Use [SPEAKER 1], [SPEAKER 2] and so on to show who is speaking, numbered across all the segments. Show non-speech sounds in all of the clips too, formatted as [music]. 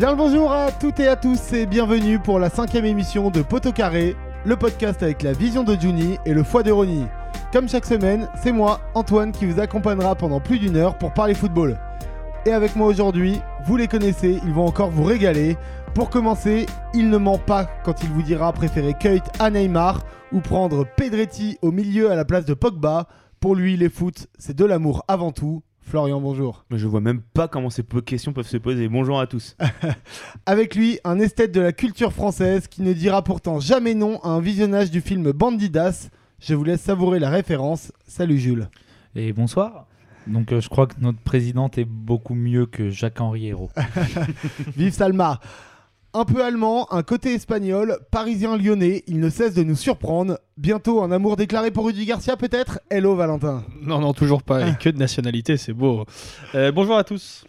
[SPEAKER 1] Bien le bonjour à toutes et à tous et bienvenue pour la cinquième émission de Poteau Carré, le podcast avec la vision de Juni et le foie de Ronnie. Comme chaque semaine, c'est moi, Antoine, qui vous accompagnera pendant plus d'une heure pour parler football. Et avec moi aujourd'hui, vous les connaissez, ils vont encore vous régaler. Pour commencer, il ne ment pas quand il vous dira préférer Keut à Neymar ou prendre Pedretti au milieu à la place de Pogba. Pour lui, les foot, c'est de l'amour avant tout. Florian, bonjour.
[SPEAKER 2] Mais je vois même pas comment ces questions peuvent se poser. Bonjour à tous. [laughs]
[SPEAKER 1] Avec lui, un esthète de la culture française qui ne dira pourtant jamais non à un visionnage du film Bandidas. Je vous laisse savourer la référence. Salut Jules.
[SPEAKER 3] Et bonsoir. Donc euh, je crois que notre présidente est beaucoup mieux que Jacques-Henri Hérault. [laughs]
[SPEAKER 1] Vive Salma un peu allemand, un côté espagnol, parisien lyonnais, il ne cesse de nous surprendre. Bientôt un amour déclaré pour Rudy Garcia peut-être? Hello Valentin.
[SPEAKER 4] Non, non, toujours pas. Et que de nationalité, c'est beau. Euh, bonjour à tous.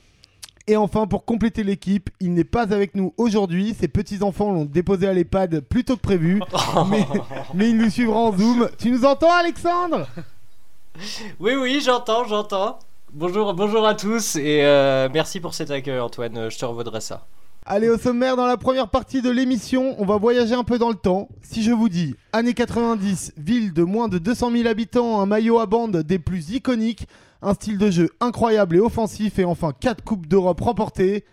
[SPEAKER 1] Et enfin, pour compléter l'équipe, il n'est pas avec nous aujourd'hui. Ses petits-enfants l'ont déposé à l'EHPAD plus tôt que prévu. [laughs] mais, mais il nous suivra en Zoom. Tu nous entends, Alexandre?
[SPEAKER 5] Oui, oui, j'entends, j'entends. Bonjour, bonjour à tous et euh, merci pour cet accueil, Antoine. Je te revaudrai ça.
[SPEAKER 1] Allez, au sommaire, dans la première partie de l'émission, on va voyager un peu dans le temps. Si je vous dis années 90, ville de moins de 200 000 habitants, un maillot à bande des plus iconiques, un style de jeu incroyable et offensif, et enfin 4 Coupes d'Europe remportées.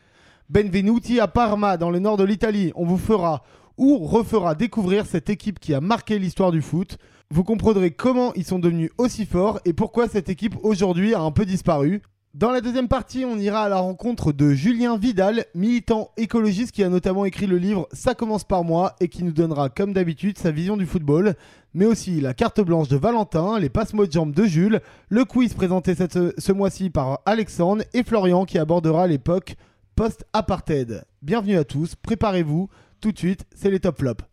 [SPEAKER 1] Benvenuti à Parma, dans le nord de l'Italie. On vous fera ou refera découvrir cette équipe qui a marqué l'histoire du foot. Vous comprendrez comment ils sont devenus aussi forts et pourquoi cette équipe aujourd'hui a un peu disparu. Dans la deuxième partie, on ira à la rencontre de Julien Vidal, militant écologiste qui a notamment écrit le livre Ça commence par moi et qui nous donnera comme d'habitude sa vision du football, mais aussi la carte blanche de Valentin, les passe-mots de jambes de Jules, le quiz présenté ce mois-ci par Alexandre et Florian qui abordera l'époque post-apartheid. Bienvenue à tous, préparez-vous, tout de suite, c'est les top flops.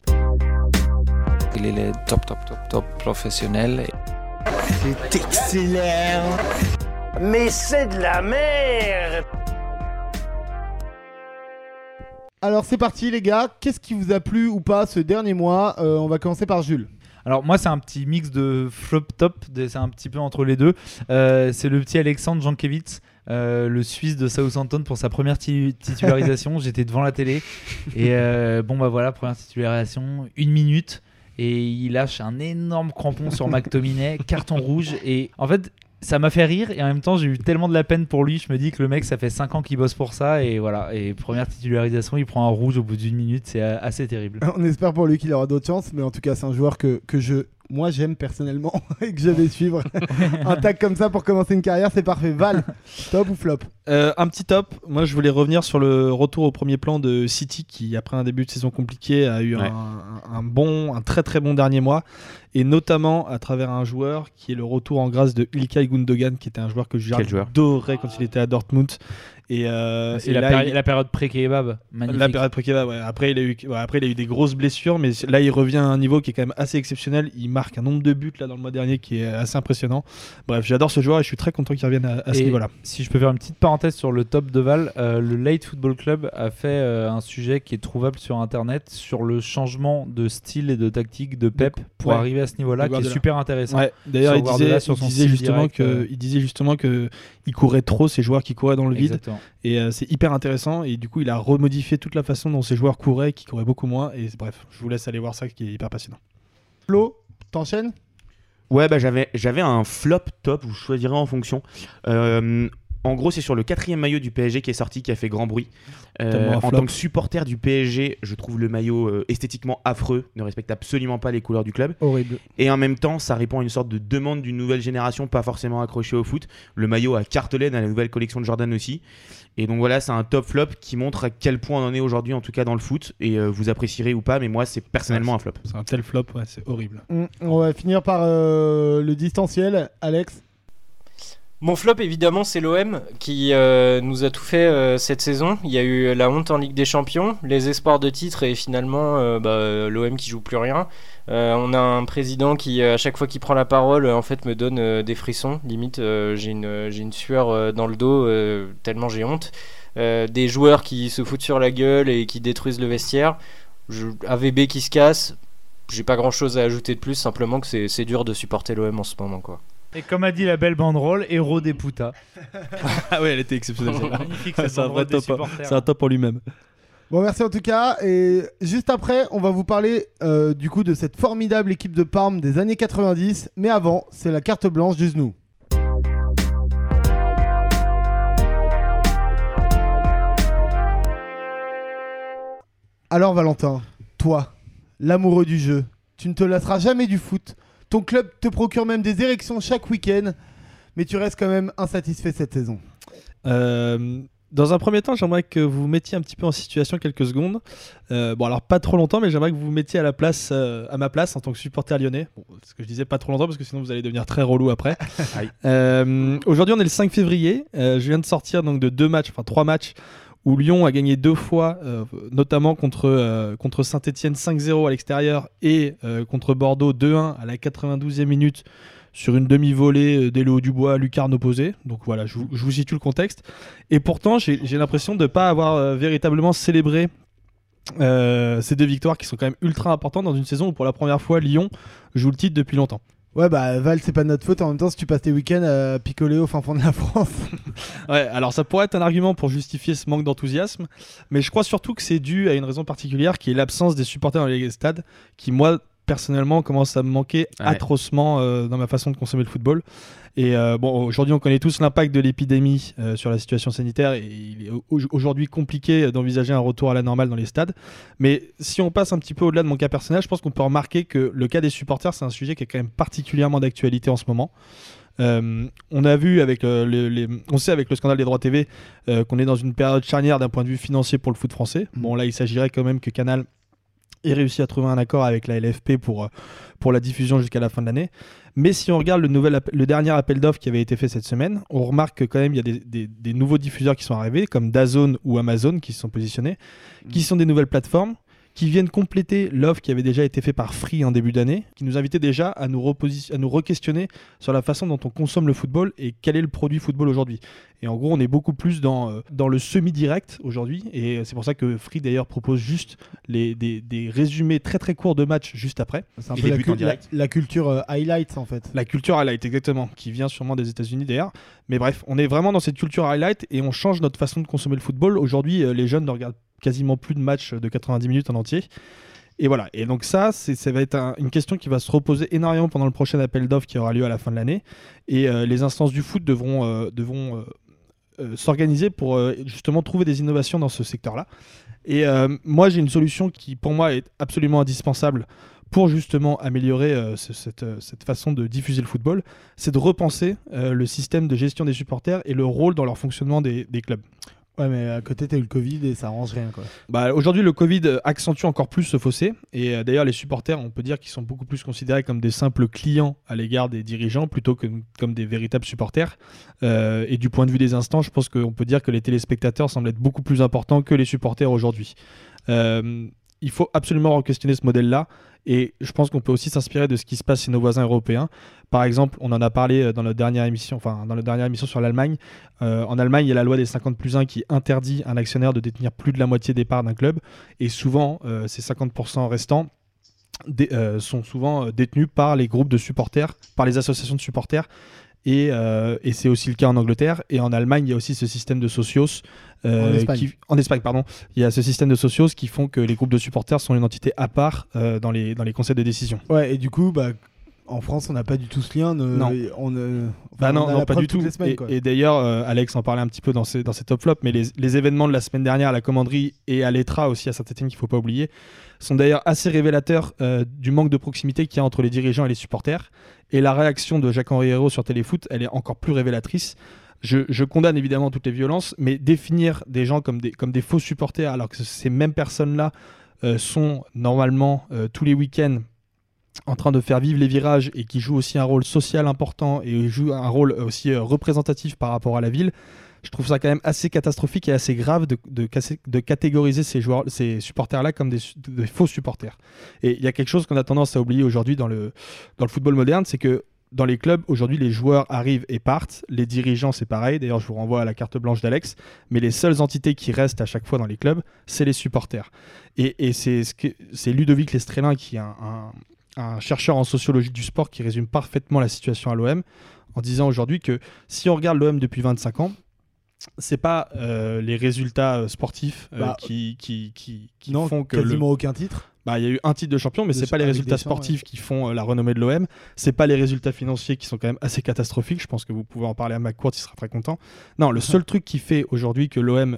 [SPEAKER 6] Il est le top, top, top, top professionnel.
[SPEAKER 7] C'est excellent mais c'est de la merde
[SPEAKER 1] Alors c'est parti les gars, qu'est-ce qui vous a plu ou pas ce dernier mois euh, On va commencer par Jules.
[SPEAKER 3] Alors moi c'est un petit mix de flop top, c'est un petit peu entre les deux. Euh, c'est le petit Alexandre Jankiewicz. Euh, le Suisse de Southampton pour sa première titularisation. [laughs] J'étais devant la télé et bon bah voilà première titularisation, une minute et il lâche un énorme crampon sur [laughs] McTominay, carton rouge et en fait ça m'a fait rire et en même temps j'ai eu tellement de la peine pour lui. Je me dis que le mec ça fait 5 ans qu'il bosse pour ça et voilà. Et première titularisation il prend un rouge au bout d'une minute. C'est assez terrible. [laughs]
[SPEAKER 1] On espère pour lui qu'il aura d'autres chances mais en tout cas c'est un joueur que, que je moi j'aime personnellement [laughs] et que je vais suivre. [laughs] [laughs] un tag comme ça pour commencer une carrière, c'est parfait. Val, top ou flop?
[SPEAKER 4] Euh, Un petit top. Moi je voulais revenir sur le retour au premier plan de City qui, après un début de saison compliqué, a eu un, bon, un très très bon dernier mois. Et notamment à travers un joueur qui est le retour en grâce de Ilkay Gundogan, qui était un joueur que j'adorais quand il était à Dortmund et,
[SPEAKER 3] euh, la, la, période pré-kebab,
[SPEAKER 4] La période pré-kebab, ouais. Après, il a eu, après, il a eu des grosses blessures, mais là, il revient à un niveau qui est quand même assez exceptionnel. Il marque un nombre de buts là dans le mois dernier qui est assez impressionnant. Bref, j'adore ce joueur et je suis très content qu'il revienne à, ce niveau-là.
[SPEAKER 3] Si je peux faire une petite parenthèse sur le top de Val, euh, le Late Football Club a fait euh, un sujet qui est trouvable sur internet sur le changement de style et de tactique de Pep pour arriver à ce niveau-là, qui est super intéressant.
[SPEAKER 4] D'ailleurs, il, disait, il disait justement que, il disait justement que il courait trop ces joueurs qui couraient dans le vide. Et euh, c'est hyper intéressant. Et du coup, il a remodifié toute la façon dont ces joueurs couraient, qui couraient beaucoup moins. Et bref, je vous laisse aller voir ça, qui est hyper passionnant.
[SPEAKER 1] Flo, t'enchaînes?
[SPEAKER 2] Ouais, bah j'avais, j'avais un flop top, vous choisirez en fonction. Euh, en gros, c'est sur le quatrième maillot du PSG qui est sorti, qui a fait grand bruit. Euh, en tant que supporter du PSG, je trouve le maillot euh, esthétiquement affreux, ne respecte absolument pas les couleurs du club.
[SPEAKER 1] Horrible.
[SPEAKER 2] Et en même temps, ça répond à une sorte de demande d'une nouvelle génération, pas forcément accrochée au foot. Le maillot a cartelé dans la nouvelle collection de Jordan aussi. Et donc voilà, c'est un top flop qui montre à quel point on en est aujourd'hui, en tout cas dans le foot. Et euh, vous apprécierez ou pas, mais moi, c'est personnellement un flop.
[SPEAKER 4] C'est un tel flop, ouais, c'est horrible.
[SPEAKER 1] Mm, on va finir par le distanciel. Alex
[SPEAKER 5] mon flop, évidemment, c'est l'OM qui euh, nous a tout fait euh, cette saison. Il y a eu la honte en Ligue des Champions, les espoirs de titre et finalement euh, bah, l'OM qui joue plus rien. on a un président qui, à chaque fois qu'il prend la parole, en fait, me donne des frissons. Limite, j'ai une, une, sueur dans le dos tellement j'ai honte. des joueurs qui se foutent sur la gueule et qui détruisent le vestiaire. Je, AVB qui se casse. J'ai pas grand chose à ajouter de plus, simplement que c'est dur de supporter l'OM en ce moment, quoi.
[SPEAKER 3] Et comme a dit la belle banderole, héros des putas. [laughs]
[SPEAKER 4] ah ouais, elle était exceptionnelle. [laughs] c'est un vrai top. C'est un top en lui-même.
[SPEAKER 1] Bon, merci en tout cas. Et juste après, on va vous parler euh, du coup de cette formidable équipe de Parme des années 90. Mais avant, c'est la carte blanche du Znou. Alors Valentin, toi, l'amoureux du jeu, tu ne te lasseras jamais du foot. Ton club te procure même des érections chaque week-end, mais tu restes quand même insatisfait cette saison.
[SPEAKER 4] Euh, dans un premier temps, j'aimerais que vous vous mettiez un petit peu en situation quelques secondes. Euh, bon, alors pas trop longtemps, mais j'aimerais que vous vous mettiez à, la place, euh, à ma place en tant que supporter lyonnais. Bon, ce que je disais pas trop longtemps parce que sinon vous allez devenir très relou après. [laughs] Euh, Aujourd'hui, on est le 5 février. Euh, je viens de sortir donc de deux matchs, enfin trois matchs où Lyon a gagné deux fois, euh, notamment contre, euh, Saint-Etienne 5-0 à l'extérieur et euh, contre Bordeaux 2-1 à la 92e minute sur une demi-volée d'Elo Dubois, lucarne opposée. Donc voilà, je vous, je vous situe le contexte. Et pourtant, j'ai l'impression de ne pas avoir véritablement célébré ces deux victoires qui sont quand même ultra importantes dans une saison où pour la première fois Lyon joue le titre depuis longtemps.
[SPEAKER 1] Ouais, bah Val, c'est pas de notre faute. En même temps, si tu passes tes week-ends à picoler au fin fond de la [laughs] France. [laughs]
[SPEAKER 4] Ouais, alors ça pourrait être un argument pour justifier ce manque d'enthousiasme, mais je crois surtout que c'est dû à une raison particulière qui est l'absence des supporters dans les stades, qui moi personnellement commence à me manquer
[SPEAKER 2] Ouais.
[SPEAKER 4] atrocement euh, dans ma façon de consommer le football. Et euh, bon, aujourd'hui on connaît tous l'impact de l'épidémie euh, sur la situation sanitaire et il est au- aujourd'hui compliqué d'envisager un retour à la normale dans les stades. Mais si on passe un petit peu au-delà de mon cas personnel, je pense qu'on peut remarquer que le cas des supporters c'est un sujet qui est quand même particulièrement d'actualité en ce moment. Euh, on a vu avec euh, le- les, on sait avec le scandale des droits TV euh, qu'on est dans une période charnière d'un point de vue financier pour le foot français. Bon là il s'agirait quand même que Canal ait réussi à trouver un accord avec la LFP pour, euh, pour la diffusion jusqu'à la fin de l'année. Mais si on regarde le, nouvel le dernier appel d'offres qui avait été fait cette semaine, on remarque que quand même il y a des, des- des nouveaux diffuseurs qui sont arrivés, comme Dazone ou Amazon qui se sont positionnés, qui sont des nouvelles plateformes qui viennent compléter l'offre qui avait déjà été faite par Free en début d'année, qui nous invitait déjà à nous, à nous re-questionner sur la façon dont on consomme le football et quel est le produit football aujourd'hui. Et en gros, on est beaucoup plus dans, euh, dans le semi-direct aujourd'hui, et c'est pour ça que Free d'ailleurs propose juste les, des, des résumés très très courts de matchs juste après.
[SPEAKER 1] C'est un
[SPEAKER 2] Et
[SPEAKER 1] peu la, culture euh, highlights en fait.
[SPEAKER 4] La culture highlight, exactement, qui vient sûrement des États-Unis d'ailleurs. Mais bref, on est vraiment dans cette culture highlight et on change notre façon de consommer le football. Aujourd'hui, euh, les jeunes ne regardent quasiment plus de matchs de 90 minutes en entier. Et voilà. Et donc ça, ça va être un- une question qui va se reposer énormément pendant le prochain appel d'offres qui aura lieu à la fin de l'année. Et euh, les instances du foot devront, euh, euh, s'organiser pour justement trouver des innovations dans ce secteur-là. Et moi, j'ai une solution qui, pour moi, est absolument indispensable pour justement améliorer ce- cette, façon de diffuser le football, c'est de repenser le système de gestion des supporters et le rôle dans leur fonctionnement des clubs.
[SPEAKER 1] Ouais, mais à côté, t'as eu le Covid et ça arrange rien quoi.
[SPEAKER 4] Bah, Aujourd'hui, le Covid accentue encore plus ce fossé. Et euh, d'ailleurs, les supporters, on peut dire qu'ils sont beaucoup plus considérés comme des simples clients à l'égard des dirigeants plutôt que comme des véritables supporters. Euh, et du point de vue des instants, je pense qu'on peut dire que les téléspectateurs semblent être beaucoup plus importants que les supporters aujourd'hui. Euh, il faut absolument re-questionner ce modèle-là. Et je pense qu'on peut aussi s'inspirer de ce qui se passe chez nos voisins européens. Par exemple, on en a parlé euh, dans la dernière émission, enfin dans la dernière émission sur l'Allemagne. Euh, en Allemagne, il y a la loi des 50 plus 1 qui interdit un actionnaire de détenir plus de la moitié des parts d'un club. Et souvent, euh, ces 50% restants sont souvent détenus par les groupes de supporters, par les associations de supporters. Et, euh, et c'est aussi le cas en Angleterre. Et en Allemagne, il y a aussi ce système de socios. euh,
[SPEAKER 1] En Espagne.
[SPEAKER 4] qui- en Espagne, pardon. Il y a ce système de socios qui font que les groupes de supporters sont une entité à part euh, dans, les, dans les conseils de décision.
[SPEAKER 1] Ouais, et du coup, bah, en France, on n'a pas du tout ce lien. ne-
[SPEAKER 4] Non.
[SPEAKER 1] On, ne-
[SPEAKER 4] Bah non,
[SPEAKER 1] on a
[SPEAKER 4] non
[SPEAKER 1] la
[SPEAKER 4] pas du tout.
[SPEAKER 1] semaines,
[SPEAKER 4] et et d'ailleurs, euh, Alex en parlait un petit peu dans ses, dans ses top flops, mais les, les événements de la semaine dernière à la commanderie et à l'ETRA aussi à Saint-Etienne, qu'il ne faut pas oublier, sont d'ailleurs assez révélateurs euh, du manque de proximité qu'il y a entre les dirigeants et les supporters. Et la réaction de Jacques-Henri Hérault sur Téléfoot, elle est encore plus révélatrice. Je, condamne évidemment toutes les violences, mais définir des gens comme des, faux supporters alors que ces mêmes personnes-là euh, sont normalement euh, tous les week-ends en train de faire vivre les virages et qui jouent aussi un rôle social important et jouent un rôle aussi représentatif par rapport à la ville, je trouve ça quand même assez catastrophique et assez grave de, de, de catégoriser ces, ces supporters-là comme des, faux supporters. Et il y a quelque chose qu'on a tendance à oublier aujourd'hui dans le, dans le football moderne, c'est que dans les clubs, aujourd'hui, les joueurs arrivent et partent. Les dirigeants, c'est pareil. D'ailleurs, je vous renvoie à la carte blanche d'Alex. Mais les seules entités qui restent à chaque fois dans les clubs, c'est les supporters. Et, c'est Ludovic Lestrelin, qui est un chercheur en sociologie du sport, qui résume parfaitement la situation à l'OM, en disant aujourd'hui que si on regarde l'OM depuis 25 ans, c'est pas euh, les résultats euh, sportifs euh,
[SPEAKER 1] Bah,
[SPEAKER 4] qui, qui, qui, qui
[SPEAKER 1] non,
[SPEAKER 4] font que le-
[SPEAKER 1] quasiment aucun titre.
[SPEAKER 4] bah, il y a eu un titre de champion, mais c'est pas les résultats sportifs qui font euh, la renommée de l'OM. C'est pas les résultats financiers qui sont quand même assez catastrophiques. Je pense que vous pouvez en parler à McCourt, il sera très content. Non, le seul [laughs] truc qui fait aujourd'hui que l'OM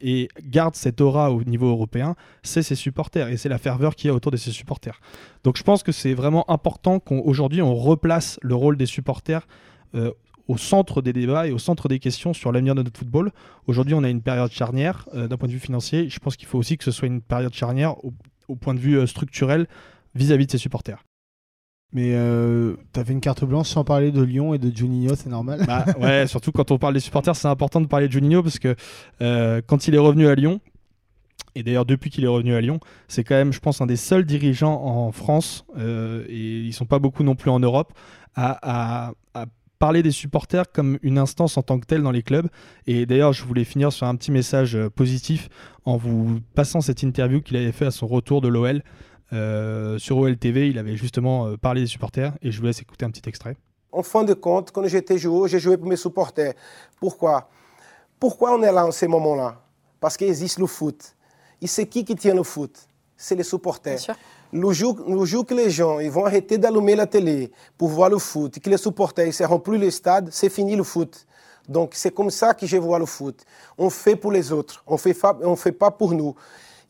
[SPEAKER 4] et garde cette aura au niveau européen, c'est ses supporters et c'est la ferveur qu'il y a autour de ses supporters. Donc je pense que c'est vraiment important qu'aujourd'hui on, replace le rôle des supporters. euh, au centre des débats et au centre des questions sur l'avenir de notre football. Aujourd'hui, on a une période charnière euh, d'un point de vue financier. Je pense qu'il faut aussi que ce soit une période charnière au, au point de vue euh, structurel vis-à-vis de ses supporters.
[SPEAKER 1] Mais euh, t'as fait une carte blanche sans parler de Lyon et de Juninho, c'est normal.
[SPEAKER 4] Bah, ouais, [laughs] surtout quand on parle des supporters, c'est important de parler de Juninho parce que euh, quand il est revenu à Lyon, et d'ailleurs depuis qu'il est revenu à Lyon, c'est quand même, je pense, un des seuls dirigeants en France, euh, et ils sont pas beaucoup non plus en Europe, à, à- à parler des supporters comme une instance en tant que telle dans les clubs. Et d'ailleurs, je voulais finir sur un petit message euh, positif en vous passant cette interview qu'il avait fait à son retour de l'OL. Euh, sur OLTV, il avait justement euh, parlé des supporters et je vous laisse écouter un petit extrait.
[SPEAKER 8] En fin de compte, quand j'étais joueur, j'ai joué pour mes supporters. Pourquoi? Pourquoi on est là en ces moments-là? Parce qu'il existe le foot. Et c'est qui qui tient le foot? C'est les supporters. Le jour, le jour que les gens ils vont arrêter d'allumer la télé pour voir le foot, que les supporters ne seront plus le stade, c'est fini le foot. Donc c'est comme ça que je vois le foot. On fait pour les autres, on fait fa- on fait pas pour nous.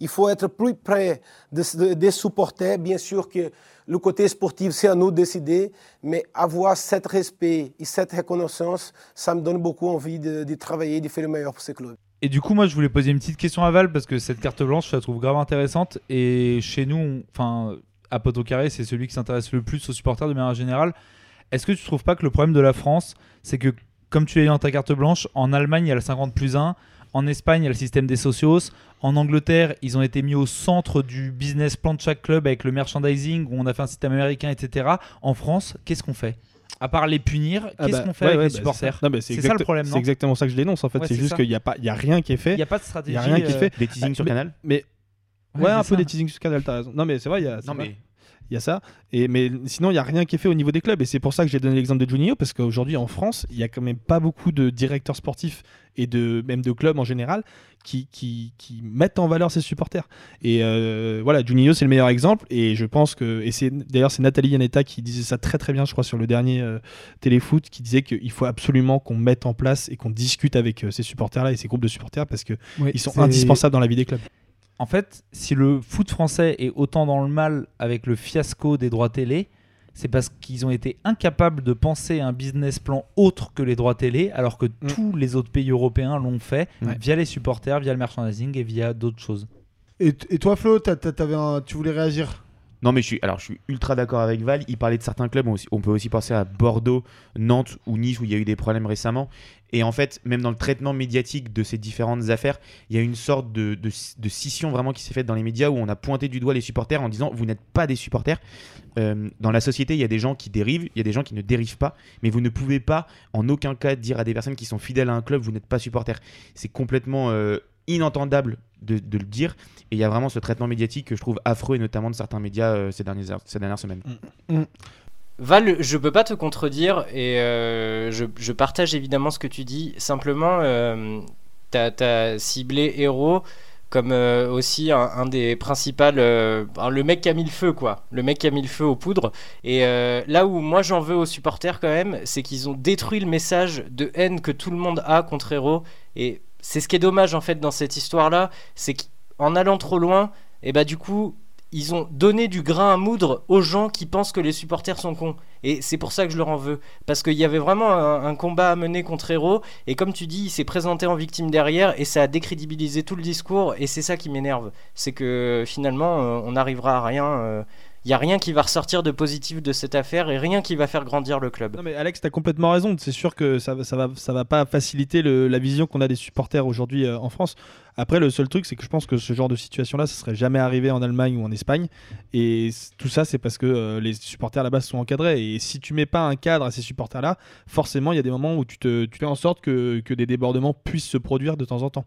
[SPEAKER 8] Il faut être plus près de- de- des supporters. Bien sûr que le côté sportif, c'est à nous de décider, mais avoir cet respect et cette reconnaissance, ça me donne beaucoup envie de, de travailler, de faire le meilleur pour ce club.
[SPEAKER 3] Et du coup, moi, je voulais poser une petite question à Val parce que cette carte blanche, je la trouve grave intéressante. Et chez nous, enfin, à Poteau Carré, c'est celui qui s'intéresse le plus aux supporters de manière générale. Est-ce que tu trouves pas que le problème de la France, c'est que, comme tu l'as dit dans ta carte blanche, en Allemagne, il y a le 50 plus 1. En Espagne, il y a le système des socios. En Angleterre, ils ont été mis au centre du business plan de chaque club avec le merchandising, où on a fait un système américain, etc. En France, qu'est-ce qu'on fait? À part les punir,
[SPEAKER 4] Ah
[SPEAKER 3] qu'est-ce
[SPEAKER 4] bah,
[SPEAKER 3] qu'on fait
[SPEAKER 4] ouais,
[SPEAKER 3] avec
[SPEAKER 4] ouais,
[SPEAKER 3] les
[SPEAKER 4] bah,
[SPEAKER 3] supporters
[SPEAKER 4] c'est ça. C'est
[SPEAKER 3] le problème, non
[SPEAKER 4] C'est exactement ça que je dénonce en fait.
[SPEAKER 3] Ouais,
[SPEAKER 4] c'est juste qu'il n'y a, pas- il y a rien qui est fait.
[SPEAKER 3] Il n'y a pas de
[SPEAKER 4] Il
[SPEAKER 3] stratégie.
[SPEAKER 4] n'y a rien qui est
[SPEAKER 3] euh,
[SPEAKER 4] fait.
[SPEAKER 2] Des teasings
[SPEAKER 4] Ah,
[SPEAKER 2] sur
[SPEAKER 4] mais-
[SPEAKER 2] Canal
[SPEAKER 4] Mais
[SPEAKER 3] Ouais,
[SPEAKER 4] ouais, un peu
[SPEAKER 3] ça.
[SPEAKER 4] des teasings sur Canal, t'as raison. Non, mais c'est vrai, il y a,
[SPEAKER 2] Non, mais
[SPEAKER 4] il y a ça. Et, mais sinon, il n'y a rien qui est fait au niveau des clubs. Et c'est pour ça que j'ai donné l'exemple de Juninho, parce qu'aujourd'hui, en France, il n'y a quand même pas beaucoup de directeurs sportifs et de, même de clubs en général qui, qui, qui mettent en valeur ses supporters. Et euh, voilà, Juninho, c'est le meilleur exemple. Et je pense que. Et c'est d'ailleurs, c'est Nathalie Yanetta qui disait ça très très bien, je crois, sur le dernier euh, téléfoot, qui disait qu'il faut absolument qu'on mette en place et qu'on discute avec euh, ces supporters-là et ces groupes de supporters parce que
[SPEAKER 1] Oui,
[SPEAKER 4] ils sont indispensables dans la vie des clubs.
[SPEAKER 3] En fait, si le foot français est autant dans le mal avec le fiasco des droits télé, c'est parce qu'ils ont été incapables de penser un business plan autre que les droits télé, alors que tous les autres pays européens l'ont fait
[SPEAKER 4] Ouais.
[SPEAKER 3] via les supporters, via le merchandising et via d'autres choses.
[SPEAKER 1] Et, et toi, Flo, un- tu voulais réagir?
[SPEAKER 2] Non, mais je suis, alors, je suis ultra d'accord avec Val. Il parlait de certains clubs. On, aussi- on peut aussi penser à Bordeaux, Nantes ou Nice où il y a eu des problèmes récemment. Et en fait, même dans le traitement médiatique de ces différentes affaires, il y a une sorte de, de, de scission vraiment qui s'est faite dans les médias où on a pointé du doigt les supporters en disant vous n'êtes pas des supporters. Euh, dans la société, il y a des gens qui dérivent, il y a des gens qui ne dérivent pas, mais vous ne pouvez pas en aucun cas dire à des personnes qui sont fidèles à un club vous n'êtes pas supporter. C'est complètement euh, inentendable de, le dire. Et il y a vraiment ce traitement médiatique que je trouve affreux, et notamment de certains médias euh, ces, dernières, ces dernières semaines.
[SPEAKER 5] Val, je peux pas te contredire et euh, je, partage évidemment ce que tu dis. Simplement, euh, t'as as ciblé Héros comme euh, aussi un, des principaux, euh, le mec qui a mis le feu quoi, le mec qui a mis le feu aux poudres. Et là où moi j'en veux aux supporters quand même, c'est qu'ils ont détruit le message de haine que tout le monde a contre Héros. Et c'est ce qui est dommage en fait dans cette histoire là, c'est qu'en allant trop loin, et bah du coup ils ont donné du grain à moudre aux gens qui pensent que les supporters sont cons. Et c'est pour ça que je leur en veux. Parce qu'il y avait vraiment un, combat à mener contre Héros. Et comme tu dis, il s'est présenté en victime derrière. Et ça a décrédibilisé tout le discours. Et c'est ça qui m'énerve. C'est que finalement, euh, on n'arrivera à rien. euh, Il n'y a rien qui va ressortir de positif de cette affaire. Et rien qui va faire grandir le club.
[SPEAKER 4] Non mais Alex, tu as complètement raison. C'est sûr que ça, ça va, ça va pas faciliter la vision qu'on a des supporters aujourd'hui euh, en France. Après, le seul truc, c'est que je pense que ce genre de situation-là, ça serait jamais arrivé en Allemagne ou en Espagne. Et tout ça, c'est parce que euh, les supporters là-bas sont encadrés. Et si tu mets pas un cadre à ces supporters-là, forcément, il y a des moments où tu, fais en sorte que des débordements puissent se produire de temps en temps.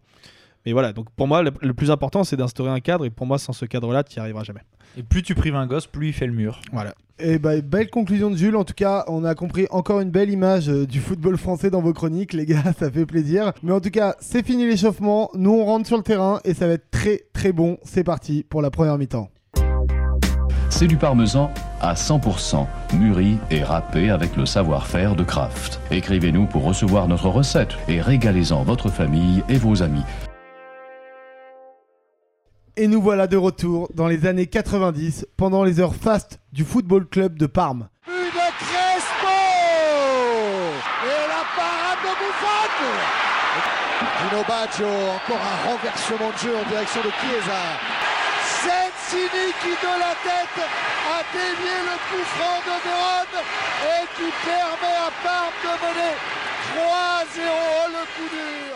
[SPEAKER 4] Mais voilà, donc pour moi, le, plus important, c'est d'instaurer un cadre. Et pour moi, sans ce cadre-là, tu n'y arriveras jamais.
[SPEAKER 3] Et plus tu prives un gosse, plus il fait le mur.
[SPEAKER 4] Voilà.
[SPEAKER 1] Et bah, belle conclusion de Jules. En tout cas, on a compris encore une belle image euh, du football français dans vos chroniques, les gars. [laughs] Ça fait plaisir. Mais en tout cas, c'est fini l'échauffement. Nous, on rentre sur le terrain et ça va être très très bon. C'est parti pour la première mi-temps.
[SPEAKER 9] C'est du parmesan à 100%, mûri et râpé avec le savoir-faire de Kraft. Écrivez-nous pour recevoir notre recette et régalez-en votre famille et vos amis.
[SPEAKER 1] Et nous voilà de retour dans les années 90, pendant les heures fastes du Football Club de Parme.
[SPEAKER 7] De Crespo Et la parade de Buffon Dino Baggio, encore un renversement de jeu en direction de Chiesa. Sensini qui de la tête a dévié le coup franc de Véron et qui permet à Parme de mener 3-0 le coup dur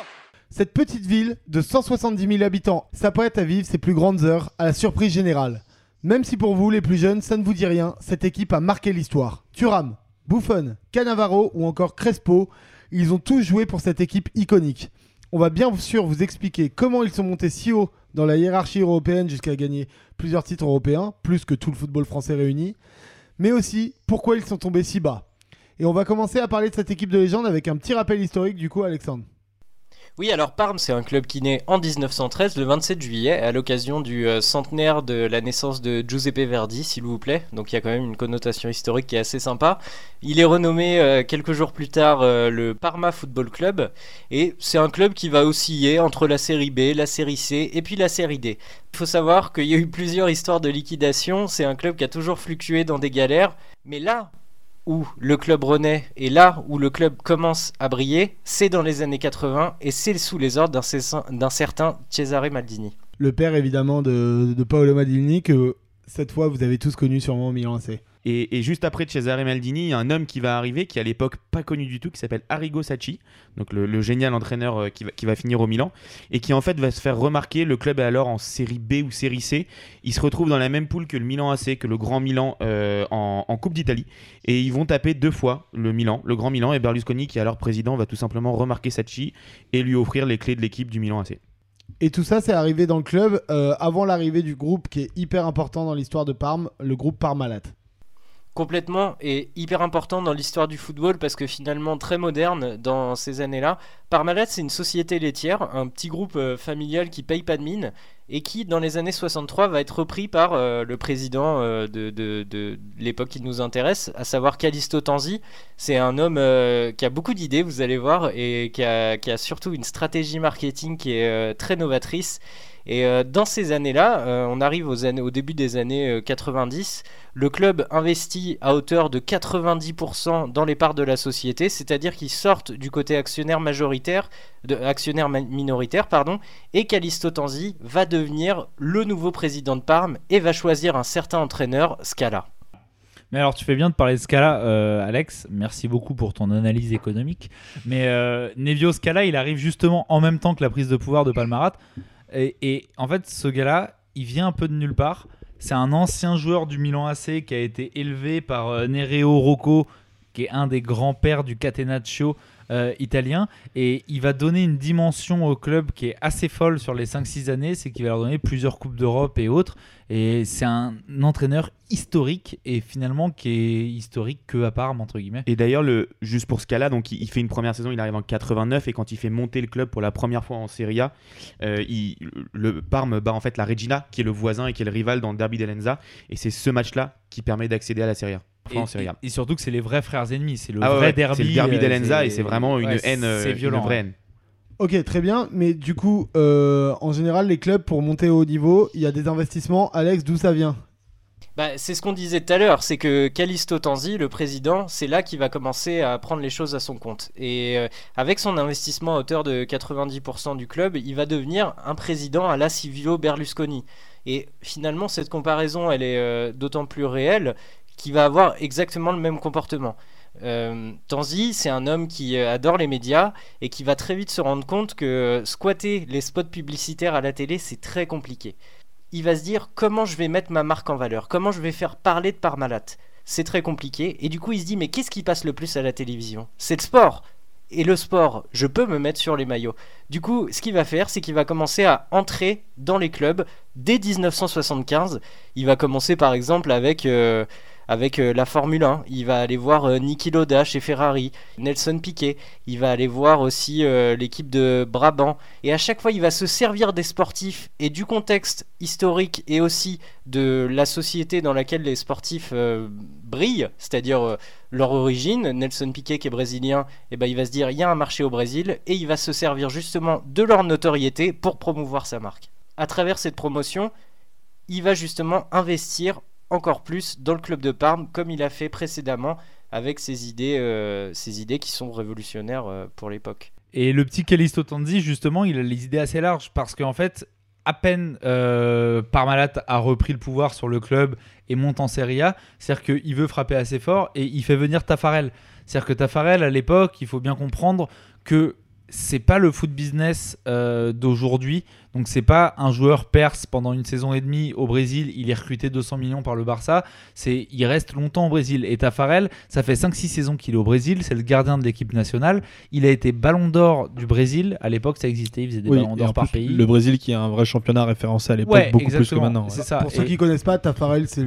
[SPEAKER 1] cette petite ville de 170 000 habitants s'apprête à vivre ses plus grandes heures à la surprise générale. Même si pour vous, les plus jeunes, ça ne vous dit rien, cette équipe a marqué l'histoire. Thuram, Buffon, Cannavaro ou encore Crespo, ils ont tous joué pour cette équipe iconique. On va bien sûr vous expliquer comment ils sont montés si haut dans la hiérarchie européenne jusqu'à gagner plusieurs titres européens, plus que tout le football français réuni, mais aussi pourquoi ils sont tombés si bas. Et on va commencer à parler de cette équipe de légende avec un petit rappel historique du coup Alexandre.
[SPEAKER 5] Oui, alors Parme, c'est un club qui naît en 1913, le 27 juillet, à l'occasion du euh, centenaire de la naissance de Giuseppe Verdi, s'il vous plaît. Donc il y a quand même une connotation historique qui est assez sympa. Il est renommé euh, quelques jours plus tard euh, le Parma Football Club, et c'est un club qui va osciller entre la série B, la série C et puis la série D. Il faut savoir qu'il y a eu plusieurs histoires de liquidation, c'est un club qui a toujours fluctué dans des galères, mais là, où le club renaît et là où le club commence à briller, c'est dans les années 80 et c'est sous les ordres d'un certain Cesare Maldini.
[SPEAKER 1] Le père évidemment de, Paolo Maldini que cette fois vous avez tous connu sûrement au Milan.
[SPEAKER 2] Et, juste après Cesare Maldini, il y a un homme qui va arriver, qui à l'époque pas connu du tout, qui s'appelle Arrigo Sacchi, donc le, génial entraîneur euh, qui va, finir au Milan, et qui en fait va se faire remarquer. Le club est alors en série B ou série C. Il se retrouve dans la même poule que le Milan AC, que le Grand Milan euh, en, en, Coupe d'Italie, et ils vont taper deux fois le Milan, le Grand Milan, et Berlusconi, qui est alors président, va tout simplement remarquer Sacchi et lui offrir les clés de l'équipe du Milan AC.
[SPEAKER 1] Et tout ça, c'est arrivé dans le club euh, avant l'arrivée du groupe qui est hyper important dans l'histoire de Parme, le groupe Parmalat
[SPEAKER 5] complètement et hyper important dans l'histoire du football parce que finalement très moderne dans ces années-là. Parmalat, c'est une société laitière, un petit groupe euh, familial qui paye pas de mine et qui, dans les années 63, va être repris par euh, le président euh, de, l'époque qui nous intéresse, à savoir Callisto Tanzi. C'est un homme qui a beaucoup d'idées, vous allez voir, et qui a, surtout une stratégie marketing qui est très novatrice et euh, dans ces années-là, euh, on arrive au début des années 90, euh, le club investit à hauteur de 90% dans les parts de la société, c'est-à-dire qu'ils sortent du côté actionnaire majoritaire, actionnaire minoritaire, pardon, et Calisto Tanzi va devenir le nouveau président de Parme et va choisir un certain entraîneur, Scala.
[SPEAKER 3] Mais alors, tu fais bien de parler de Scala, Alex. Merci beaucoup pour ton analyse économique. Mais Nevio Scala, il arrive justement en même temps que la prise de pouvoir de Palmarat. Et, en fait, ce gars-là, il vient un peu de nulle part. C'est un ancien joueur du Milan AC qui a été élevé par euh, Nereo Rocco, qui est un des grands-pères du Catenaccio euh, italien. Et il va donner une dimension au club qui est assez folle sur les 5-6 années. C'est qu'il va leur donner plusieurs Coupes d'Europe et autres. Et c'est un entraîneur historique et finalement qui est historique que à Parme entre guillemets.
[SPEAKER 2] Et d'ailleurs le juste pour ce cas-là, donc il, fait une première saison, il arrive en 89 et quand il fait monter le club pour la première fois en Serie A, euh, le Parme bat en fait la Regina qui est le voisin et qui est le rival dans le Derby d'Elenza et c'est ce match-là qui permet d'accéder à la Serie A.
[SPEAKER 3] Et, surtout que c'est les vrais frères ennemis, c'est le ah vrai derby.
[SPEAKER 2] C'est le derby euh, d'Elenza et c'est vraiment une haine, euh, c'est violent, une vraie haine.
[SPEAKER 1] Ok, très bien. Mais du coup, euh, en général, les clubs, pour monter au haut niveau, il y a des investissements. Alex, d'où ça vient?
[SPEAKER 5] Bah, c'est ce qu'on disait tout à l'heure, c'est que Calisto Tanzi, le président, c'est là qu'il va commencer à prendre les choses à son compte. Et avec son investissement à hauteur de 90% du club, il va devenir un président à la Civilo Berlusconi. Et finalement, cette comparaison, elle est d'autant plus réelle qui va avoir exactement le même comportement. Euh, Tanzi, c'est un homme qui euh, adore les médias et qui va très vite se rendre compte que squatter les spots publicitaires à la télé, c'est très compliqué. Il va se dire comment je vais mettre ma marque en valeur, comment je vais faire parler de Parmalat? C'est très compliqué et du coup il se dit mais qu'est-ce qui passe le plus à la télévision? C'est le sport. et le sport, je peux me mettre sur les maillots. Du coup, ce qu'il va faire, c'est qu'il va commencer à entrer dans les clubs dès 1975. Il va commencer par exemple avec euh, avec euh, la Formule 1. Il va aller voir euh, Niki Loda chez Ferrari, Nelson Piquet. Il va aller voir aussi euh, l'équipe de Brabant. Et à chaque fois, il va se servir des sportifs et du contexte historique et aussi de la société dans laquelle les sportifs brillent, c'est-à-dire leur origine. Nelson Piquet, qui est brésilien, eh ben, il va se dire il y a un marché au Brésil et il va se servir justement de leur notoriété pour promouvoir sa marque. À travers cette promotion, il va justement investir encore plus dans le club de Parme, comme il a fait précédemment avec ses idées, euh, ses idées qui sont révolutionnaires euh, pour l'époque.
[SPEAKER 3] Et le petit Callisto Tanzi, justement, il a les idées assez larges parce qu'en fait, à peine euh, Parmalat a repris le pouvoir sur le club et monte en Serie A, c'est-à-dire qu'il veut frapper assez fort et il fait venir Tafarel. C'est-à-dire que Tafarel, à l'époque, il faut bien comprendre que c'est pas le foot business euh, d'aujourd'hui. Donc c'est pas un joueur perse pendant une saison et demie au Brésil, il est recruté 200 millions par le Barça. C'est il reste longtemps au Brésil. Et Tafarel, ça fait 5-6 saisons qu'il est au Brésil, c'est le gardien de l'équipe nationale. Il a été Ballon d'Or du Brésil. À l'époque, ça existait, il faisait des Ballons d'Or par pays.
[SPEAKER 4] Le Brésil qui est un vrai championnat référencé à l'époque, beaucoup plus que maintenant.
[SPEAKER 1] C'est ça. Pour ceux qui connaissent pas, Tafarel, c'est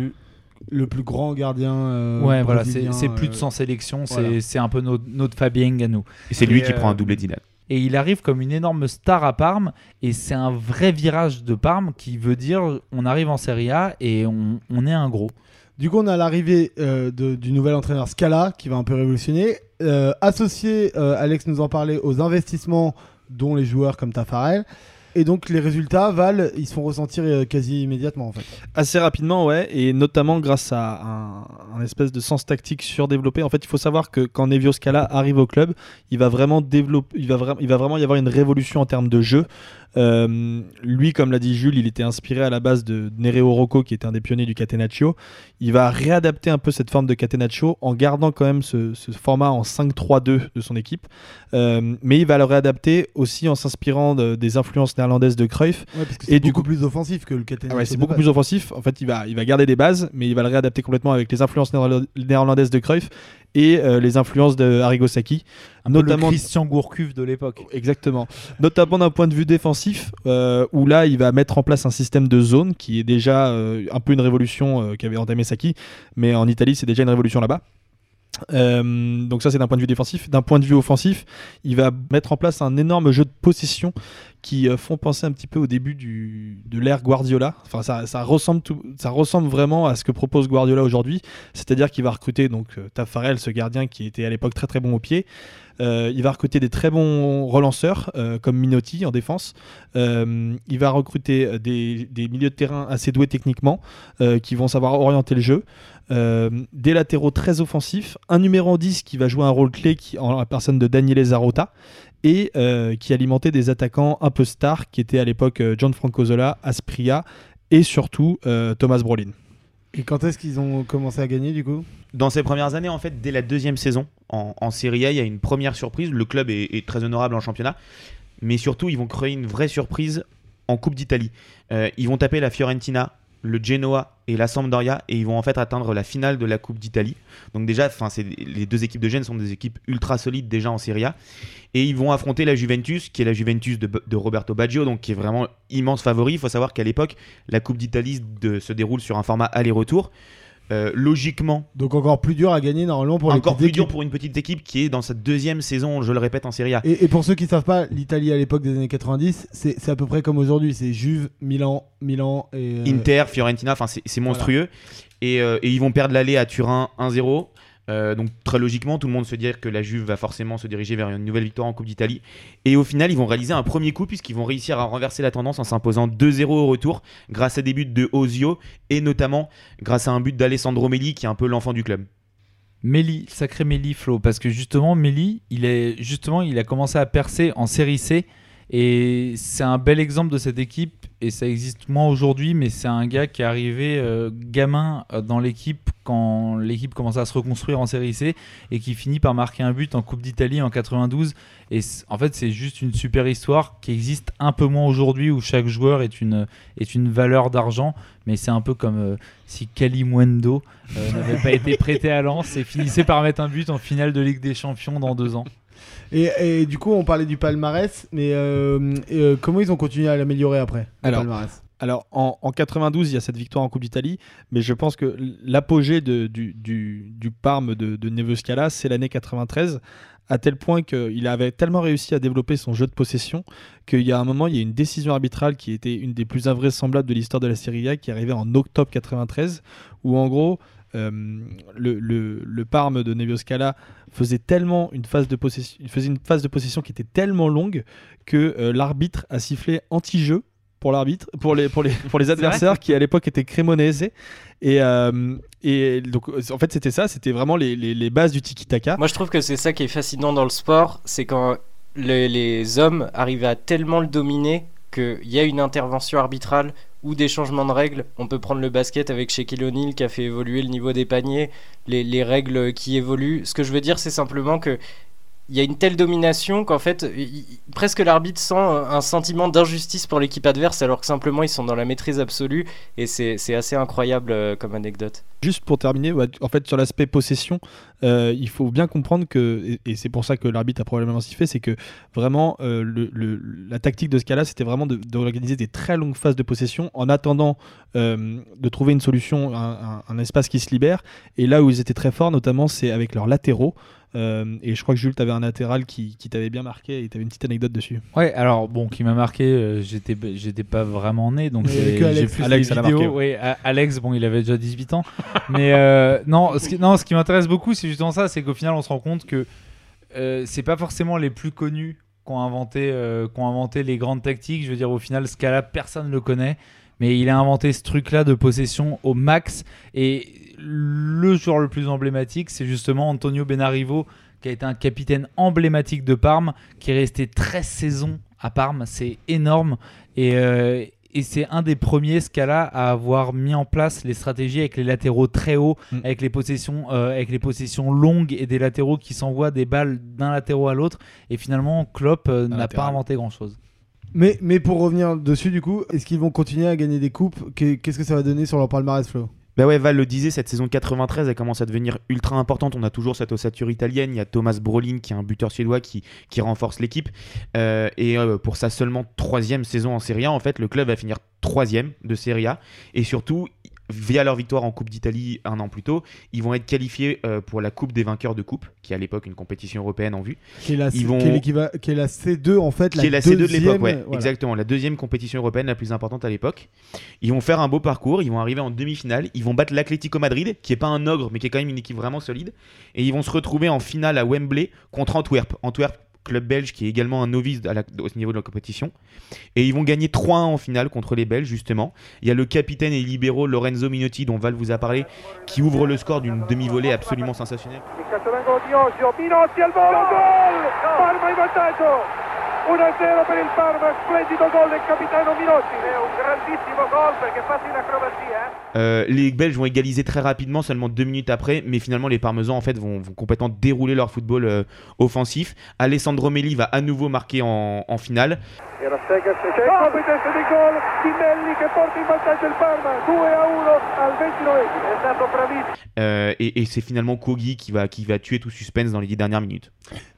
[SPEAKER 1] le plus grand gardien. Euh,
[SPEAKER 3] ouais, voilà, c'est plus de 100 euh, sélections, c'est un peu notre, notre Fabien Ganou.
[SPEAKER 2] Et c'est lui qui prend un doublé d'Inal
[SPEAKER 3] et il arrive comme une énorme star à Parme et c'est un vrai virage de Parme qui veut dire on arrive en Serie A et on, est un gros.
[SPEAKER 1] Du coup, on a l'arrivée euh, du nouvel entraîneur Scala qui va un peu révolutionner. Euh, associé, euh, Alex nous en parlait, aux investissements dont les joueurs comme Tafarel. Et donc les résultats, Val, ils se font ressentir euh, quasi immédiatement en fait.
[SPEAKER 4] Assez rapidement, ouais, et notamment grâce à un, espèce de sens tactique surdéveloppé. En fait, il faut savoir que quand Nevio Scala arrive au club, il va vraiment développer, il va vraiment y avoir une révolution en termes de jeu. Euh, lui, comme l'a dit Jules, il était inspiré à la base de Nereo Rocco, qui était un des pionniers du Catenaccio. Il va réadapter un peu cette forme de Catenaccio en gardant quand même ce, format en 5-3-2 de son équipe. Euh, mais il va le réadapter aussi en s'inspirant des influences néerlandaises de Cruyff.
[SPEAKER 1] et du coup plus offensif que le Catenaccio.
[SPEAKER 4] ouais, c'est beaucoup plus offensif. En fait, il va, il va garder des bases, mais il va le réadapter complètement avec les influences néerlandaises de Cruyff et euh, les influences de Arrigo Sacchi.
[SPEAKER 3] notamment le Christian Gourcuff de l'époque.
[SPEAKER 4] Exactement. notamment d'un point de vue défensif, euh, où là, il va mettre en place un système de zone qui est déjà euh, un peu une révolution qu'avait entamé Sacchi, mais en Italie, c'est déjà une révolution là-bas. Donc ça c'est d'un point de vue défensif. D'un point de vue offensif, il va mettre en place un énorme jeu de possession qui euh, font penser un petit peu au début du, de l'ère Guardiola. Enfin, ça, ça, ressemble tout, ça ressemble vraiment à ce que propose Guardiola aujourd'hui. C'est-à-dire qu'il va recruter donc euh, Tafarel, ce gardien qui était à l'époque très très bon au pied. Euh, il va recruter des très bons relanceurs comme Minotti en défense. il va recruter des, des, milieux de terrain assez doués techniquement qui vont savoir orienter le jeu. Des latéraux très offensifs, un numéro 10 qui va jouer un rôle clé qui, en la personne de Daniele Zarota et euh, qui alimentait des attaquants un peu stars qui étaient à l'époque euh, John Francozola, Aspria et surtout euh, Thomas Brolin.
[SPEAKER 1] Et quand est-ce qu'ils ont commencé à gagner du coup?
[SPEAKER 2] Dans ces premières années, en fait, dès la deuxième saison en, en Serie A, il y a une première surprise. Le club est, très honorable en championnat, mais surtout, ils vont créer une vraie surprise en Coupe d'Italie. ils vont taper la Fiorentina le Genoa et la Sampdoria et ils vont en fait atteindre la finale de la Coupe d'Italie. Donc déjà, les deux équipes de Gênes sont des équipes ultra solides déjà en Serie A et ils vont affronter la Juventus, qui est la Juventus de, Roberto Baggio, donc qui est vraiment immense favori. Il faut savoir qu'à l'époque, la Coupe d'Italie se déroule sur un format aller-retour. Euh, logiquement.
[SPEAKER 1] Donc encore plus dur à gagner normalement pour
[SPEAKER 2] Encore plus dur pour une petite équipe qui est dans sa deuxième saison, je le répète, en Serie A.
[SPEAKER 1] Et, pour ceux qui ne savent pas, l'Italie à l'époque des années 90, c'est à peu près comme aujourd'hui. C'est Juve, Milan, Milan et.
[SPEAKER 2] Euh, Inter, Fiorentina, enfin c'est monstrueux. Et, euh, et, ils vont perdre l'aller à Turin 1-0. Euh, donc très logiquement, tout le monde se dit que la Juve va forcément se diriger vers une nouvelle victoire en Coupe d'Italie. Et au final, ils vont réaliser un premier coup puisqu'ils vont réussir à renverser la tendance en s'imposant 2-0 au retour grâce à des buts de Ozio et notamment grâce à un but d'Alessandro Melli qui est un peu l'enfant du club.
[SPEAKER 3] Melli, sacré Melli Flo, parce que justement Melli, il il a commencé à percer en série C et c'est un bel exemple de cette équipe et ça existe moins aujourd'hui, mais c'est un gars qui est arrivé euh, gamin euh, dans l'équipe quand l'équipe commençait à se reconstruire en série C et qui finit par marquer un but en Coupe d'Italie en 92. Et en fait, c'est juste une super histoire qui existe un peu moins aujourd'hui où chaque joueur est une, valeur d'argent. Mais c'est un peu comme euh, si Kalimundo n'avait pas été prêté à Lens et finissait par mettre un but en finale de Ligue des Champions dans deux ans.
[SPEAKER 1] Et, du coup, on parlait du palmarès, mais comment ils ont continué à l'améliorer après
[SPEAKER 4] Alors, alors, en, 92, il y a cette victoire en Coupe d'Italie, mais je pense que l'apogée du, du, Parme de, de Scala, c'est l'année 93, à tel point qu'il avait tellement réussi à développer son jeu de possession qu'il y a un moment, il y a une décision arbitrale qui était une des plus invraisemblables de l'histoire de la Serie A, qui est arrivée en octobre 93, où en gros, euh, le, le, Parme de Nevio Scala faisait tellement une phase de possession, faisait une phase de possession qui était tellement longue que euh, l'arbitre a sifflé anti-jeu pour l'arbitre, pour les, pour les, pour les [laughs] adversaires qui à l'époque étaient Cremonese. Et, euh, et donc en fait c'était ça, c'était vraiment les, les, les, bases du tiki-taka.
[SPEAKER 5] Moi je trouve que c'est ça qui est fascinant dans le sport, c'est quand les, les hommes arrivent à tellement le dominer qu'il y a une intervention arbitrale ou des changements de règles. On peut prendre le basket avec Shaquille O'Neal qui a fait évoluer le niveau des paniers, les, les règles qui évoluent. Ce que je veux dire, c'est simplement que il y a une telle domination qu'en fait, presque l'arbitre sent un sentiment d'injustice pour l'équipe adverse, alors que simplement ils sont dans la maîtrise absolue, et c'est assez incroyable euh, comme anecdote.
[SPEAKER 4] Juste pour terminer, en fait, sur l'aspect possession, euh, il faut bien comprendre que, et, c'est pour ça que l'arbitre a probablement sifflé, c'est que vraiment, euh, la tactique de ce cas-là, c'était vraiment d'organiser des très longues phases de possession en attendant de trouver une solution, un, un, espace qui se libère. Et là où ils étaient très forts, notamment, c'est avec leurs latéraux. Euh, et je crois que Jules, tu avais un latéral qui, qui t'avait bien marqué et tu avais une petite anecdote dessus.
[SPEAKER 3] Ouais, alors bon, qui m'a marqué, euh, j'étais, j'étais pas vraiment né, donc
[SPEAKER 1] j'ai
[SPEAKER 3] Alex,
[SPEAKER 1] plus
[SPEAKER 3] Alex, Oui, Alex, bon, il avait déjà 18 ans. [laughs] mais euh, non, ce qui, non, ce qui m'intéresse beaucoup, c'est justement ça, c'est qu'au final, on se rend compte que c'est pas forcément les plus connus qui ont inventé, qui inventé les grandes tactiques. Je veux dire, au final, ce cas-là, personne ne le connaît. Mais il a inventé ce truc-là de possession au max. Et le joueur le plus emblématique, c'est justement Antonio Benarivo, qui a été un capitaine emblématique de Parme, qui est resté 13 saisons à Parme. C'est énorme. Euh, et, c'est un des premiers, ce cas-là, à avoir mis en place les stratégies avec les latéraux très hauts, mm. avec, les possessions, euh, avec les possessions longues et des latéraux qui s'envoient des balles d'un latéraux à l'autre. Et finalement, Klopp euh, n'a pas inventé grand-chose.
[SPEAKER 1] Mais, mais pour revenir dessus, du coup, est-ce qu'ils vont continuer à gagner des coupes? Qu'est-ce que ça va donner sur leur palmarès, Flo?
[SPEAKER 2] Bah ouais, Val le disait, cette saison 93, elle commence à devenir ultra importante. On a toujours cette ossature italienne. Il y a Thomas Brolin, qui est un buteur suédois, qui, qui renforce l'équipe. Euh, et euh, pour sa seulement troisième saison en Serie A, en fait, le club va finir troisième de Serie A. Et surtout, via leur victoire en Coupe d'Italie un an plus tôt, ils vont être qualifiés euh, pour la Coupe des vainqueurs de Coupe, qui est à l'époque une compétition européenne en vue.
[SPEAKER 1] Qui est la, ils vont... qui est, la C2 en fait,
[SPEAKER 2] qui est la C2 de l'époque, ouais, exactement, la deuxième compétition européenne la plus importante à l'époque. Ils vont faire un beau parcours, ils vont arriver en demi-finale, ils vont battre l'Atlético Madrid, qui est pas un ogre, mais qui est quand même une équipe vraiment solide, et ils vont se retrouver en finale à Wembley contre Antwerp. Antwerp club belge qui est également un novice au niveau de la compétition. Et ils vont gagner 3-1 en finale contre les Belges, justement. Il y a le capitaine et libéraux Lorenzo Minotti, dont Val vous a parlé, qui ouvre le score d'une demi-volée absolument sensationnelle. Euh, les Belges vont égaliser très rapidement, seulement deux minutes après, mais finalement les Parmesans en fait vont, complètement dérouler leur football euh, offensif. Alessandro Melli va à nouveau marquer en, en finale. Euh, et, c'est finalement Kogi qui va, qui va tuer tout suspense dans les dix dernières minutes.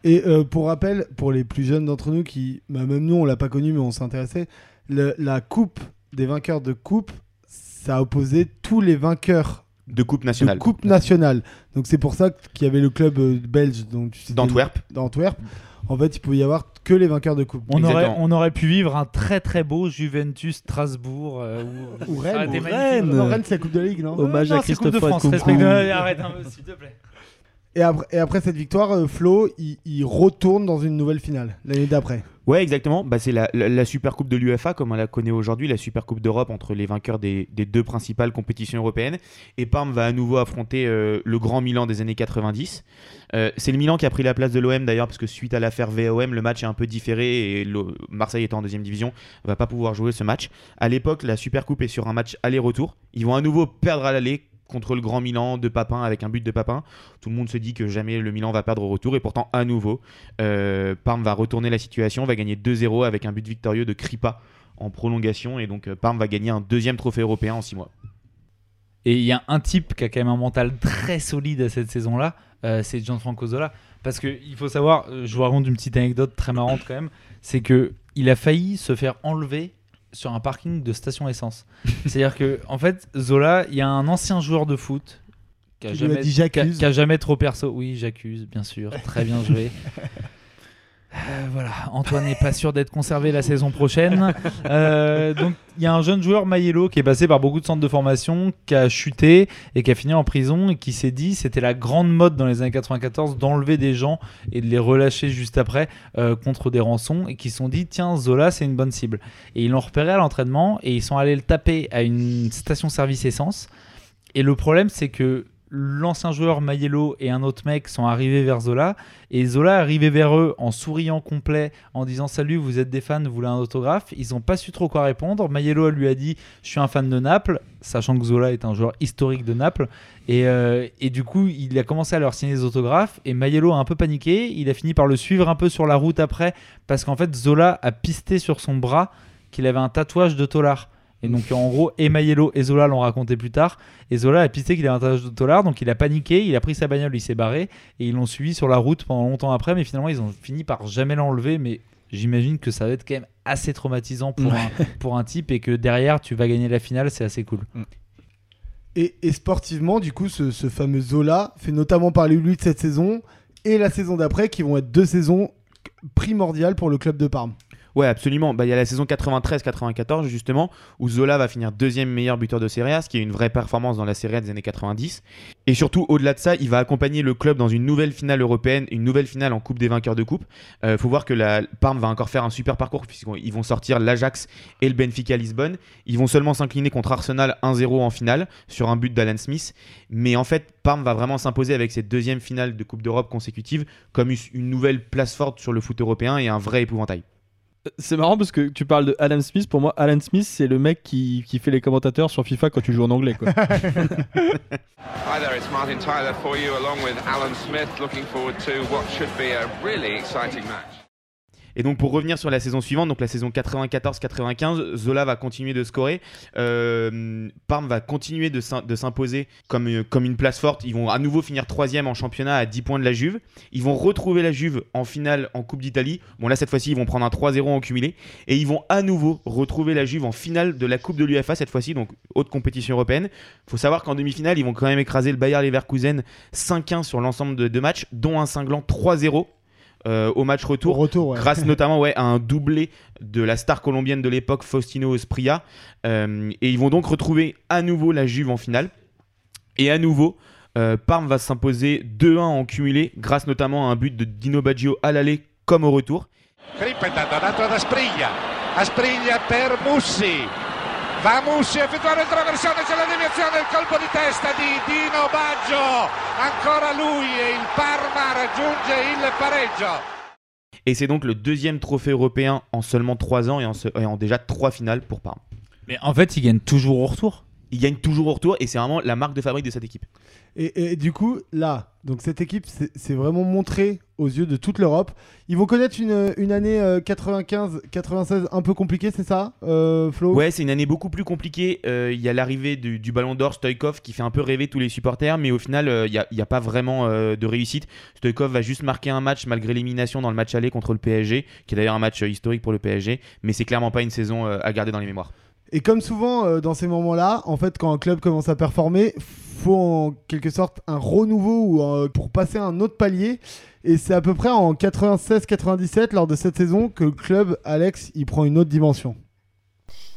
[SPEAKER 1] Et euh, pour rappel, pour les plus jeunes d'entre nous qui, bah, même nous on l'a pas connu mais on s'intéressait, la coupe des vainqueurs de coupe, ça a opposé tous les vainqueurs
[SPEAKER 2] de coupe nationale.
[SPEAKER 1] coupe nationale. Donc c'est pour ça qu'il y avait le club euh, belge
[SPEAKER 2] d'Antwerp.
[SPEAKER 1] D'Antwerp en fait, il pouvait y avoir que les vainqueurs de coupe.
[SPEAKER 3] On aurait, on aurait pu vivre un très très beau Juventus Strasbourg
[SPEAKER 1] euh, ou, Rennes. Rennes, c'est la Coupe de la Ligue, non?
[SPEAKER 4] Hommage à Christophe
[SPEAKER 3] France. Arrête un peu, s'il te plaît.
[SPEAKER 1] Et après, et après cette victoire, euh, Flo, il, retourne dans une nouvelle finale l'année d'après.
[SPEAKER 2] Ouais, exactement. Bah, c'est la, la, Super Coupe de l'UFA, comme on la connaît aujourd'hui, la Super Coupe d'Europe entre les vainqueurs des, des, deux principales compétitions européennes. Et Parme va à nouveau affronter euh, le grand Milan des années 90. Euh, c'est le Milan qui a pris la place de l'OM d'ailleurs, parce que suite à l'affaire VOM, le match est un peu différé et Marseille étant en deuxième division, va pas pouvoir jouer ce match. À l'époque, la Super Coupe est sur un match aller-retour. Ils vont à nouveau perdre à l'aller contre le grand Milan de Papin avec un but de Papin. Tout le monde se dit que jamais le Milan va perdre au retour et pourtant à nouveau, euh, Parme va retourner la situation, va gagner 2-0 avec un but victorieux de Kripa en prolongation et donc euh, Parme va gagner un deuxième trophée européen en 6 mois.
[SPEAKER 3] Et il y a un type qui a quand même un mental très solide à cette saison-là, euh, c'est Gianfranco Zola Parce qu'il faut savoir, je vous raconte une petite anecdote très marrante quand même, c'est que il a failli se faire enlever sur un parking de station essence. [laughs] C'est-à-dire que en fait, Zola, il y a un ancien joueur de foot qui a, jamais,
[SPEAKER 1] dit
[SPEAKER 3] qui a-
[SPEAKER 1] j'accuse.
[SPEAKER 3] qui a jamais trop perso. Oui, j'accuse, bien sûr. Très bien joué. [laughs] Euh, voilà, Antoine n'est pas sûr d'être conservé la saison prochaine. Euh, donc, il y a un jeune joueur, Mayello, qui est passé par beaucoup de centres de formation, qui a chuté et qui a fini en prison et qui s'est dit c'était la grande mode dans les années 94 d'enlever des gens et de les relâcher juste après euh, contre des rançons et qui se sont dit tiens, Zola, c'est une bonne cible. Et ils l'ont repéré à l'entraînement et ils sont allés le taper à une station-service essence. Et le problème, c'est que l'ancien joueur Mayello et un autre mec sont arrivés vers Zola. Et Zola arrivé vers eux en souriant complet en disant salut vous êtes des fans vous voulez un autographe. Ils n'ont pas su trop quoi répondre. Mayello lui a dit je suis un fan de Naples sachant que Zola est un joueur historique de Naples. Et, euh, et du coup il a commencé à leur signer des autographes et Mayello a un peu paniqué. Il a fini par le suivre un peu sur la route après parce qu'en fait Zola a pisté sur son bras qu'il avait un tatouage de Tolar et donc en gros, et Mayello et Zola l'ont raconté plus tard. Et Zola a pisté qu'il avait un tatouage de Tolar, donc il a paniqué, il a pris sa bagnole, il s'est barré, et ils l'ont suivi sur la route pendant longtemps après, mais finalement ils ont fini par jamais l'enlever. Mais j'imagine que ça va être quand même assez traumatisant pour, un, pour un type, et que derrière tu vas gagner la finale, c'est assez cool.
[SPEAKER 1] Et, et sportivement, du coup, ce, ce fameux Zola fait notamment parler lui de cette saison et la saison d'après, qui vont être deux saisons primordiales pour le club de Parme.
[SPEAKER 2] Ouais, absolument. Bah, Il y a la saison 93-94, justement, où Zola va finir deuxième meilleur buteur de Serie A, ce qui est une vraie performance dans la Serie A des années 90. Et surtout, au-delà de ça, il va accompagner le club dans une nouvelle finale européenne, une nouvelle finale en Coupe des vainqueurs de Coupe. Il faut voir que la Parme va encore faire un super parcours, puisqu'ils vont sortir l'Ajax et le Benfica Lisbonne. Ils vont seulement s'incliner contre Arsenal 1-0 en finale, sur un but d'Alan Smith. Mais en fait, Parme va vraiment s'imposer avec cette deuxième finale de Coupe d'Europe consécutive comme une nouvelle place forte sur le foot européen et un vrai épouvantail.
[SPEAKER 4] C'est marrant parce que tu parles de Alan Smith. Pour moi, Alan Smith, c'est le mec qui, qui fait les commentateurs sur FIFA quand tu joues en anglais. Quoi. [laughs]
[SPEAKER 10] Hi there, it's Martin Tyler for you, along with Alan Smith. Looking forward to what should be a really exciting match.
[SPEAKER 2] Et donc pour revenir sur la saison suivante, donc la saison 94-95, Zola va continuer de scorer. Euh, Parme va continuer de s'im- de s'imposer comme, euh, comme une place forte. Ils vont à nouveau finir troisième en championnat à 10 points de la Juve. Ils vont retrouver la Juve en finale en Coupe d'Italie. Bon là cette fois-ci ils vont prendre un 3-0 en cumulé. Et ils vont à nouveau retrouver la Juve en finale de la Coupe de l'UFA cette fois-ci, donc haute compétition européenne. faut savoir qu'en demi-finale ils vont quand même écraser le Bayer Leverkusen 5-1 sur l'ensemble de matchs, dont un cinglant 3-0. Euh, au match retour,
[SPEAKER 1] Au retour, ouais.
[SPEAKER 2] grâce [laughs] notamment ouais, à un doublé de la star colombienne de l'époque, Faustino Spria. Euh, et ils vont donc retrouver à nouveau la Juve en finale. Et à nouveau, euh, Parme va s'imposer 2-1 en cumulé, grâce notamment à un but de Dino Baggio à l'aller comme au retour.
[SPEAKER 11] Aspriglia, Aspriglia per Mussi, va Mussi a effettuare il traversone, c'è la deviazione, il colpo di testa di Dino Baggio, ancora lui e il Parma raggiunge il pareggio.
[SPEAKER 2] Et c'est donc le deuxième trophée européen en seulement 3 ans et en, se- et en déjà 3 finales pour Parme.
[SPEAKER 3] Mais en fait, ils gagnent toujours au retour.
[SPEAKER 2] Ils gagnent toujours au retour et c'est vraiment la marque de fabrique de cette équipe.
[SPEAKER 1] Et, et du coup, là, donc cette équipe c'est vraiment montré aux yeux de toute l'Europe. Ils vont connaître une, une année 95-96 un peu compliquée, c'est ça, euh, Flo?
[SPEAKER 2] Ouais, c'est une année beaucoup plus compliquée. Euh, Il y a l'arrivée du, du Ballon d'Or Stoïkov qui fait un peu rêver tous les supporters, mais au final, euh, il n'y a, il pas vraiment euh, de réussite. Stoïkov va juste marquer un match malgré l'élimination dans le match aller contre le PSG, qui est d'ailleurs un match euh, historique pour le PSG, mais c'est clairement pas une saison euh, à garder dans les mémoires.
[SPEAKER 1] Et comme souvent euh, dans ces moments-là, en fait, quand un club commence à performer, faut en quelque sorte un renouveau ou pour passer à un autre palier. Et c'est à peu près en 96-97, lors de cette saison, que le club, Alex, il prend une autre dimension.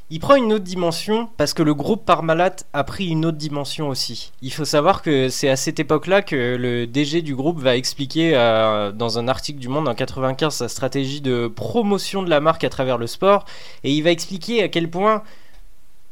[SPEAKER 5] Il prend une autre dimension parce que le groupe Parmalat a pris une autre dimension aussi. Il faut savoir que c'est à cette époque-là que le DG du groupe va expliquer euh, dans un article du Monde en 95 sa stratégie de promotion de la marque à travers le sport et il va expliquer à quel point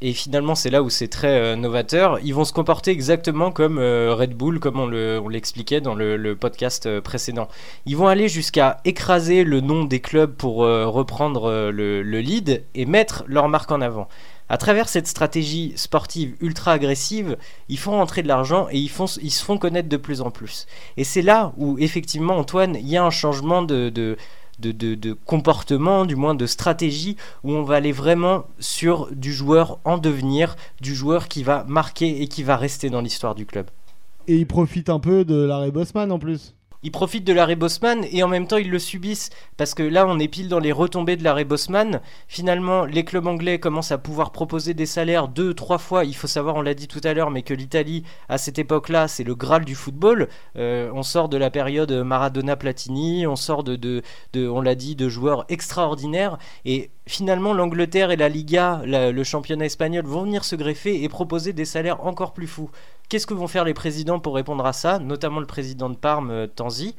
[SPEAKER 5] et finalement c'est là où c'est très euh, novateur, ils vont se comporter exactement comme euh, Red Bull, comme on le- on l'expliquait dans le, podcast euh, précédent. Ils vont aller jusqu'à écraser le nom des clubs pour reprendre le, le lead et mettre leur marque en avant. À travers cette stratégie sportive ultra agressive, ils font rentrer de l'argent et ils, se font connaître de plus en plus. Et c'est là où effectivement Antoine, il y a un changement de, de, de- comportement, du moins de stratégie, où on va aller vraiment sur du joueur en devenir, du joueur qui va marquer et qui va rester dans l'histoire du club.
[SPEAKER 1] Et il profite un peu de l'arrêt Bosman en plus.
[SPEAKER 5] Ils profitent de l'arrêt Bosman et en même temps ils le subissent parce que là on est pile dans les retombées de l'arrêt Bosman. Finalement, les clubs anglais commencent à pouvoir proposer des salaires deux, trois fois. Il faut savoir, on l'a dit tout à l'heure, mais que l'Italie à cette époque-là c'est le graal du football. Euh, on sort de la période Maradona-Platini, on sort de, de, de on l'a dit, de joueurs extraordinaires et finalement l'Angleterre et la Liga, le championnat espagnol vont venir se greffer et proposer des salaires encore plus fous. Qu'est-ce que vont faire les présidents pour répondre à ça, notamment le président de Parme, euh, Tanzi?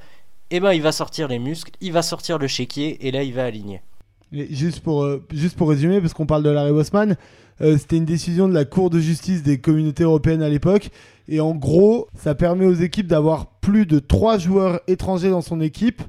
[SPEAKER 5] Eh ben, il va sortir les muscles, il va sortir le chéquier et là, il va aligner.
[SPEAKER 1] juste, pour, euh, juste pour résumer, parce qu'on parle de l'arrêt Bosman, euh, c'était une décision de la Cour de justice des communautés européennes à l'époque. Et en gros, ça permet aux équipes d'avoir plus de 3 joueurs étrangers dans son équipe,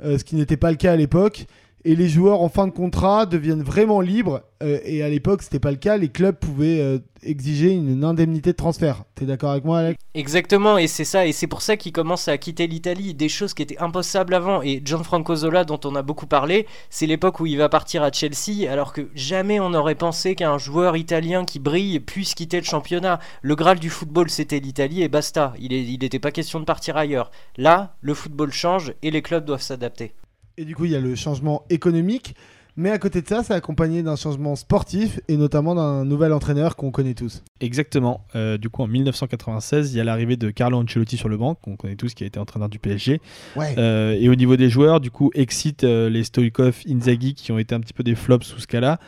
[SPEAKER 1] ce qui n'était pas le cas à l'époque et les joueurs en fin de contrat deviennent vraiment libres. Euh, et à l'époque, c'était pas le cas. Les clubs pouvaient euh, exiger une, indemnité de transfert. T'es d'accord avec moi, Alex?
[SPEAKER 5] Exactement, et c'est ça, et c'est pour ça qu'ils commencent à quitter l'Italie. Des choses qui étaient impossibles avant. Et Gianfranco Zola, dont on a beaucoup parlé, c'est l'époque où il va partir à Chelsea, alors que jamais on n'aurait pensé qu'un joueur italien qui brille puisse quitter le championnat. Le Graal du football, c'était l'Italie et basta. Il n'était pas question de partir ailleurs. Là, le football change et les clubs doivent s'adapter.
[SPEAKER 1] Et du coup, il y a le changement économique. Mais à côté de ça, c'est accompagné d'un changement sportif et notamment d'un nouvel entraîneur qu'on connaît tous.
[SPEAKER 4] Exactement. Euh, du coup, en 1996, il y a l'arrivée de Carlo Ancelotti sur le banc, qu'on connaît tous, qui a été entraîneur du PSG. Euh, et au niveau des joueurs, du coup, excite euh, les Stoikov, Inzaghi, qui ont été un petit peu des flops sous ce cas-là.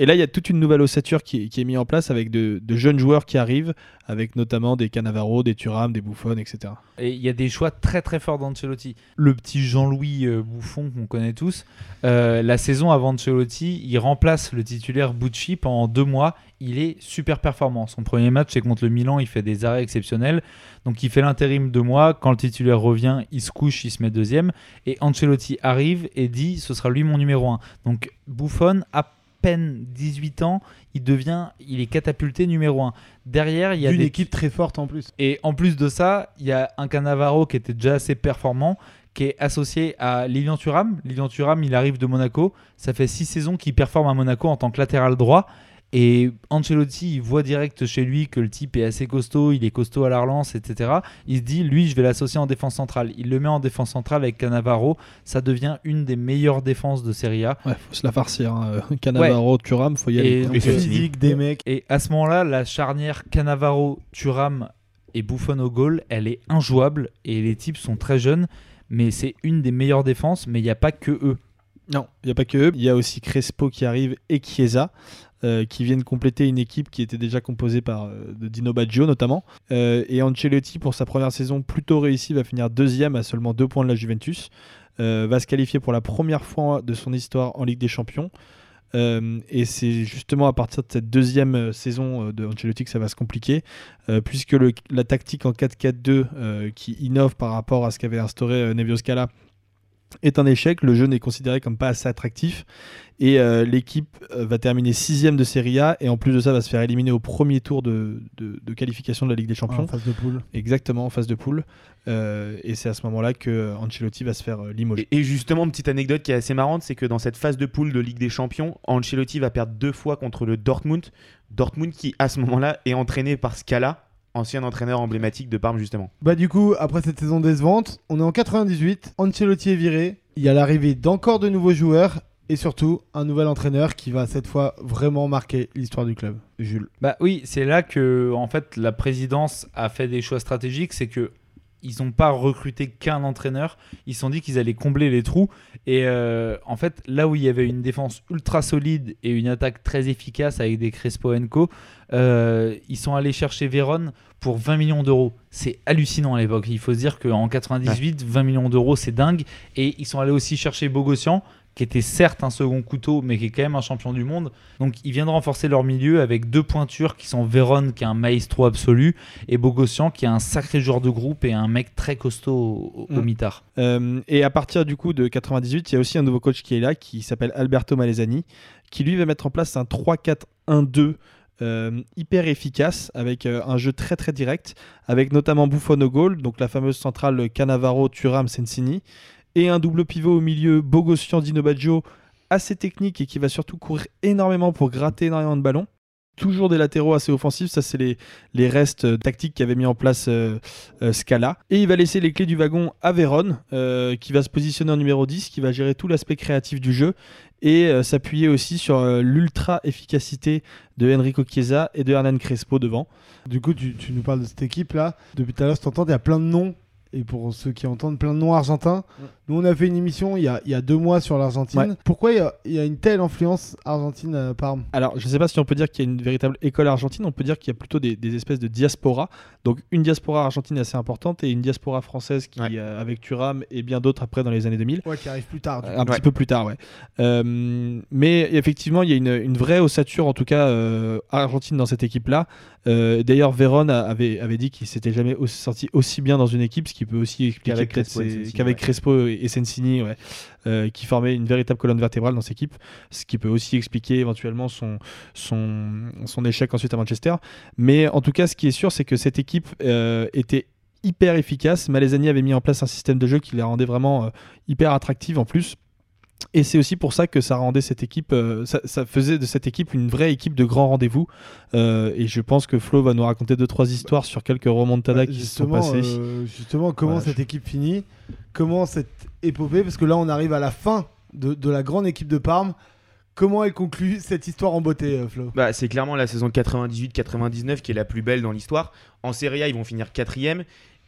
[SPEAKER 4] Et là, il y a toute une nouvelle ossature qui, est mise en place avec de, jeunes joueurs qui arrivent, avec notamment des Cannavaro, des Thuram, des Buffon, etc.
[SPEAKER 3] Et il y a des choix très très forts d'Ancelotti. Le petit Jean-Louis euh, Bouffon qu'on connaît tous, euh, la saison avant Ancelotti, il remplace le titulaire Bucci pendant deux mois. Il est super performant. Son premier match, c'est contre le Milan, il fait des arrêts exceptionnels. Donc il fait l'intérim deux mois. Quand le titulaire revient, il se couche, il se met deuxième. Et Ancelotti arrive et dit ce sera lui mon numéro un. Donc Buffon a peine 18 ans, il devient, il est catapulté numéro 1. Derrière, il y a
[SPEAKER 1] une équipe très forte en plus.
[SPEAKER 3] Et en plus de ça, il y a un Cannavaro qui était déjà assez performant, qui est associé à Lilian Thuram. Lilian Thuram, il arrive de Monaco. Ça fait 6 saisons qu'il performe à Monaco en tant que latéral droit. Et Ancelotti, il voit direct chez lui que le type est assez costaud, il est costaud à la relance, etc. Il se dit, lui, je vais l'associer en défense centrale. Il le met en défense centrale avec Cannavaro. Ça devient une des meilleures défenses de Serie A.
[SPEAKER 4] Ouais, faut se la farcir. Hein. Cannavaro, Thuram, faut y aller.
[SPEAKER 3] Et, physique des mecs. Et à ce moment-là, la charnière Cannavaro, Thuram et Buffon au goal, elle est injouable. Et les types sont très jeunes, mais c'est une des meilleures défenses. Mais il n'y a pas que eux.
[SPEAKER 4] Non, il n'y a pas que eux. Il y a aussi Crespo qui arrive et Chiesa. Euh, qui viennent compléter une équipe qui était déjà composée par euh, Dino Baggio notamment. Euh, et Ancelotti, pour sa première saison plutôt réussie, va finir deuxième à seulement deux points de la Juventus. va se qualifier pour la première fois de son histoire en Ligue des Champions. et c'est justement à partir de cette deuxième saison de Ancelotti que ça va se compliquer, puisque la tactique en 4-4-2 qui innove par rapport à ce qu'avait instauré Nevio Scala est un échec. Le jeu n'est considéré comme pas assez attractif. Et euh, l'équipe euh, va terminer sixième de Serie A et en plus de ça va se faire éliminer au premier tour de, de, qualification de la Ligue des Champions. en
[SPEAKER 1] phase de poule.
[SPEAKER 4] Exactement, en phase de poule. Euh, et c'est à ce moment-là que Ancelotti va se faire limoger.
[SPEAKER 2] Et, justement, petite anecdote qui est assez marrante, c'est que dans cette phase de poule de Ligue des Champions, Ancelotti va perdre deux fois contre le Dortmund. Dortmund qui, à ce moment-là, est entraîné par Scala, ancien entraîneur emblématique de Parme justement.
[SPEAKER 1] Bah du coup, après cette saison décevante, on est en 98, Ancelotti est viré, il y a l'arrivée d'encore de nouveaux joueurs et surtout un nouvel entraîneur qui va cette fois vraiment marquer l'histoire du club. Jules.
[SPEAKER 3] Bah oui, c'est là que en fait la présidence a fait des choix stratégiques, c'est que ils n'ont pas recruté qu'un entraîneur, ils se sont dit qu'ils allaient combler les trous. Et euh, en fait, là où il y avait une défense ultra solide et une attaque très efficace avec des Crespo Co, euh, ils sont allés chercher Véron pour 20 millions d'euros. C'est hallucinant à l'époque. Il faut se dire qu'en 98, 20 millions d'euros, c'est dingue. Et ils sont allés aussi chercher Bogossian, qui était certes un second couteau, mais qui est quand même un champion du monde. Donc ils viennent renforcer leur milieu avec deux pointures qui sont Véron, qui est un maestro absolu, et Bogossian, qui est un sacré joueur de groupe et un mec très costaud au, mm. mitard.
[SPEAKER 4] Euh, et à partir du coup de 98, il y a aussi un nouveau coach qui est là, qui s'appelle Alberto Malesani, qui lui va mettre en place un 3-4-1-2. Euh, hyper efficace avec euh, un jeu très très direct avec notamment Buffon au goal donc la fameuse centrale Cannavaro Turam Sensini et un double pivot au milieu Bogossian Dino Baggio assez technique et qui va surtout courir énormément pour gratter énormément de ballons. toujours des latéraux assez offensifs. Ça, c'est les, restes euh, tactiques qu'avait mis en place euh, euh, Scala. Et il va laisser les clés du wagon à Véron, qui va se positionner en numéro 10, qui va gérer tout l'aspect créatif du jeu et s'appuyer aussi sur l'ultra efficacité de Enrico Chiesa et de Hernan Crespo devant.
[SPEAKER 1] Du coup, tu, tu nous parles de cette équipe là. Depuis tout à l'heure, tu entends, il y a plein de noms et pour ceux qui entendent plein de noms argentins, nous on a fait une émission il y a, il y a deux mois sur l'Argentine. Pourquoi il y, a, une telle influence argentine à Parme
[SPEAKER 4] Alors je ne sais pas si on peut dire qu'il y a une véritable école argentine, on peut dire qu'il y a plutôt des, espèces de diaspora. Donc une diaspora argentine assez importante et une diaspora française qui, euh, avec Turam et bien d'autres après dans les années 2000.
[SPEAKER 1] Ouais, qui arrive plus tard.
[SPEAKER 4] un petit peu plus tard, ouais. Euh, mais effectivement, il y a une, vraie ossature en tout cas euh, argentine dans cette équipe-là. D'ailleurs, Véron avait, avait dit qu'il s'était jamais sorti aussi bien dans une équipe, qui peut aussi expliquer qu'avec Crespo, et Sensini, euh, qui formait une véritable colonne vertébrale dans cette équipe, ce qui peut aussi expliquer éventuellement son, son, son échec ensuite à Manchester. Mais en tout cas, ce qui est sûr, c'est que cette équipe euh, était hyper efficace. Malesani avait mis en place un système de jeu qui la rendait vraiment euh, hyper attractive en plus. Et c'est aussi pour ça que ça rendait cette équipe, euh, ça, faisait de cette équipe une vraie équipe de grands rendez-vous. Euh, et je pense que Flo va nous raconter deux trois histoires sur quelques remontadas qui se sont passées.
[SPEAKER 1] Euh, justement, comment cette équipe finit, comment cette épopée, parce que là on arrive à la fin de, la grande équipe de Parme. Comment elle conclut cette histoire en beauté, Flo?
[SPEAKER 2] Bah, C'est clairement la saison 98-99 qui est la plus belle dans l'histoire. En Serie A, ils vont finir quatrième.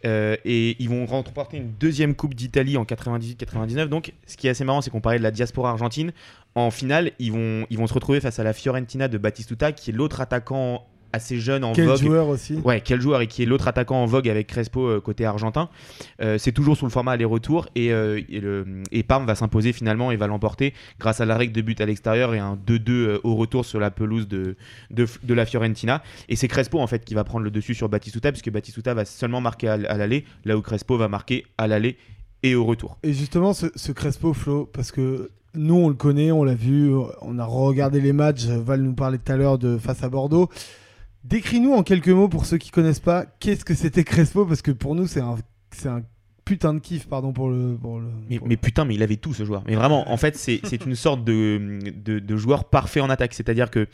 [SPEAKER 2] Euh, et ils vont remporter une deuxième Coupe d'Italie en 98-99. Donc, ce qui est assez marrant, c'est qu'on parlait de la diaspora argentine. En finale, ils vont, ils vont se retrouver face à la Fiorentina de Batistuta, qui est l'autre attaquant assez jeune en
[SPEAKER 1] quel
[SPEAKER 2] vogue.
[SPEAKER 1] Quel joueur aussi
[SPEAKER 2] Ouais, quel joueur et qui est l'autre attaquant en vogue avec Crespo euh, côté argentin. Euh, c'est toujours sous le format aller-retour et, euh, et, le, et Parme va s'imposer finalement et va l'emporter grâce à la règle de but à l'extérieur et un 2-2 au retour sur la pelouse de, de, la Fiorentina. Et c'est Crespo en fait qui va prendre le dessus sur Batistuta puisque Batistuta va seulement marquer à, l'aller là où Crespo va marquer à l'aller et au retour.
[SPEAKER 1] Et justement, ce, ce Crespo, Flo, parce que nous, on le connaît, on l'a vu, on a regardé les matchs. Val nous parlait tout à l'heure de face à Bordeaux. Décris-nous en quelques mots pour ceux qui connaissent pas, qu'est-ce que c'était Crespo Parce que pour nous, c'est un, c'est un putain de kiff, pardon pour le. Pour le
[SPEAKER 2] mais, putain, mais il avait tout ce joueur. Mais vraiment, en fait, c'est, une sorte de, de, joueur parfait en attaque. C'est-à-dire que.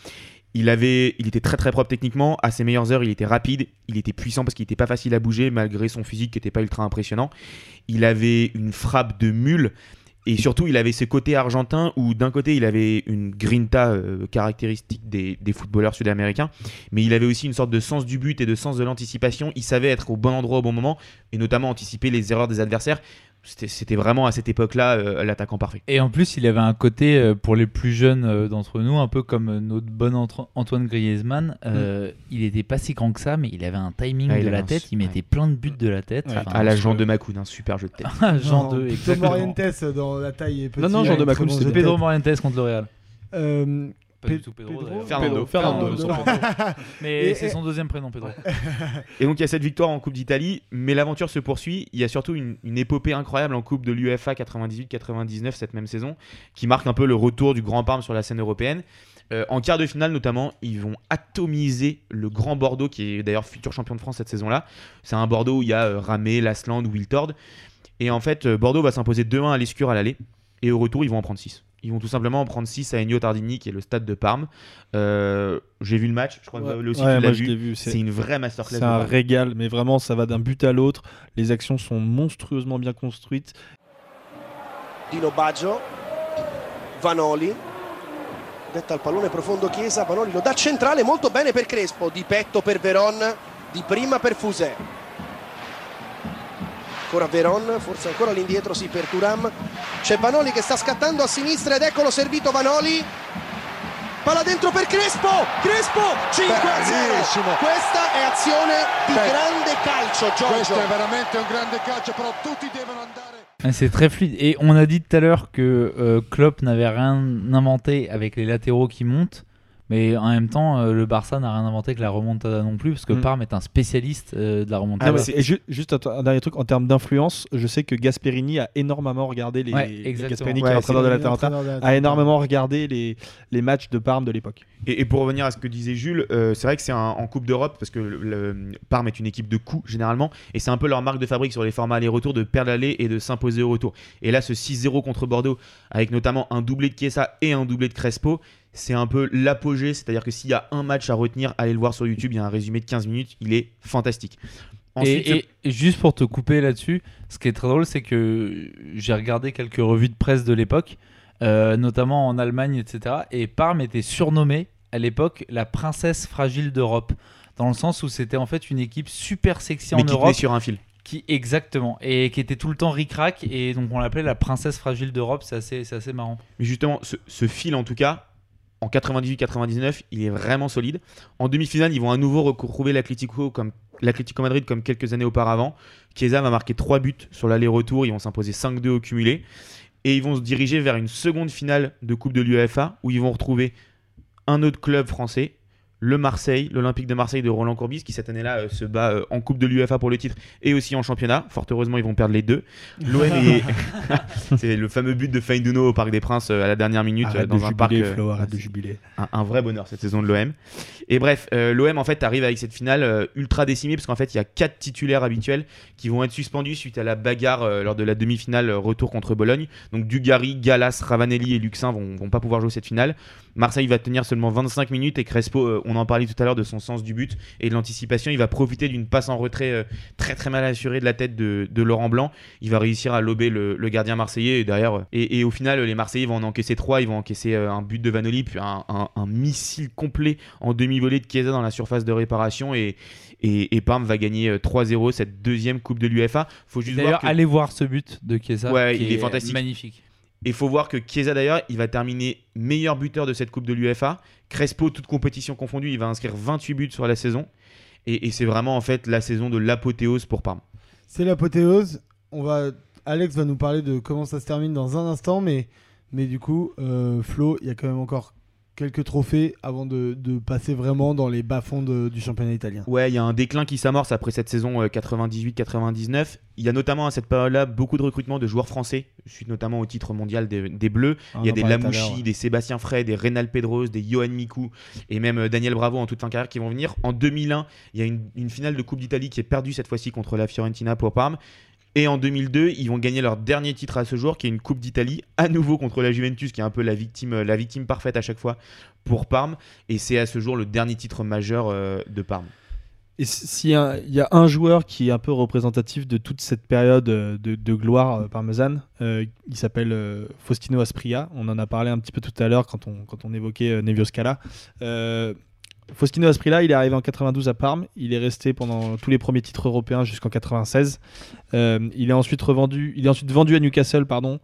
[SPEAKER 2] Il, avait, il était très très propre techniquement, à ses meilleures heures il était rapide, il était puissant parce qu'il n'était pas facile à bouger malgré son physique qui n'était pas ultra impressionnant. Il avait une frappe de mule, et surtout, il avait ce côté argentin où d'un côté, il avait une grinta euh, caractéristique des, des footballeurs sud-américains, mais il avait aussi une sorte de sens du but et de sens de l'anticipation. Il savait être au bon endroit au bon moment, et notamment anticiper les erreurs des adversaires. C'était vraiment à cette époque-là euh, l'attaquant parfait.
[SPEAKER 3] Et en plus, il avait un côté, euh, pour les plus jeunes euh, d'entre nous, un peu comme notre bon Antoine Griezmann. Mm. Il était pas si grand que ça, mais il avait un timing ah, de la tête. Il mettait plein de buts de la tête.
[SPEAKER 2] à la Jean de Macoun, un super jeu de tête. [laughs]
[SPEAKER 3] Jean de,
[SPEAKER 1] exactement. Morientes dans la taille est petit.
[SPEAKER 3] Non, non, Jean de Macoun, c'était Pedro Morientes contre le Real.
[SPEAKER 2] Pas du tout Pedro. Fernando. Fernando. [laughs]
[SPEAKER 3] mais c'est son deuxième prénom, Pedro.
[SPEAKER 2] et donc il y a cette victoire en Coupe d'Italie, mais l'aventure se poursuit. Il y a surtout une, épopée incroyable en Coupe de l'UFA 98-99 cette même saison, qui marque un peu le retour du Grand Parme sur la scène européenne. Euh, en quart de finale notamment, ils vont atomiser le Grand Bordeaux, qui est d'ailleurs futur champion de France cette saison-là. C'est un Bordeaux où il y a euh, Ramé, Lasland, Wiltord. Et en fait, euh, Bordeaux va s'imposer 2-1 à l'Escure à l'aller. Et au retour, ils vont en prendre 6. Ils vont tout simplement en prendre 6 à Ennio Tardini, qui est le stade de Parme. Euh, j'ai vu le match, je crois que aussi tu l'as vu. C'est une vraie masterclass.
[SPEAKER 4] C'est un régal, mais vraiment, ça va d'un but à l'autre. Les actions sont monstrueusement bien construites.
[SPEAKER 8] Dino Baggio, Vanoli, detta al pallone profondo Chiesa, Vanoli lo dà centrale molto bene per Crespo, di petto per Veron, di prima per Fusè. Ancora Veron, forse ancora l'indietro sì per Turam. C'è Vanoli che sta scattando a sinistra ed eccolo servito Vanoli. Palla dentro per Crespo, Crespo 5 a 0. Questa è azione di Beh, grande calcio, Giorgio.
[SPEAKER 11] Questo è veramente un grande calcio, però tutti devono andare.
[SPEAKER 3] Ah, c'est très fluide. Et on a dit tout à l'heure que euh, Klopp n'avait rien inventé avec les latéraux qui montent. Mais en même temps, euh, le Barça n'a rien inventé que la remontada non plus, parce que mm. Parme est un spécialiste euh, de la remontada.
[SPEAKER 4] Ah, juste un, dernier truc en termes d'influence, je sais que Gasperini a énormément regardé les, Gasperini qui est entraîneur de l'Atalanta a énormément regardé les, les matchs de Parme de l'époque.
[SPEAKER 2] Et, pour revenir à ce que disait Jules, euh, c'est vrai que c'est en Coupe d'Europe parce que le, Parme est une équipe de coups généralement, et c'est un peu leur marque de fabrique sur les formats aller-retour de perdre l'aller et de s'imposer au retour. Et là, ce 6-0 contre Bordeaux, avec notamment un doublé de Chiesa et un doublé de Crespo, c'est un peu l'apogée, c'est-à-dire que s'il y a un match à retenir, allez le voir sur YouTube, il y a un résumé de 15 minutes, il est fantastique.
[SPEAKER 3] et, juste pour te couper là-dessus, ce qui est très drôle, c'est que j'ai regardé quelques revues de presse de l'époque, euh, notamment en Allemagne, etc. Et Parme était surnommée à l'époque la princesse fragile d'Europe, dans le sens où c'était en fait une équipe super sexy
[SPEAKER 2] Mais
[SPEAKER 3] en
[SPEAKER 2] qui
[SPEAKER 3] Europe.
[SPEAKER 2] sur un fil.
[SPEAKER 3] Qui, exactement, et qui était tout le temps ric-rac, et donc on l'appelait la princesse fragile d'Europe, c'est assez, c'est assez marrant.
[SPEAKER 2] Mais justement, ce, ce fil en tout cas, en 98-99, il est vraiment solide. En demi-finale, ils vont à nouveau retrouver l'Atlético Madrid comme quelques années auparavant. Chiesa va marquer 3 buts sur l'aller-retour, ils vont s'imposer 5-2 au cumulé et ils vont se diriger vers une seconde finale de Coupe de l'UEFA où ils vont retrouver un autre club français le Marseille, l'Olympique de Marseille de Roland Courbis, qui cette année-là euh, se bat euh, en Coupe de l'UEFA pour le titre et aussi en championnat. Fort heureusement, ils vont perdre les deux. [laughs] L'OM est. [laughs] c'est le fameux but de Feinduno au Parc des Princes euh, à la dernière minute dans un parc.
[SPEAKER 4] Flo, arrête de jubiler.
[SPEAKER 2] Un, un, vrai bonheur cette saison de l'OM. Et bref, l'OM en fait arrive avec cette finale ultra décimée parce qu'en fait, il y a quatre titulaires habituels qui vont être suspendus suite à la bagarre lors de la demi-finale retour contre Bologne. Donc Dugarry, Galas, Ravanelli et Luxin vont, vont pas pouvoir jouer cette finale. Marseille va tenir seulement 25 minutes et Crespo, on en parlait tout à l'heure de son sens du but et de l'anticipation. Il va profiter d'une passe en retrait euh, très très mal assurée de la tête de, Laurent Blanc. Il va réussir à lober le, gardien marseillais et derrière. Euh, et, au final, les Marseillais vont en encaisser trois. Ils vont encaisser euh, un but de Vanoli, puis un, missile complet en demi-volée de Chiesa dans la surface de réparation. Et, et, Parme va gagner 3-0 cette deuxième Coupe de l'UFA.
[SPEAKER 3] Faut juste D'ailleurs, allez voir ce but de Chiesa.
[SPEAKER 2] Ouais, il est, fantastique.
[SPEAKER 3] Magnifique.
[SPEAKER 2] Et il faut voir que Chiesa d'ailleurs, il va terminer meilleur buteur de cette Coupe de l'UFA. Crespo, toute compétition confondue, il va inscrire 28 buts sur la saison. Et, c'est vraiment en fait la saison de l'apothéose pour Parme.
[SPEAKER 1] C'est l'apothéose. On va, Alex va nous parler de comment ça se termine dans un instant, mais, mais du coup, euh, Flo, il y a quand même encore quelques trophées avant de, passer vraiment dans les bas-fonds du championnat italien.
[SPEAKER 2] Ouais, il y a un déclin qui s'amorce après cette saison 98-99. Euh, il y a notamment à cette période-là beaucoup de recrutements de joueurs français, suite notamment au titre mondial des, Bleus. il y a des Lamouchi, des Sébastien Frey, des Reynal Pedros, des Johan Mikou et même euh, Daniel Bravo en toute fin de carrière qui vont venir. En 2001, il y a une, une finale de Coupe d'Italie qui est perdue cette fois-ci contre la Fiorentina pour Parme. Et en 2002, ils vont gagner leur dernier titre à ce jour, qui est une Coupe d'Italie, à nouveau contre la Juventus, qui est un peu la victime, euh, la victime parfaite à chaque fois pour Parme. Et c'est à ce jour le dernier titre majeur euh, de Parme.
[SPEAKER 4] Et s'il y, a un joueur qui est un peu représentatif de toute cette période euh, de, gloire parmesane, il s'appelle Faustino Aspria. On en a parlé un petit peu tout à l'heure quand on, quand on évoquait Nevio Scala. Faustino Asprilla, il est arrivé en 92 à Parme. Il est resté pendant tous les premiers titres européens jusqu'en 96. Euh, il est ensuite revendu, il est ensuite vendu à Newcastle, pardon,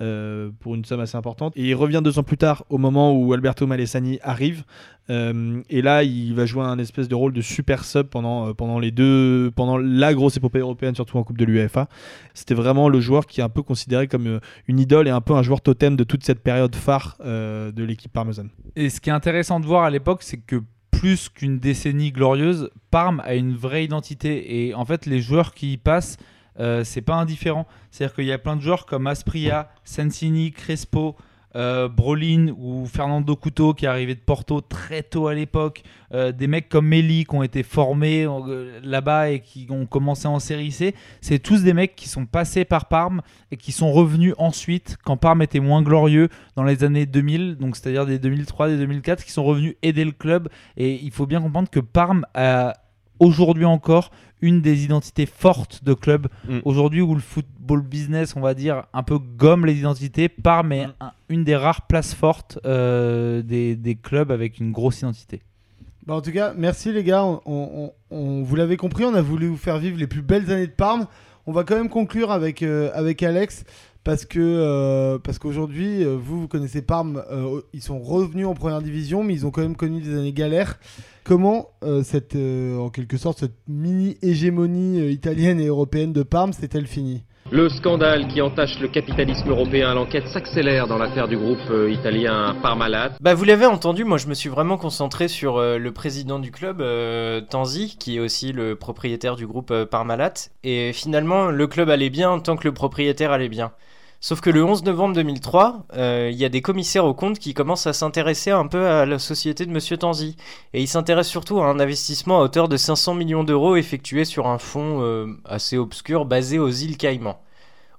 [SPEAKER 4] euh, pour une somme assez importante. Et il revient deux ans plus tard, au moment où Alberto Malesani arrive. Euh, et là, il va jouer un espèce de rôle de super sub pendant, pendant les deux, pendant la grosse épopée européenne, surtout en Coupe de l'UEFA. C'était vraiment le joueur qui est un peu considéré comme une idole et un peu un joueur totem de toute cette période phare de l'équipe parmesane.
[SPEAKER 3] Et ce qui est intéressant de voir à l'époque, c'est que plus qu'une décennie glorieuse, Parme a une vraie identité. Et en fait, les joueurs qui y passent, euh, c'est pas indifférent. C'est-à-dire qu'il y a plein de joueurs comme Aspria, Sensini, Crespo, euh, Brolin ou Fernando Couto qui est arrivé de Porto très tôt à l'époque, euh, des mecs comme Meli qui ont été formés euh, là-bas et qui ont commencé en série C, c'est tous des mecs qui sont passés par Parme et qui sont revenus ensuite quand Parme était moins glorieux dans les années 2000, donc c'est-à-dire des 2003, des 2004, qui sont revenus aider le club. Et il faut bien comprendre que Parme a aujourd'hui encore une des identités fortes de club. Mm. Aujourd'hui où le football business, on va dire, un peu gomme les identités, part mais mm. une des rares places fortes euh, des, des, clubs avec une grosse identité.
[SPEAKER 1] Bah en tout cas, merci les gars. On, on, vous l'avez compris, on a voulu vous faire vivre les plus belles années de Parme. On va quand même conclure avec, euh, avec Alex parce que euh, parce qu'aujourd'hui, vous, vous connaissez Parme, ils sont revenus en première division, mais ils ont quand même connu des années galères. Comment euh, cette, euh, en quelque sorte, cette mini-hégémonie euh, italienne et européenne de Parme s'est-elle finie?
[SPEAKER 12] Le scandale qui entache le capitalisme européen, l'enquête s'accélère dans l'affaire du groupe italien Parmalat.
[SPEAKER 5] Bah vous l'avez entendu, moi je me suis vraiment concentré sur le président du club, Tanzi, qui est aussi le propriétaire du groupe Parmalat. Et finalement, le club allait bien tant que le propriétaire allait bien. Sauf que le 11 novembre 2003, euh, il y a des commissaires aux comptes qui commencent à s'intéresser un peu à la société de Monsieur Tanzi. Et ils s'intéressent surtout à un investissement à hauteur de 500 millions d'euros effectué sur un fonds euh, assez obscur basé aux îles Caïmans.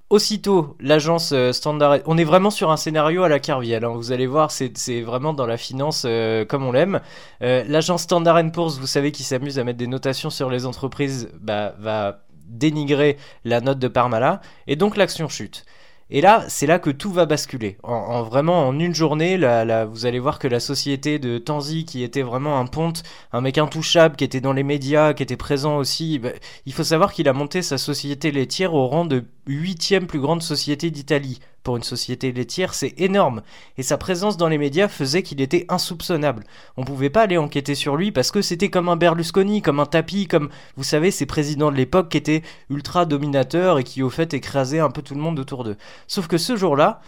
[SPEAKER 5] Aussitôt, l'agence euh, Standard, on est vraiment sur un scénario à la Carviel. Hein. vous allez voir, c'est vraiment dans la finance comme on l'aime. L'agence Standard Poor's, vous savez, qui s'amuse à mettre des notations sur les entreprises, bah, va dénigrer la note de Parmala, et donc l'action chute. Et là, c'est là que tout va basculer. En, vraiment, en une journée, là, vous allez voir que la société de Tanzi, qui était vraiment un ponte, un mec intouchable, qui était dans les médias, qui était présent aussi, bah, il faut savoir qu'il a monté sa société laitière au rang de huitième plus grande société d'Italie pour une société laitière, c'est énorme. Et sa présence dans les médias faisait qu'il était insoupçonnable. On pouvait pas aller enquêter sur lui parce que c'était comme un Berlusconi, comme un tapis, comme, vous savez, ces présidents de l'époque qui étaient ultra dominateurs et qui au fait écrasaient un peu tout le monde autour d'eux. Sauf que ce jour-là,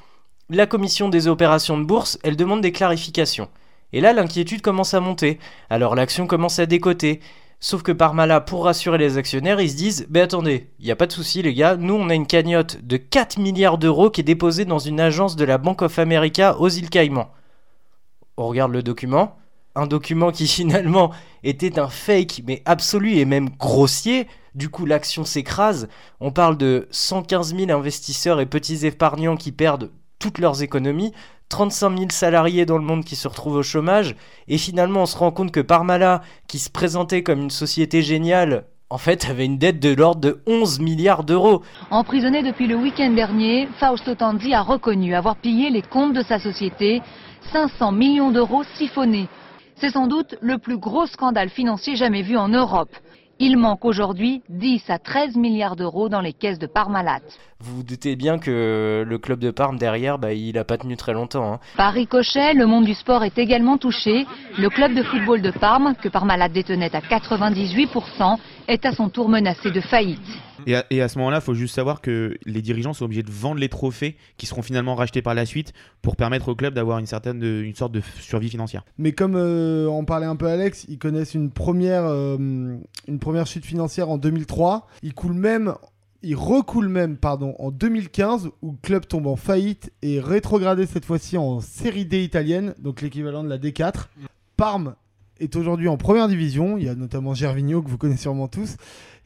[SPEAKER 5] la commission des opérations de bourse, elle demande des clarifications. Et là, l'inquiétude commence à monter. Alors l'action commence à décoter. Sauf que Parmala, pour rassurer les actionnaires, ils se disent Ben attendez, il n'y a pas de souci, les gars, nous on a une cagnotte de 4 milliards d'euros qui est déposée dans une agence de la Bank of America aux îles Caïmans. On regarde le document. Un document qui [laughs] finalement était un fake, mais absolu et même grossier. Du coup, l'action s'écrase. On parle de 115 000 investisseurs et petits épargnants qui perdent toutes leurs économies. 35 000 salariés dans le monde qui se retrouvent au chômage, et finalement on se rend compte que Parmala, qui se présentait comme une société géniale, en fait avait une dette de l'ordre de 11 milliards d'euros.
[SPEAKER 13] Emprisonné depuis le week-end dernier, Fausto Tanzi a reconnu avoir pillé les comptes de sa société, 500 millions d'euros siphonnés. C'est sans doute le plus gros scandale financier jamais vu en Europe. Il manque aujourd'hui 10 à 13 milliards d'euros dans les caisses de Parmalat.
[SPEAKER 5] Vous vous doutez bien que le club de Parme derrière, bah, il n'a pas tenu très longtemps. Hein.
[SPEAKER 13] Par ricochet, le monde du sport est également touché. Le club de football de Parme, que Parmalat détenait à 98%, est à son tour menacé de faillite.
[SPEAKER 2] Et à, ce moment-là, il faut juste savoir que les dirigeants sont obligés de vendre les trophées qui seront finalement rachetés par la suite pour permettre au club d'avoir une certaine une sorte de survie financière.
[SPEAKER 1] Mais comme euh, on parlait un peu Alex, ils connaissent une première, euh, une première chute financière en 2003. Ils coulent même il recoule même pardon, en 2015 où le club tombe en faillite et rétrogradé cette fois-ci en série D italienne, donc l'équivalent de la D4. Parme est aujourd'hui en première division. Il y a notamment Gervinho que vous connaissez sûrement tous.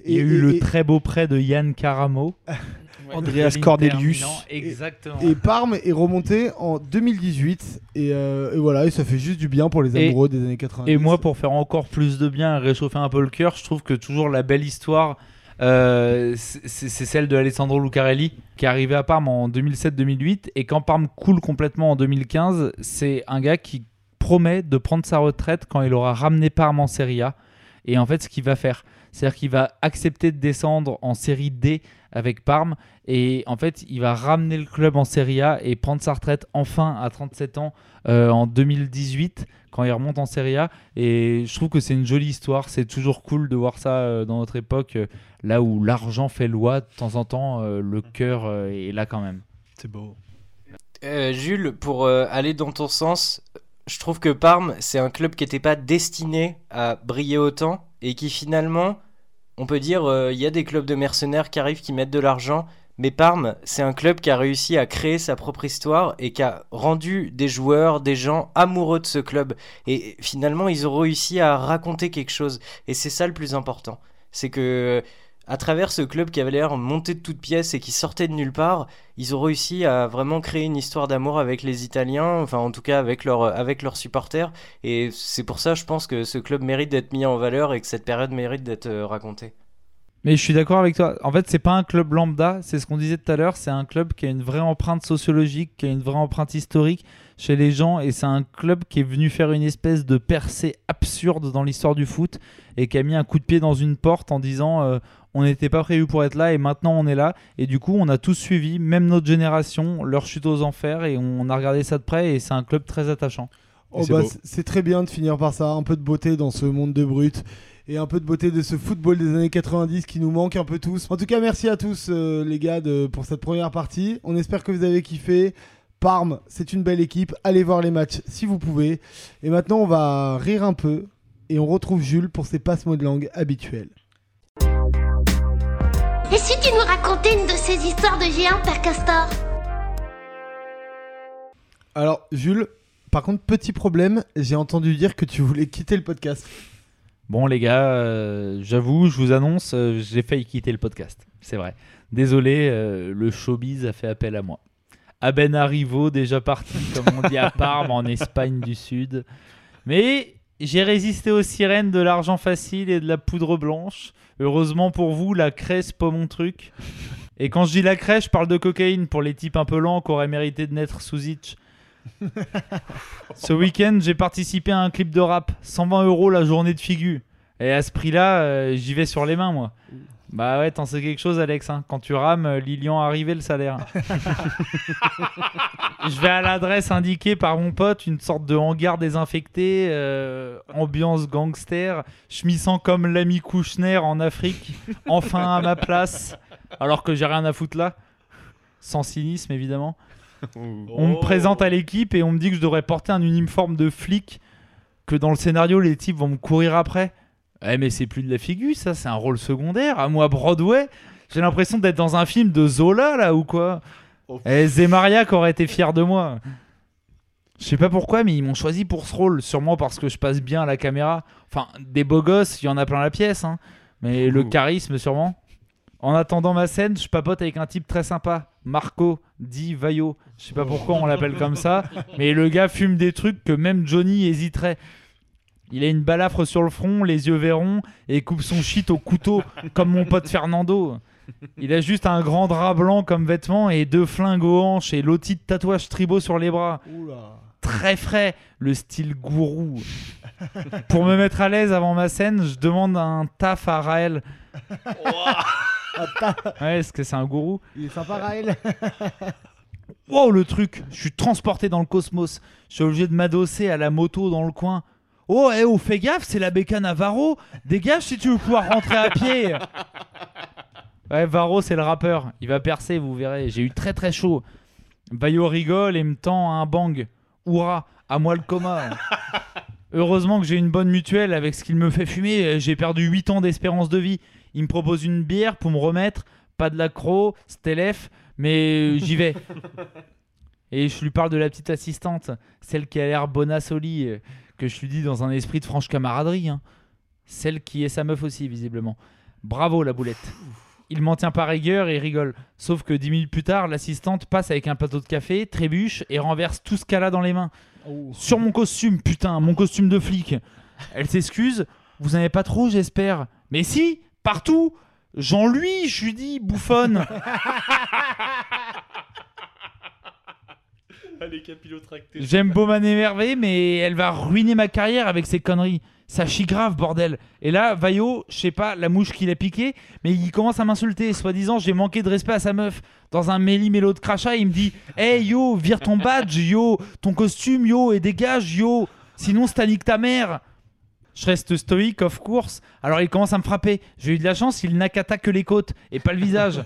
[SPEAKER 3] Il y a eu le très beau prêt de Yann Caramo. [laughs] [laughs]
[SPEAKER 4] Andreas Cornelius.
[SPEAKER 3] Exactement.
[SPEAKER 1] Et, Parme est remonté en 2018. Euh, et, voilà, et ça fait juste du bien pour les amoureux des années 80.
[SPEAKER 3] Et moi, pour faire encore plus de bien et réchauffer un peu le cœur, je trouve que toujours la belle histoire. Euh, c'est celle de Alessandro Lucarelli qui est arrivé à Parme en 2007-2008 et quand Parme coule complètement en 2015, c'est un gars qui promet de prendre sa retraite quand il aura ramené Parme en Serie A. Et en fait, ce qu'il va faire, c'est-à-dire qu'il va accepter de descendre en Série D avec Parme. Et en fait, il va ramener le club en Serie A et prendre sa retraite enfin à 37 ans euh, en 2018 quand il remonte en Serie A. Et je trouve que c'est une jolie histoire. C'est toujours cool de voir ça euh, dans notre époque, euh, là où l'argent fait loi. De temps en temps, le cœur est là quand même.
[SPEAKER 4] C'est beau.
[SPEAKER 5] Jules, pour aller dans ton sens, je trouve que Parme, c'est un club qui n'était pas destiné à briller autant et qui finalement, on peut dire, euh, il y a des clubs de mercenaires qui arrivent, qui mettent de l'argent, mais Parme, c'est un club qui a réussi à créer sa propre histoire et qui a rendu des joueurs, des gens amoureux de ce club. Et finalement, ils ont réussi à raconter quelque chose. Et c'est ça le plus important. C'est que à travers ce club qui avait l'air monté de toutes pièces et qui sortait de nulle part, ils ont réussi à vraiment créer une histoire d'amour avec les Italiens, enfin en tout cas avec, leur, avec leurs supporters. Et c'est pour ça, je pense que ce club mérite d'être mis en valeur et que cette période mérite d'être euh, racontée.
[SPEAKER 3] Mais je suis d'accord avec toi. En fait, c'est pas un club lambda, c'est ce qu'on disait tout à l'heure. C'est un club qui a une vraie empreinte sociologique, qui a une vraie empreinte historique chez les gens. Et c'est un club qui est venu faire une espèce de percée absurde dans l'histoire du foot et qui a mis un coup de pied dans une porte en disant euh, on n'était pas prévu pour être là et maintenant on est là. Et du coup, on a tous suivi, même notre génération, leur chute aux enfers et on a regardé ça de près et c'est un club très attachant.
[SPEAKER 1] Oh bah, c'est très bien de finir par ça, un peu de beauté dans ce monde de brut et un peu de beauté de ce football des années 90 qui nous manque un peu tous. En tout cas, merci à tous euh, les gars de, pour cette première partie. On espère que vous avez kiffé. Parme, c'est une belle équipe. Allez voir les matchs si vous pouvez. Et maintenant, on va rire un peu et on retrouve Jules pour ses passe-mots de langue habituels.
[SPEAKER 14] Et si tu nous racontais une de ces histoires de géants, Père Castor
[SPEAKER 1] Alors, Jules, par contre, petit problème, j'ai entendu dire que tu voulais quitter le podcast.
[SPEAKER 3] Bon, les gars, euh, j'avoue, je vous annonce, euh, j'ai failli quitter le podcast. c'est vrai. Désolé, euh, le showbiz a fait appel à moi. Aben Arrivo, déjà parti, comme on dit à [laughs] Parme, en Espagne du Sud. Mais j'ai résisté aux sirènes de l'argent facile et de la poudre blanche. Heureusement pour vous, la craie, c'est pas mon truc. Et quand je dis la craie, je parle de cocaïne pour les types un peu lents qui auraient mérité de naître sous itch. [laughs] Ce week-end, j'ai participé à un clip de rap. 120 euros la journée de figure. Et à ce prix-là, euh, j'y vais sur les mains, moi. Bah ouais, t'en sais quelque chose, Alex. hein. Quand tu rames, euh, Lilian arrivé le salaire. [laughs] Je vais à l'adresse indiquée par mon pote, une sorte de hangar désinfecté, euh, ambiance gangster. Je m'y sens comme l'ami Kouchner en Afrique, enfin à ma place, alors que j'ai rien à foutre là. Sans cynisme, évidemment. On me présente à l'équipe et on me dit que je devrais porter un uniforme de flic, que dans le scénario, les types vont me courir après. Eh mais c'est plus de la figure, ça, c'est un rôle secondaire. À moi, Broadway, j'ai l'impression d'être dans un film de Zola, là, ou quoi? Eh, Zemariac aurait été fier de moi. Je sais pas pourquoi, mais ils m'ont choisi pour ce rôle. Sûrement parce que je passe bien à la caméra. Enfin, des beaux gosses, il y en a plein la pièce. hein. Mais le charisme, sûrement. En attendant ma scène, je papote avec un type très sympa. Marco, dit Vaillot. Je sais pas pourquoi on l'appelle comme ça. [laughs] Mais le gars fume des trucs que même Johnny hésiterait. Il a une balafre sur le front, les yeux verrons, et coupe son shit au couteau, [laughs] comme mon pote Fernando. Il a juste un grand drap blanc comme vêtement et deux flingues aux hanches et lotis de tatouages tribaux sur les bras. Très frais, le style gourou. Pour me mettre à l'aise avant ma scène, je demande un taf à Raël. Ouais, est-ce que c'est un gourou
[SPEAKER 1] Il est sympa, Raël.
[SPEAKER 3] Wow, le truc Je suis transporté dans le cosmos. Je suis obligé de m'adosser à la moto dans le coin. Oh, eh oh, fais gaffe, c'est la bécane à Varro. Dégage si tu veux pouvoir rentrer à pied. [laughs] Ouais, Varro, c'est le rappeur. Il va percer, vous verrez. J'ai eu très très chaud. Bayo rigole et me tend un bang. Hurrah, à moi le coma. [laughs] Heureusement que j'ai une bonne mutuelle avec ce qu'il me fait fumer. J'ai perdu 8 ans d'espérance de vie. Il me propose une bière pour me remettre. Pas de l'accro, Stelef, mais j'y vais. [laughs] Et je lui parle de la petite assistante, celle qui a l'air euh, que je lui dis dans un esprit de franche camaraderie. hein. Celle qui est sa meuf aussi, visiblement. Bravo la boulette. Il m'en tient par rigueur et rigole. Sauf que dix minutes plus tard, l'assistante passe avec un plateau de café, trébuche et renverse tout ce qu'elle a dans les mains. Sur mon costume, putain, mon costume de flic. Elle s'excuse. Vous n'avez pas trop, j'espère. Mais si, partout. Jean-Louis, je lui dis, bouffonne. [laughs] J'aime beau m'énerver, mais elle va ruiner ma carrière avec ses conneries. Ça chie grave, bordel. Et là, Vaillot, je sais pas, la mouche qui l'a piqué, mais il commence à m'insulter. Soi-disant, j'ai manqué de respect à sa meuf. Dans un méli-mélo de crachat, il me dit Hey yo, vire ton badge, yo, ton costume, yo, et dégage, yo. Sinon, c'est nique ta mère. Je reste stoïque, of course. Alors il commence à me frapper. J'ai eu de la chance, il n'a qu'attaque que les côtes et pas le visage.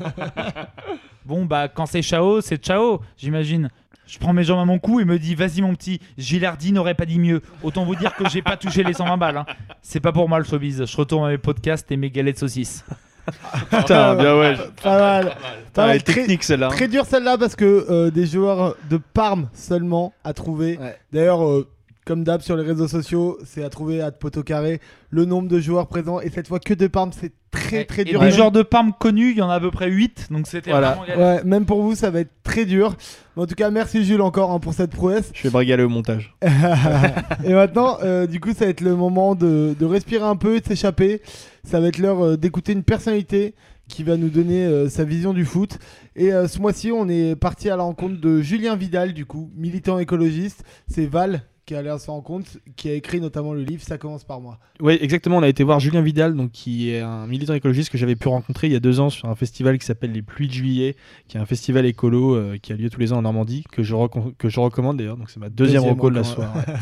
[SPEAKER 3] [laughs] bon, bah, quand c'est Chao, c'est Chao, j'imagine. Je prends mes jambes à mon cou et me dis Vas-y, mon petit, Gilardi n'aurait pas dit mieux. Autant vous dire que j'ai pas touché les 120 balles. hein. C'est pas pour moi le showbiz. Je retourne à mes podcasts et mes galettes de saucisses. [laughs]
[SPEAKER 4] Putain, bien ouais.
[SPEAKER 1] Pas mal. Pas mal.
[SPEAKER 4] est technique,
[SPEAKER 1] Très-
[SPEAKER 4] celle-là.
[SPEAKER 1] Très dur celle-là parce que euh, des joueurs de Parme seulement à trouver. D'ailleurs, euh, comme d'hab sur les réseaux sociaux, c'est à trouver à Poto Carré le nombre de joueurs présents et cette fois que de Parme, c'est très très
[SPEAKER 3] Et
[SPEAKER 1] dur.
[SPEAKER 3] des joueurs de Parme connus, il y en a à peu près 8. Donc c'était vraiment galère.
[SPEAKER 1] Ouais, même pour vous, ça va être très dur. Mais en tout cas, merci Jules encore hein, pour cette prouesse.
[SPEAKER 4] Je vais brigaler au montage. [laughs]
[SPEAKER 1] et maintenant, euh, du coup, ça va être le moment de, de respirer un peu et de s'échapper. Ça va être l'heure euh, d'écouter une personnalité qui va nous donner euh, sa vision du foot. Et euh, ce mois-ci, on est parti à la rencontre de Julien Vidal, du coup, militant écologiste. C'est Val qui est allé à sa rencontre, qui a écrit notamment le livre Ça commence par moi.
[SPEAKER 4] Oui, exactement. On a été voir Julien Vidal, donc, qui est un militant écologiste que j'avais pu rencontrer il y a deux ans sur un festival qui s'appelle Les Pluies de Juillet, qui est un festival écolo euh, qui a lieu tous les ans en Normandie, que je, que je recommande d'ailleurs. Donc c'est ma deuxième,
[SPEAKER 1] Deuxième
[SPEAKER 4] reco de la soirée.
[SPEAKER 1] ouais.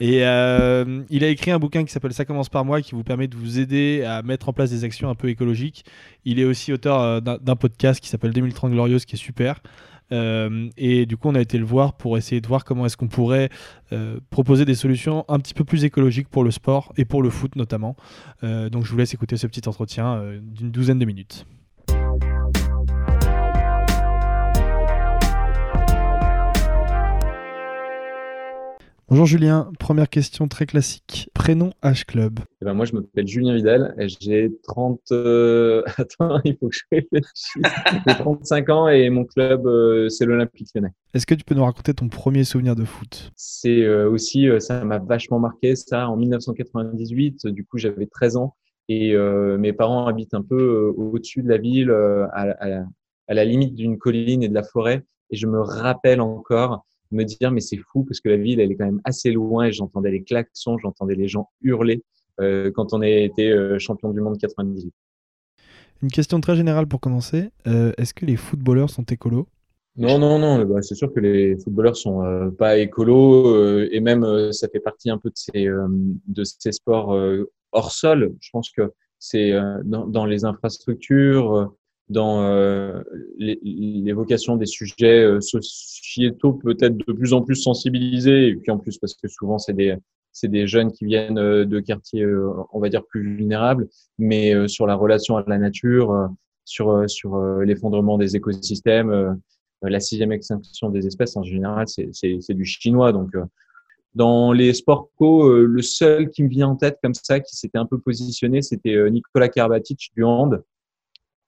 [SPEAKER 1] [laughs]
[SPEAKER 4] Et euh, il a écrit un bouquin qui s'appelle Ça commence par moi, qui vous permet de vous aider à mettre en place des actions un peu écologiques. Il est aussi auteur euh, d'un d'un podcast qui s'appelle 2030 Glorieuse, qui est super. Euh, et du coup, on a été le voir pour essayer de voir comment est-ce qu'on pourrait euh, proposer des solutions un petit peu plus écologiques pour le sport et pour le foot notamment. Euh, donc, je vous laisse écouter ce petit entretien d'une douzaine de minutes. Bonjour Julien, première question très classique. Prénom H Club.
[SPEAKER 15] Eh ben moi je m'appelle Julien Vidal, j'ai 30 euh, [laughs] attends, il faut que je. J'ai 35 ans et mon club euh, c'est l'Olympique Lyonnais.
[SPEAKER 4] Est-ce que tu peux nous raconter ton premier souvenir de foot?
[SPEAKER 15] C'est euh, aussi ça m'a vachement marqué ça en 1998, du coup j'avais 13 ans et mes parents habitent un peu au-dessus de la ville à, à, à la limite d'une colline et de la forêt et je me rappelle encore me dire mais c'est fou parce que la ville elle est quand même assez loin et j'entendais les klaxons, j'entendais les gens hurler euh, quand on a été euh, champion du monde 98.
[SPEAKER 4] Une question très générale pour commencer. Euh, est-ce que les footballeurs sont écolos?
[SPEAKER 15] Non, non, non. Bah, c'est sûr que les footballeurs sont pas écolos et même ça fait partie un peu de ces, de ces sports hors sol. Je pense que c'est dans, dans, les infrastructures, dans euh, l'évocation des sujets euh, sociétaux peut-être de plus en plus sensibilisés. Et puis en plus parce que souvent c'est des c'est des jeunes qui viennent euh, de quartiers on va dire plus vulnérables. Mais sur la relation à la nature sur sur l'effondrement des écosystèmes la sixième extinction des espèces en général c'est c'est du chinois. Donc dans les sports co, le seul qui me vient en tête comme ça, qui s'était un peu positionné, c'était Nicolas Karabatic du hand,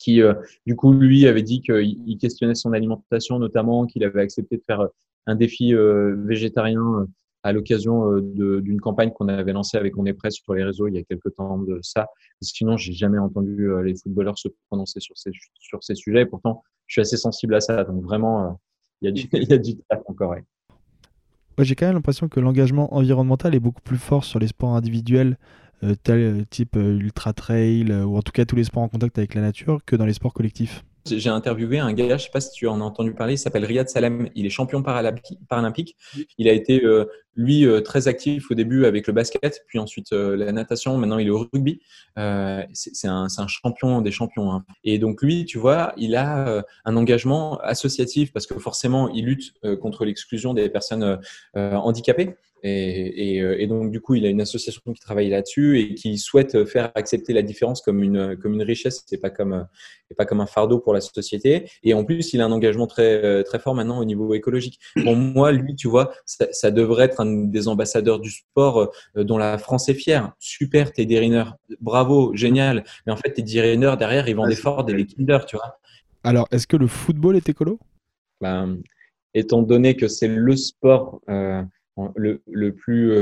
[SPEAKER 15] qui euh, du coup lui avait dit qu'il questionnait son alimentation, notamment qu'il avait accepté de faire euh, un défi euh, végétarien à l'occasion d'une campagne qu'on avait lancée avec On est prêt sur les réseaux il y a quelques temps de ça. Sinon, j'ai jamais entendu les footballeurs se prononcer sur ces, sur ces sujets. Et pourtant, je suis assez sensible à ça. Donc vraiment, il y a du, [laughs] il y a du taf encore.
[SPEAKER 4] J'ai quand même l'impression que l'engagement environnemental est beaucoup plus fort sur les sports individuels tel euh, type euh, ultra trail ou en tout cas tous les sports en contact avec la nature que dans les sports collectifs
[SPEAKER 15] j'ai interviewé un gars, je ne sais pas si tu en as entendu parler, il s'appelle Riyad Salem. Il est champion paralympique. Il a été, euh, lui, euh, très actif au début avec le basket, puis ensuite euh, la natation. Maintenant, il est au rugby. c'est un, un, champion des champions. Hein. Et donc, lui, tu vois, il a un engagement associatif parce que forcément, il lutte contre l'exclusion des personnes handicapées. Et, et, et, donc, du coup, il a une association qui travaille là-dessus et qui souhaite faire accepter la différence comme une, comme une richesse et pas comme, et pas comme un fardeau pour la société. Et en plus, il a un engagement très, euh, très fort maintenant au niveau écologique. Pour [clears throat] moi, lui, tu vois, ça, ça devrait être un des ambassadeurs du sport euh, dont la France est fière. Super, Teddy Riner. Bravo, génial. Mais en fait, Teddy Riner, derrière, il vend des Ford et des Kinder, tu vois.
[SPEAKER 4] Alors, est-ce que le football est écolo?
[SPEAKER 15] Ben, Étant donné que c'est le sport euh, le, le, plus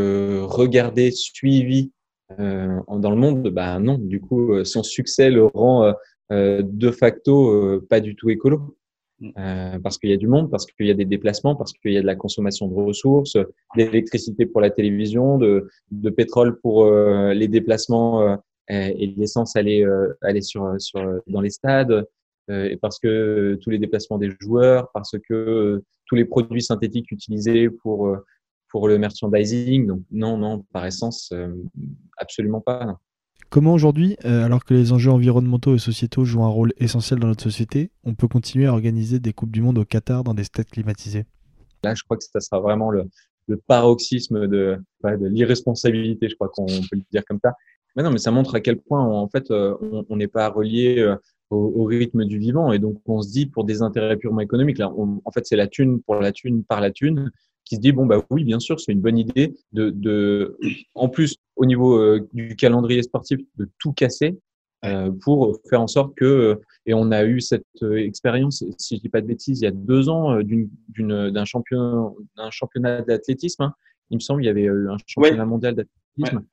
[SPEAKER 15] regardé, suivi dans le monde, ben non. Du coup, son succès le rend euh, de facto euh, pas du tout écolo. Mm. Euh, parce qu'il y a du monde, parce qu'il y a des déplacements, parce qu'il y a de la consommation de ressources, d'électricité pour la télévision, de, de pétrole pour les déplacements et l'essence aller aller sur sur dans les stades, et parce que tous les déplacements des joueurs, parce que tous les produits synthétiques utilisés pour pour le merchandising. Donc non non par essence absolument pas. Non.
[SPEAKER 4] Comment aujourd'hui, euh, alors que les enjeux environnementaux et sociétaux jouent un rôle essentiel dans notre société, on peut continuer à organiser des Coupes du Monde au Qatar dans des stades climatisés?
[SPEAKER 15] Là, je crois que ça sera vraiment le, paroxysme de, de l'irresponsabilité, je crois qu'on peut le dire comme ça. Mais non, mais ça montre à quel point, en fait, euh, on n'est pas relié euh, au, rythme du vivant. Et donc, on se dit, pour des intérêts purement économiques, là, en fait, c'est la thune pour la thune par la thune qui se dit bon bah oui bien sûr c'est une bonne idée de, de en plus au niveau euh, du calendrier sportif de tout casser euh, pour faire en sorte que et on a eu cette euh, expérience si je dis pas de bêtises il y a deux ans d'une d'un champion d'un championnat d'athlétisme hein. il me semble il y avait eu un championnat mondial d'athlétisme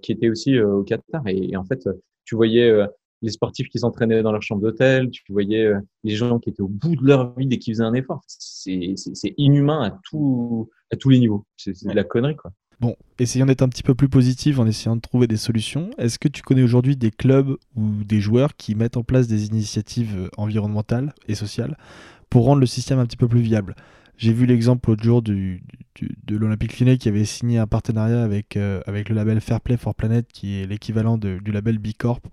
[SPEAKER 15] qui était aussi au Qatar. Et, et, en fait tu voyais les sportifs qui s'entraînaient dans leur chambre d'hôtel, tu voyais euh, les gens qui étaient au bout de leur vie dès qu'ils faisaient un effort. C'est inhumain à, tout, à tous les niveaux. C'est de la connerie, quoi.
[SPEAKER 4] Bon, essayons d'être un petit peu plus positif en essayant de trouver des solutions. Est-ce que tu connais aujourd'hui des clubs ou des joueurs qui mettent en place des initiatives euh, environnementales et sociales pour rendre le système un petit peu plus viable? J'ai vu l'exemple l'autre jour de l'Olympique Lyonnais qui avait signé un partenariat avec, euh, avec le label Fair Play for Planet, qui est l'équivalent du label B Corp,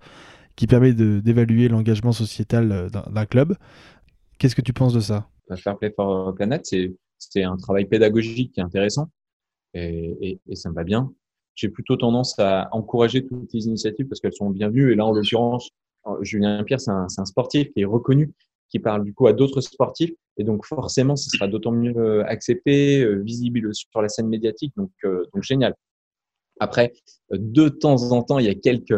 [SPEAKER 4] qui permet d'évaluer l'engagement sociétal euh, d'un club. Qu'est-ce que tu penses de ça?
[SPEAKER 15] Fair Play for Planet, c'est un travail pédagogique qui est intéressant et, et, ça me va bien. J'ai plutôt tendance à encourager toutes les initiatives parce qu'elles sont bienvenues. Et là, en l'occurrence, Julien Pierre, c'est un, sportif qui est reconnu, qui parle du coup à d'autres sportifs. Et donc forcément, ce sera d'autant mieux accepté, visible sur la scène médiatique. Donc génial. Après, de temps en temps, il y a quelques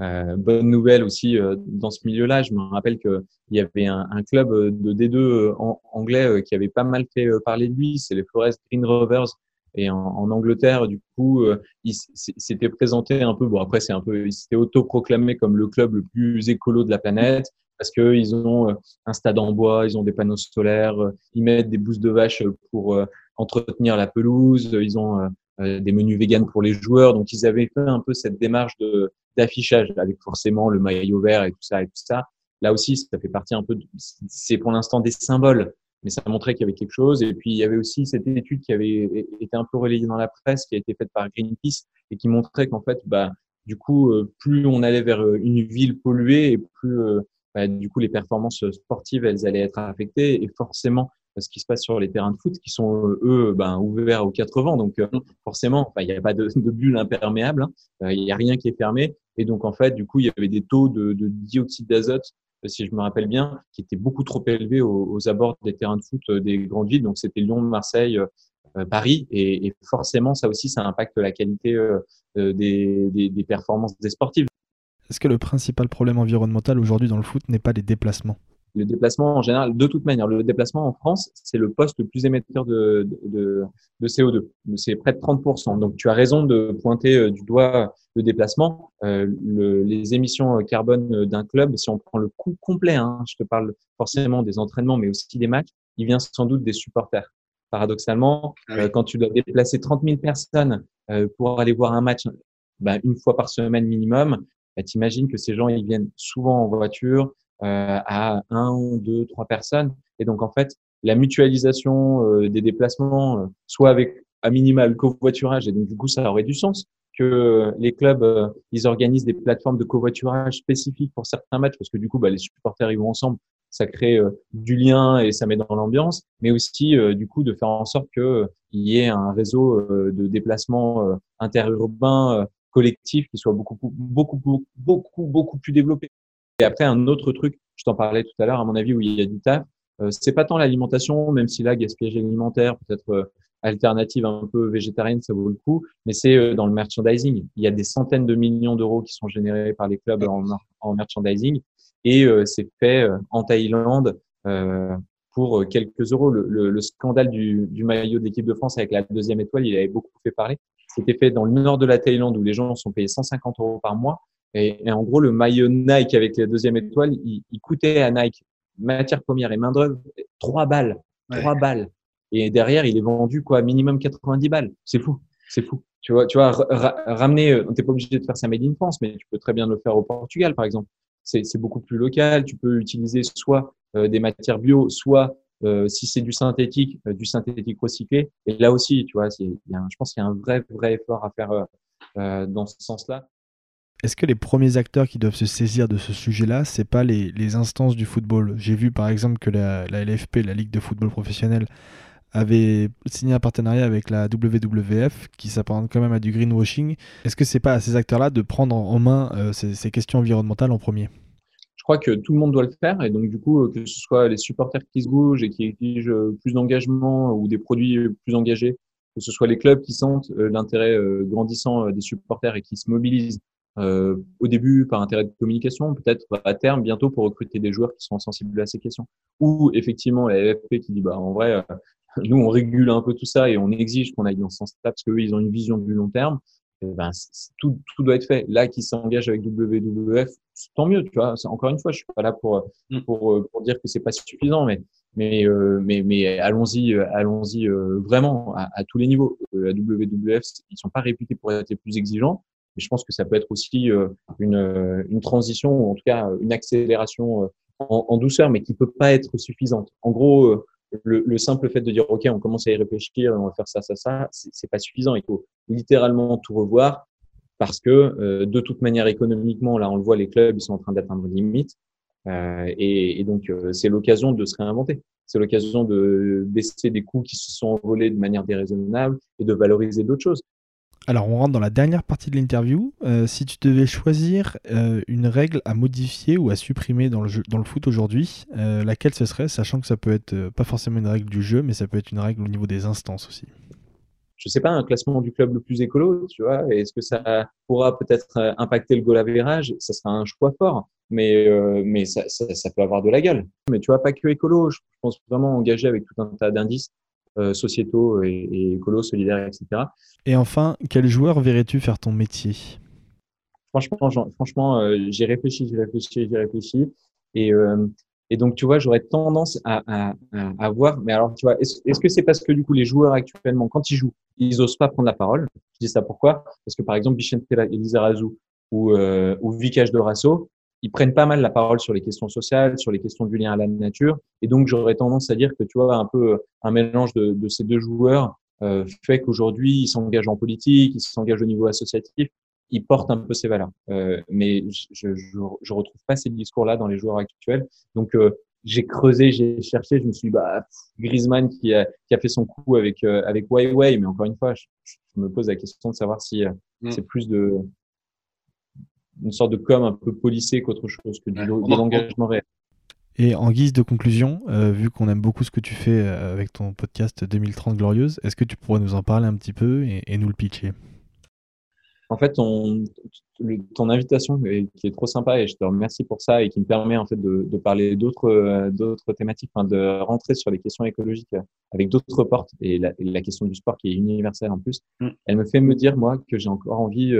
[SPEAKER 15] euh, bonnes nouvelles aussi dans ce milieu-là. Je me rappelle qu'il y avait un, un, club de D2 en, anglais qui avait pas mal fait parler de lui. C'est les Forest Green Rovers et en, Angleterre, du coup, euh, il s'était présenté un peu, bon après c'est un peu, il s'était autoproclamé comme le club le plus écolo de la planète parce qu'ils ont euh, un stade en bois, ils ont des panneaux solaires, euh, ils mettent des bouses de vache pour entretenir la pelouse, ils ont des menus véganes pour les joueurs, donc ils avaient fait un peu cette démarche de d'affichage avec forcément le maillot vert et tout ça et tout ça. Là aussi, ça fait partie un peu, c'est pour l'instant des symboles mais ça montrait qu'il y avait quelque chose. Et puis, il y avait aussi cette étude qui avait été un peu relayée dans la presse, qui a été faite par Greenpeace, et qui montrait qu'en fait, bah, du coup, euh, plus on allait vers euh, une ville polluée, et plus, euh, bah, du coup, les performances sportives, elles allaient être affectées. Et forcément, ce qui se passe sur les terrains de foot, qui sont, eux, ben, ouverts aux quatre vents. Donc, forcément, il n'y a pas de, [laughs] de bulle imperméable, hein. il n'y a rien qui est fermé. Et donc, en fait, du coup, il y avait des taux de, de dioxyde d'azote si je me rappelle bien, qui était beaucoup trop élevé aux, abords des terrains de foot euh, des grandes villes. Donc c'était Lyon, Marseille, euh, euh, Paris, et, forcément ça aussi, ça impacte la qualité des, des performances des sportifs.
[SPEAKER 4] Est-ce que le principal problème environnemental aujourd'hui dans le foot n'est pas les déplacements?
[SPEAKER 15] Le déplacement en général, de toute manière, le déplacement en France, c'est le poste le plus émetteur de, de, de CO2. C'est près de 30%. Donc tu as raison de pointer euh, du doigt le déplacement. Euh, le, les émissions carbone d'un club, si on prend le coût complet, hein, je te parle forcément des entraînements, mais aussi des matchs, il vient sans doute des supporters. Paradoxalement, ah euh, quand tu dois déplacer 30 000 personnes euh, pour aller voir un match bah, une fois par semaine minimum, bah, t'imagines que ces gens, ils viennent souvent en voiture, euh, à un, deux, trois personnes. Et donc, en fait, la mutualisation euh, des déplacements, euh, soit avec à minima le covoiturage, et donc du coup, ça aurait du sens que les clubs ils organisent des plateformes de covoiturage spécifiques pour certains matchs, parce que du coup, bah, les supporters ils vont ensemble, ça crée du lien et ça met dans l'ambiance, mais aussi du coup de faire en sorte qu'il y ait un réseau de déplacement interurbain collectif qui soit beaucoup, beaucoup, beaucoup, beaucoup, beaucoup plus développé. Et après, un autre truc, je t'en parlais tout à l'heure, à mon avis, où il y a du taf, euh, c'est pas tant l'alimentation, même si là, gaspillage alimentaire, peut-être euh, alternative un peu végétarienne, ça vaut le coup, mais c'est euh, dans le merchandising. Il y a des centaines de millions d'euros qui sont générés par les clubs en, merchandising et c'est fait en Thaïlande pour quelques euros. Le, le, le scandale du, du maillot d'équipe de France avec la deuxième étoile, il avait beaucoup fait parler. C'était fait dans le nord de la Thaïlande où les gens sont payés 150 euros par mois et, et, en gros, le maillot Nike avec la deuxième étoile, il, il coûtait à Nike matière première et main d'œuvre 3 balles. 3 balles. Et derrière, il est vendu quoi, minimum 90 balles. C'est fou. C'est fou. Tu vois, tu vois, ramener, euh, t'es pas obligé de faire ça made in France, mais tu peux très bien le faire au Portugal, par exemple. C'est beaucoup plus local. Tu peux utiliser soit euh, des matières bio, soit euh, si c'est du synthétique, euh, du synthétique recyclé. Et là aussi, tu vois, je pense qu'il y a un vrai, vrai effort à faire dans ce sens-là.
[SPEAKER 4] Est-ce que les premiers acteurs qui doivent se saisir de ce sujet-là, c'est pas les, instances du football? J'ai vu par exemple que la, LFP, la Ligue de football professionnel, avait signé un partenariat avec la WWF qui s'apparente quand même à du greenwashing. Est-ce que c'est pas à ces acteurs-là de prendre en main euh, ces, ces, questions environnementales en premier?
[SPEAKER 15] Je crois que tout le monde doit le faire et donc du coup que ce soit les supporters qui se bougent et qui exigent plus d'engagement ou des produits plus engagés, que ce soit les clubs qui sentent euh, l'intérêt euh, grandissant des supporters et qui se mobilisent euh, au début par intérêt de communication, peut-être à terme bientôt pour recruter des joueurs qui sont sensibles à ces questions. Ou effectivement la LFP qui dit bah en vrai euh, [laughs] nous on régule un peu tout ça et on exige qu'on aille dans ce sens-là parce qu'eux ils ont une vision du long terme. ben, tout, tout doit être fait. Là, qui s'engage avec WWF, tant mieux, tu vois. Encore une fois, je suis pas là pour mm. pour, pour dire que c'est pas suffisant, mais mais euh, mais mais allons-y, allons-y vraiment à, à, tous les niveaux. la WWF, ils sont pas réputés pour être les plus exigeants, je pense que ça peut être aussi euh, une, euh, une transition, ou en tout cas une accélération euh, en, douceur, mais qui peut pas être suffisante. En gros, le, le, simple fait de dire OK, on commence à y réfléchir, on va faire ça, ça, ça, c'est pas suffisant. Il faut littéralement tout revoir parce que de toute manière économiquement, là on le voit, les clubs ils sont en train d'atteindre limite. Euh, et, et, donc c'est l'occasion de se réinventer. C'est l'occasion de baisser des coûts qui se sont envolés de manière déraisonnable et de valoriser d'autres choses.
[SPEAKER 4] Alors, on rentre dans la dernière partie de l'interview. Euh, si tu devais choisir euh, une règle à modifier ou à supprimer dans le, foot aujourd'hui, euh, laquelle ce serait, sachant que ça peut être pas forcément une règle du jeu, mais ça peut être une règle au niveau des instances aussi.
[SPEAKER 15] Je sais pas, un classement du club le plus écolo, tu vois, est-ce que ça pourra peut-être impacter le goal average Ça sera un choix fort, mais, ça, peut avoir de la gueule. Mais tu vois, pas que écolo, je pense vraiment engagé avec tout un tas d'indices sociétaux et, et écolos, solidaires, etc.
[SPEAKER 4] Et enfin, quel joueur verrais-tu faire ton métier?
[SPEAKER 15] Franchement, franchement, euh, j'ai réfléchi, j'ai réfléchi, j'ai réfléchi, et euh, et donc, tu vois, j'aurais tendance à, à, à, voir, mais alors, tu vois, est-ce que c'est parce que du coup, les joueurs actuellement, quand ils jouent, ils osent pas prendre la parole? Je dis ça pourquoi? Parce que par exemple, Vicente Elizarazu ou, euh, ou Vicage de Rasso, ils prennent pas mal la parole sur les questions sociales, sur les questions du lien à la nature. Et donc, j'aurais tendance à dire que, tu vois, un peu un mélange de, de ces deux joueurs euh, fait qu'aujourd'hui, ils s'engagent en politique, ils s'engagent au niveau associatif, ils portent un peu ces valeurs. Euh, mais je, je, je, retrouve pas ces discours-là dans les joueurs actuels. Donc, euh, j'ai creusé, j'ai cherché, je me suis dit, bah, Griezmann qui a, qui a fait son coup avec, euh, avec Wai mais encore une fois, je, me pose la question de savoir si euh, mm. c'est plus de, une sorte de com un peu policé qu'autre chose, que du, l'engagement réel.
[SPEAKER 4] Et en guise de conclusion, euh, vu qu'on aime beaucoup ce que tu fais euh, avec ton podcast 2030 Glorieuse, est-ce que tu pourrais nous en parler un petit peu et, nous le pitcher?
[SPEAKER 15] En fait, ton invitation qui est trop sympa et je te remercie pour ça et qui me permet en fait de, parler d'autres euh, d'autres thématiques, de rentrer sur les questions écologiques avec d'autres portes et la, question du sport qui est universelle en plus. Mm. Elle me fait me dire moi que j'ai encore envie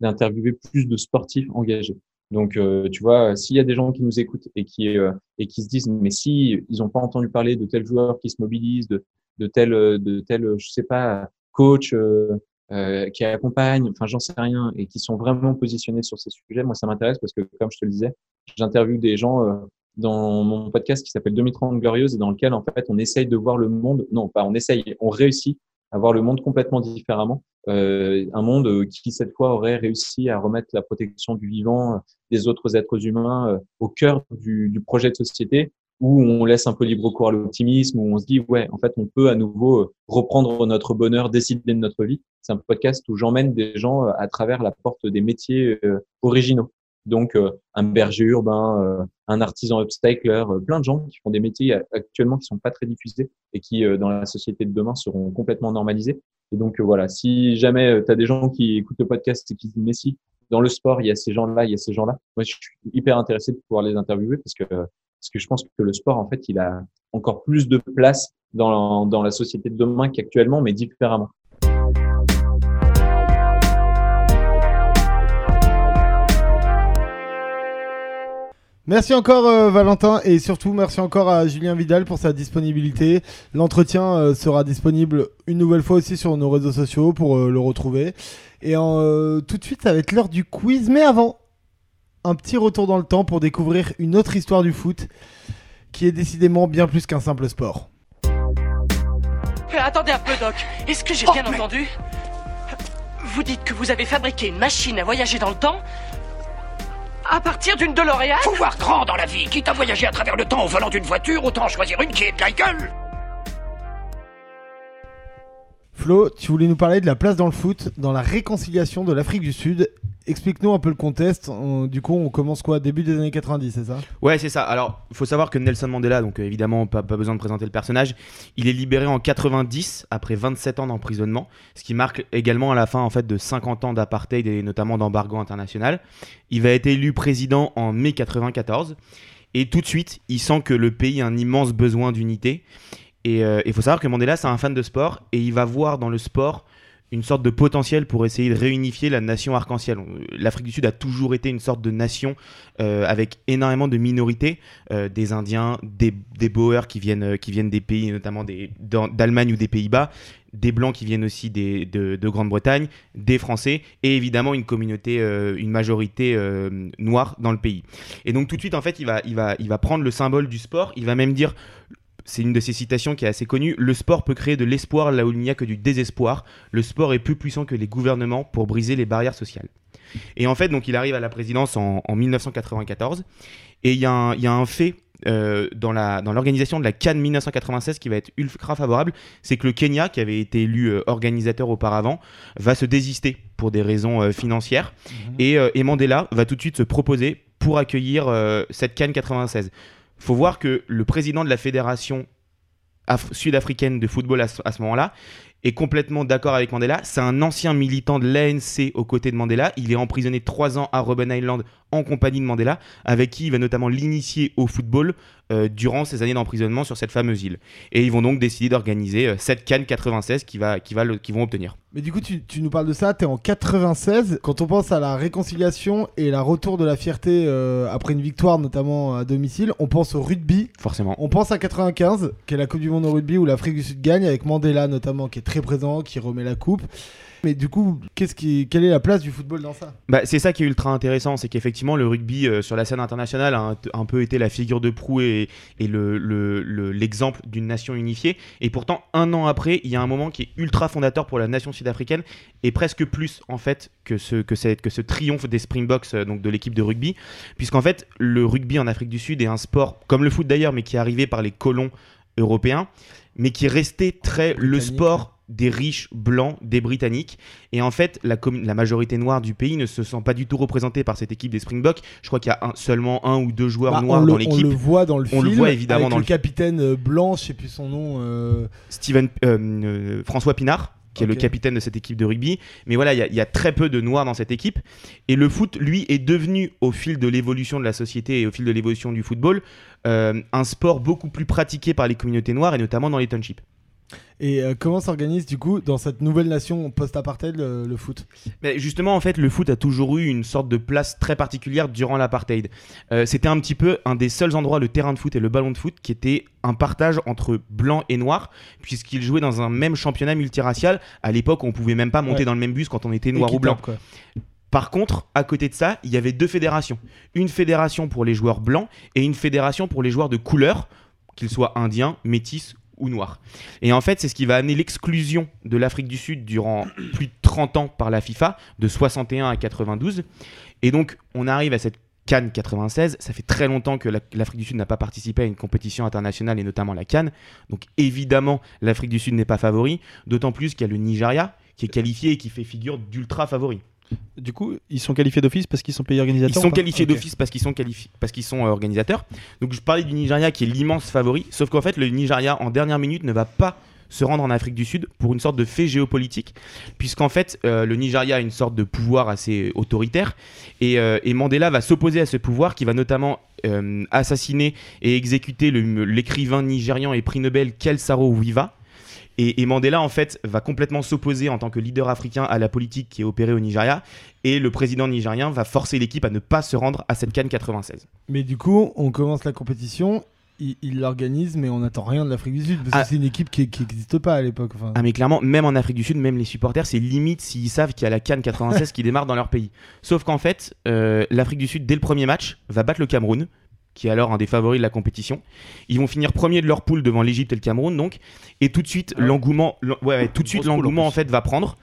[SPEAKER 15] d'interviewer plus de sportifs engagés. Donc, euh, tu vois, s'il y a des gens qui nous écoutent et qui euh, et qui se disent, mais si ils n'ont pas entendu parler de tel joueur qui se mobilise, de de tel de tel, je sais pas, coach euh, euh qui accompagne, enfin, j'en sais rien, et qui sont vraiment positionnés sur ces sujets, moi, ça m'intéresse parce que, comme je te le disais, j'interviewe des gens dans mon podcast qui s'appelle 2030 Glorieuse et dans lequel, en fait, on essaye de voir le monde, non, pas on essaye, on réussit à voir le monde complètement différemment. Euh, un monde qui, cette fois, aurait réussi à remettre la protection du vivant, des autres êtres humains euh, au cœur du, du, projet de société, où on laisse un peu libre cours à l'optimisme, où on se dit, ouais, en fait, on peut à nouveau euh, reprendre notre bonheur, décider de notre vie. C'est un podcast où j'emmène des gens à travers la porte des métiers originaux. Donc, un berger urbain, un artisan upcycler, plein de gens qui font des métiers actuellement qui sont pas très diffusés et qui, dans la société de demain, seront complètement normalisés. Et donc, voilà, si jamais tu as des gens qui écoutent le podcast et qui se disent, mais si, dans le sport, il y a ces gens-là, il y a ces gens-là, moi, je suis hyper intéressé de pouvoir les interviewer parce que, parce que je pense que le sport, en fait, il a encore plus de place dans, la société de demain qu'actuellement, mais différemment.
[SPEAKER 1] Merci encore euh, Valentin et surtout merci encore à Julien Vidal pour sa disponibilité. L'entretien euh, sera disponible une nouvelle fois aussi sur nos réseaux sociaux pour euh, le retrouver. Et tout de suite ça va être l'heure du quiz, mais avant, un petit retour dans le temps pour découvrir une autre histoire du foot qui est décidément bien plus qu'un simple sport.
[SPEAKER 16] attendez un peu Doc, est-ce que j'ai oh, bien entendu Vous dites que vous avez fabriqué une machine à voyager dans le temps à partir d'une DeLorean
[SPEAKER 17] Faut voir grand dans la vie. Quitte à voyager à travers le temps au volant d'une voiture, autant choisir une qui est de la gueule.
[SPEAKER 1] Flo, tu voulais nous parler de la place dans le foot, dans la réconciliation de l'Afrique du Sud Explique-nous un peu le contexte. du coup, on commence quoi? Début des années 90, c'est ça?
[SPEAKER 2] Ouais, c'est ça. Alors, il faut savoir que Nelson Mandela, donc euh, évidemment, pas, pas, besoin de présenter le personnage, il est libéré en 90 après 27 ans d'emprisonnement, ce qui marque également à la fin en fait de 50 ans d'apartheid et notamment d'embargo international. Il va être élu président en mai 94 et tout de suite, il sent que le pays a un immense besoin d'unité. Et euh, il faut savoir que Mandela, c'est un fan de sport et il va voir dans le sport une sorte de potentiel pour essayer de réunifier la nation arc-en-ciel. L'Afrique du Sud a toujours été une sorte de nation euh, avec énormément de minorités, euh, des Indiens, des, Boers qui viennent, qui viennent des pays, notamment d'Allemagne ou des Pays-Bas, des Blancs qui viennent aussi des, de, de Grande-Bretagne, des Français, et évidemment une communauté, une majorité noire dans le pays. Et donc tout de suite, en fait, il va, il, va, il va prendre le symbole du sport, il va même dire c'est une de ces citations qui est assez connue. Le sport peut créer de l'espoir là où il n'y a que du désespoir. Le sport est plus puissant que les gouvernements pour briser les barrières sociales. Et en fait, donc il arrive à la présidence en, 1994. Et il y, a un fait euh, dans l'organisation dans de la Cannes 1996 qui va être ultra favorable, c'est que le Kenya, qui avait été élu euh, organisateur auparavant, va se désister pour des raisons euh, financières. Mhm. et, et, Mandela va tout de suite se proposer pour accueillir cette Cannes 96. Faut voir que le président de la fédération sud-africaine de football à ce moment-là est complètement d'accord avec Mandela. C'est un ancien militant de l'ANC aux côtés de Mandela. Il est emprisonné trois ans à Robben Island en compagnie de Mandela, avec qui il va notamment l'initier au football euh, durant ses années d'emprisonnement sur cette fameuse île. Et ils vont donc décider d'organiser euh, cette Cannes 96 qui, va, qui, va qui vont obtenir.
[SPEAKER 1] Mais du coup, tu, tu nous parles de ça, tu es en 96. Quand on pense à la réconciliation et la retour de la fierté euh, après une victoire, notamment à domicile, on pense au rugby.
[SPEAKER 2] Forcément.
[SPEAKER 1] On pense à 95, qui est la Coupe du Monde au rugby, où l'Afrique du Sud gagne, avec Mandela notamment, qui est très présent, qui remet la coupe. Mais du coup, qu'est-ce qui, quelle est la place du football dans ça?
[SPEAKER 2] Bah, C'est ça qui est ultra intéressant, c'est qu'effectivement le rugby euh, sur la scène internationale a un, peu été la figure de proue et, et l'exemple le, d'une nation unifiée. Et pourtant, un an après, il y a un moment qui est ultra fondateur pour la nation sud-africaine et presque plus en fait que ce, que cette, que ce triomphe des Springboks, euh, donc de l'équipe de rugby, puisqu'en fait le rugby en Afrique du Sud est un sport comme le foot d'ailleurs, mais qui est arrivé par les colons européens, mais qui est resté très le sport des riches blancs, des Britanniques. Et en fait, la, la, majorité noire du pays ne se sent pas du tout représentée par cette équipe des Springboks. Je crois qu'il y a seulement un ou deux joueurs bah, noirs dans l'équipe.
[SPEAKER 1] On le voit dans le on film. le voit évidemment dans le, capitaine euh, blanc, je sais plus son nom. Euh...
[SPEAKER 2] Steven euh, François Pinard qui est le capitaine de cette équipe de rugby. Mais voilà, il y, a très peu de noirs dans cette équipe. Et le foot, lui, est devenu, au fil de l'évolution de la société et au fil de l'évolution du football, euh, un sport beaucoup plus pratiqué par les communautés noires et notamment dans les townships.
[SPEAKER 1] Et euh, comment s'organise du coup dans cette nouvelle nation post-apartheid le, foot?
[SPEAKER 2] Mais Justement, en fait, le foot a toujours eu une sorte de place très particulière durant l'apartheid. Euh, c'était un petit peu un des seuls endroits, le terrain de foot et le ballon de foot, qui était un partage entre blanc et noir, puisqu'ils jouaient dans un même championnat multiracial. À l'époque, on pouvait même pas monter dans le même bus quand on était noir ou blanc. Par contre, à côté de ça, il y avait deux fédérations. Une fédération pour les joueurs blancs et une fédération pour les joueurs de couleur, qu'ils soient indiens, métis ou noir. Et en fait, c'est ce qui va amener l'exclusion de l'Afrique du Sud durant [clears throat] plus de 30 ans par la FIFA, de 61 à 92. Et donc, on arrive à cette Cannes 96. Ça fait très longtemps que l'Afrique du Sud n'a pas participé à une compétition internationale et notamment la Cannes. Donc évidemment, l'Afrique du Sud n'est pas favori, d'autant plus qu'il y a le Nigeria qui est qualifié et qui fait figure d'ultra favori.
[SPEAKER 4] Du coup, ils sont qualifiés d'office parce qu'ils sont pays organisateurs
[SPEAKER 2] Ils sont qualifiés d'office parce qu'ils sont, parce qu'ils sont euh, organisateurs. Donc je parlais du Nigeria qui est l'immense favori, sauf qu'en fait le Nigeria en dernière minute ne va pas se rendre en Afrique du Sud pour une sorte de fait géopolitique, puisqu'en fait euh, le Nigeria a une sorte de pouvoir assez autoritaire, et, euh, Mandela va s'opposer à ce pouvoir qui va notamment assassiner et exécuter l'écrivain nigérian et prix Nobel Kelsaro Wiva et, Mandela, en fait, va complètement s'opposer en tant que leader africain à la politique qui est opérée au Nigeria. Et le président nigérien va forcer l'équipe à ne pas se rendre à cette Cannes 96.
[SPEAKER 1] Mais du coup, on commence la compétition. Il l'organise, mais on n'attend rien de l'Afrique du Sud parce que ah. c'est une équipe qui n'existe pas à l'époque.
[SPEAKER 2] Ah, mais clairement, même en Afrique du Sud, même les supporters, c'est limite s'ils savent qu'il y a la Cannes [laughs] 96 qui démarre dans leur pays. Sauf qu'en fait, euh, l'Afrique du Sud, dès le premier match, va battre le Cameroun qui est alors un des favoris de la compétition. Ils vont finir premier de leur poule devant l'Égypte et le Cameroun, donc. Et tout de suite, ah l'engouement, ouais, tout de suite, l'engouement en, fait va prendre.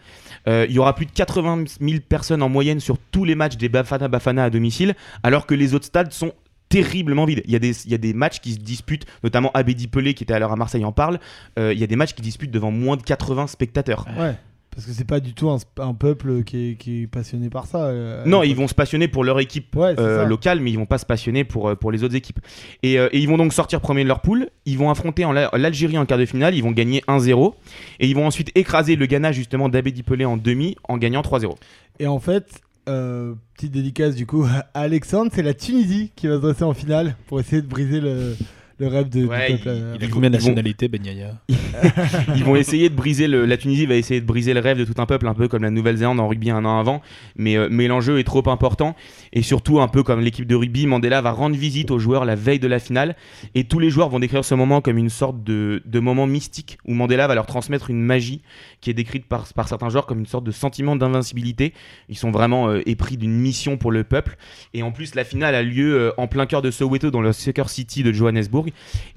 [SPEAKER 2] Euh, il y aura plus de 80 000 personnes en moyenne sur tous les matchs des Bafana Bafana à domicile, alors que les autres stades sont terriblement vides. Il y, a des, il y a des matchs qui se disputent, notamment Abedi Pelé qui était alors à Marseille en parle. Euh, il y a des matchs qui disputent devant moins de 80 spectateurs.
[SPEAKER 1] Ouais. Parce que c'est pas du tout un, peuple qui est, passionné par ça. Euh,
[SPEAKER 2] non, ils vont se passionner pour leur équipe euh, locale, mais ils vont pas se passionner pour, euh, pour les autres équipes. Et, ils vont donc sortir premier de leur poule. Ils vont affronter l'Algérie en quart de finale. Ils vont gagner 1-0. Et ils vont ensuite écraser le Ghana, justement, d'Abedi Pelé en demi, en gagnant 3-0.
[SPEAKER 1] Et en fait, petite dédicace du coup [laughs] à Alexandre, c'est la Tunisie qui va se dresser en finale pour essayer de briser le le rêve de,
[SPEAKER 4] ouais, du peuple. Il, a combien de nationalités, Ben Yaya [laughs]
[SPEAKER 2] Ils vont essayer de briser le. La Tunisie va essayer de briser le rêve de tout un peuple, un peu comme la Nouvelle-Zélande en rugby un an avant. Mais, euh, mais l'enjeu est trop important. Et surtout, un peu comme l'équipe de rugby, Mandela va rendre visite aux joueurs la veille de la finale. Et tous les joueurs vont décrire ce moment comme une sorte de, de moment mystique où Mandela va leur transmettre une magie qui est décrite par, par certains joueurs comme une sorte de sentiment d'invincibilité. Ils sont vraiment euh, épris d'une mission pour le peuple. Et en plus, la finale a lieu euh, en plein cœur de Soweto, dans le Soccer City de Johannesburg.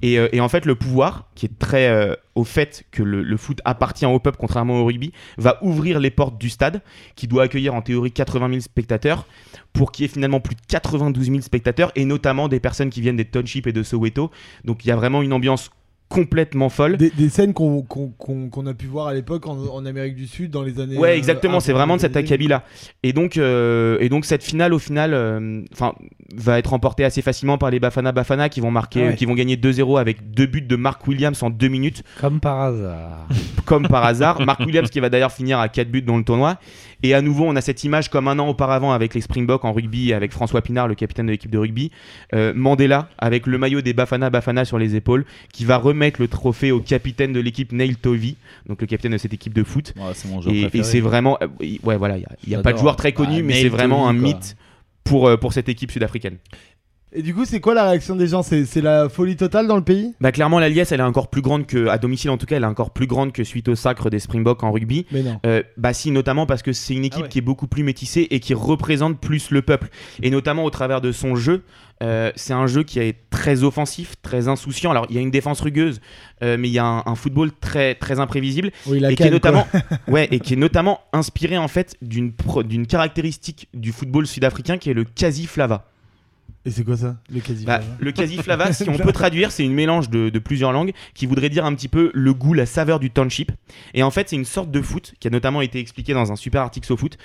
[SPEAKER 2] Et, euh, et en fait, le pouvoir, qui est très euh, au fait que le, le foot appartient au peuple, contrairement au rugby, va ouvrir les portes du stade, qui doit accueillir en théorie 80 000 spectateurs, pour qu'il y ait finalement plus de 92 000 spectateurs, et notamment des personnes qui viennent des townships et de Soweto. Donc il y a vraiment une ambiance complètement folle.
[SPEAKER 1] Des, des scènes qu'on a pu voir à l'époque en, en Amérique du Sud dans les années.
[SPEAKER 2] Ouais,
[SPEAKER 1] euh,
[SPEAKER 2] exactement, c'est vraiment de cet acabit-là. Et donc, euh, et donc cette finale, au final, euh, enfin, va être remportée assez facilement par les Bafana Bafana qui vont marquer,
[SPEAKER 3] Ah ouais.
[SPEAKER 2] qui vont gagner 2-0 avec deux buts de Mark Williams en deux minutes.
[SPEAKER 3] Comme par hasard.
[SPEAKER 2] Comme par hasard. Mark Williams qui va d'ailleurs finir à 4 buts dans le tournoi. Et à nouveau, on a cette image comme un an auparavant avec les Springboks en rugby, avec François Pinard, le capitaine de l'équipe de rugby. Euh, Mandela avec le maillot des Bafana Bafana sur les épaules, qui va remettre le trophée au capitaine de l'équipe Neil Tovey, donc le capitaine de cette équipe de foot.
[SPEAKER 18] mon
[SPEAKER 2] et, c'est vraiment, euh, oui, ouais, voilà, il n'y a, y a pas de joueur très connu,
[SPEAKER 18] Bah,
[SPEAKER 2] mais c'est vraiment un
[SPEAKER 18] Tovey,
[SPEAKER 2] mythe pour, euh, pour cette équipe sud-africaine.
[SPEAKER 1] Et du coup, c'est quoi la réaction des gens? C'est la folie totale dans le pays?
[SPEAKER 2] Bah clairement la liesse elle est encore plus grande que à domicile en tout cas elle est encore plus grande que suite au sacre des Springboks en rugby.
[SPEAKER 1] Mais non.
[SPEAKER 2] Euh, bah si notamment parce que c'est une équipe qui est beaucoup plus métissée et qui représente plus le peuple et notamment au travers de son jeu. euh, c'est un jeu qui est très offensif, très insouciant. Alors il y a une défense rugueuse, euh, mais il y a un, un football très très imprévisible
[SPEAKER 1] Oui, la
[SPEAKER 2] et qui est notamment [laughs] ouais et qui est notamment inspiré en fait d'une caractéristique du football sud-africain qui est le quasi flava.
[SPEAKER 1] Et c'est quoi ça Le quasi
[SPEAKER 2] Bah, le quasi-flava, si on [laughs] peut traduire, c'est une mélange de, de plusieurs langues qui voudrait dire un petit peu le goût, la saveur du township. Et en fait, c'est une sorte de foot qui a notamment été expliqué dans un super article sur foot.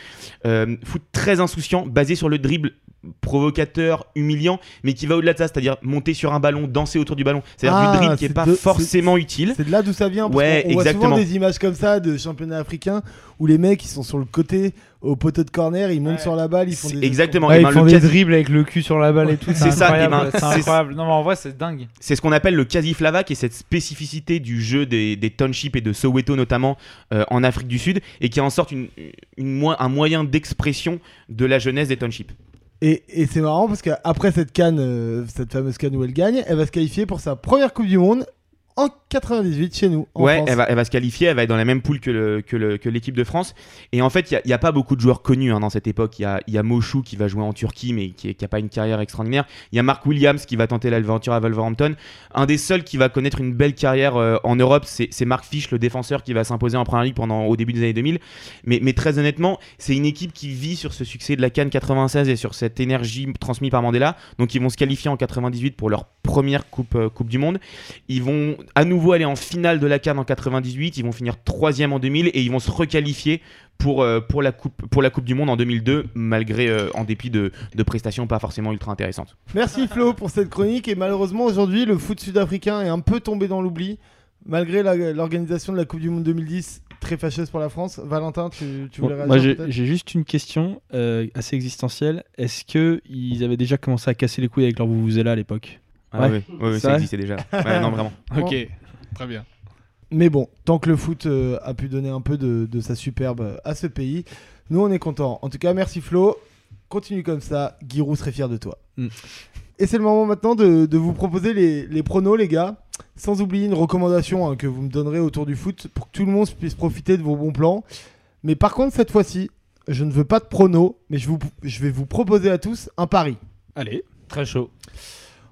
[SPEAKER 2] Euh, foot très insouciant, basé sur le dribble provocateur, humiliant, mais qui va au-delà de ça, c'est-à-dire monter sur un ballon, danser autour du ballon. C'est-à-dire
[SPEAKER 1] Ah,
[SPEAKER 2] du dribble qui est
[SPEAKER 1] c'est
[SPEAKER 2] pas
[SPEAKER 1] de-
[SPEAKER 2] forcément utile.
[SPEAKER 1] C'est de là d'où ça vient. parce
[SPEAKER 2] Ouais,
[SPEAKER 1] qu'on- on voit
[SPEAKER 2] exactement.
[SPEAKER 1] souvent des images comme ça de championnats africains où les mecs ils sont sur le côté au poteau de corner, ils montent sur la balle, ils font des
[SPEAKER 2] Exactement.
[SPEAKER 3] Ouais,
[SPEAKER 2] Et
[SPEAKER 3] ils
[SPEAKER 2] ben,
[SPEAKER 3] font
[SPEAKER 2] le
[SPEAKER 3] des
[SPEAKER 2] quasi-
[SPEAKER 3] dribbles avec le cul sur la balle et tout.
[SPEAKER 2] C'est ça, ben,
[SPEAKER 3] c'est incroyable. Non, mais en vrai, c'est dingue.
[SPEAKER 2] C'est ce qu'on appelle le quasi-flava, qui est cette spécificité du jeu des, des townships et de Soweto notamment euh, en Afrique du Sud, et qui est en sorte une, une mo- un moyen d'expression de la jeunesse des townships.
[SPEAKER 1] Et, c'est marrant parce qu'après cette canne, euh, cette fameuse canne où elle gagne, elle va se qualifier pour sa première Coupe du Monde en 98 chez nous. En
[SPEAKER 2] ouais,
[SPEAKER 1] France.
[SPEAKER 2] elle va, elle va se qualifier, elle va être dans la même poule que, le- que, le- que l'équipe de France. Et en fait, il n'y a, pas beaucoup de joueurs connus hein, dans cette époque. Il y a, y a Moshu qui va jouer en Turquie, mais qui n'a pas une carrière extraordinaire. Il y a Mark Williams qui va tenter l'aventure à Wolverhampton. Un des seuls qui va connaître une belle carrière euh, en Europe, c'est, c'est Mark Fish, le défenseur qui va s'imposer en Première Ligue pendant, au début des années 2000. Mais, mais très honnêtement, c'est une équipe qui vit sur ce succès de la Cannes 96 et sur cette énergie transmise par Mandela. Donc ils vont se qualifier en 98 pour leur première coupe, euh, coupe du Monde. Ils vont à nouveau aller en finale de la Cannes en 98. Ils vont finir troisième en 2000 et ils vont se requalifier pour, euh, pour, la coupe, pour la Coupe du Monde en 2002, malgré, euh, en dépit de, de prestations pas forcément ultra intéressantes.
[SPEAKER 1] Merci Flo pour cette chronique et malheureusement aujourd'hui le foot sud-africain est un peu tombé dans l'oubli malgré l'organisation de la Coupe du Monde 2010 très fâcheuse pour la France. Valentin, tu, tu voulais
[SPEAKER 4] Bon,
[SPEAKER 1] réagir
[SPEAKER 4] moi, j'ai juste une question euh, assez existentielle. Est-ce que ils avaient déjà commencé à casser les couilles avec leur vuvuzela à l'époque?
[SPEAKER 2] Ah oui, oui, oui,
[SPEAKER 4] C'est
[SPEAKER 2] ça existait déjà. [laughs] Ouais, non, vraiment.
[SPEAKER 4] Ok, très bien.
[SPEAKER 1] Mais bon, tant que le foot euh, a pu donner un peu de, de sa superbe à ce pays, nous on est contents. En tout cas, merci Flo. Continue comme ça. Giroud serait fier de toi.
[SPEAKER 4] Mm.
[SPEAKER 1] Et c'est le moment maintenant de, de vous proposer les, les pronos, les gars. Sans oublier une recommandation hein, que vous me donnerez autour du foot pour que tout le monde puisse profiter de vos bons plans. Mais par contre, cette fois-ci, je ne veux pas de pronos, mais je, vous, je vais vous proposer à tous un pari.
[SPEAKER 4] Allez.
[SPEAKER 3] Très chaud.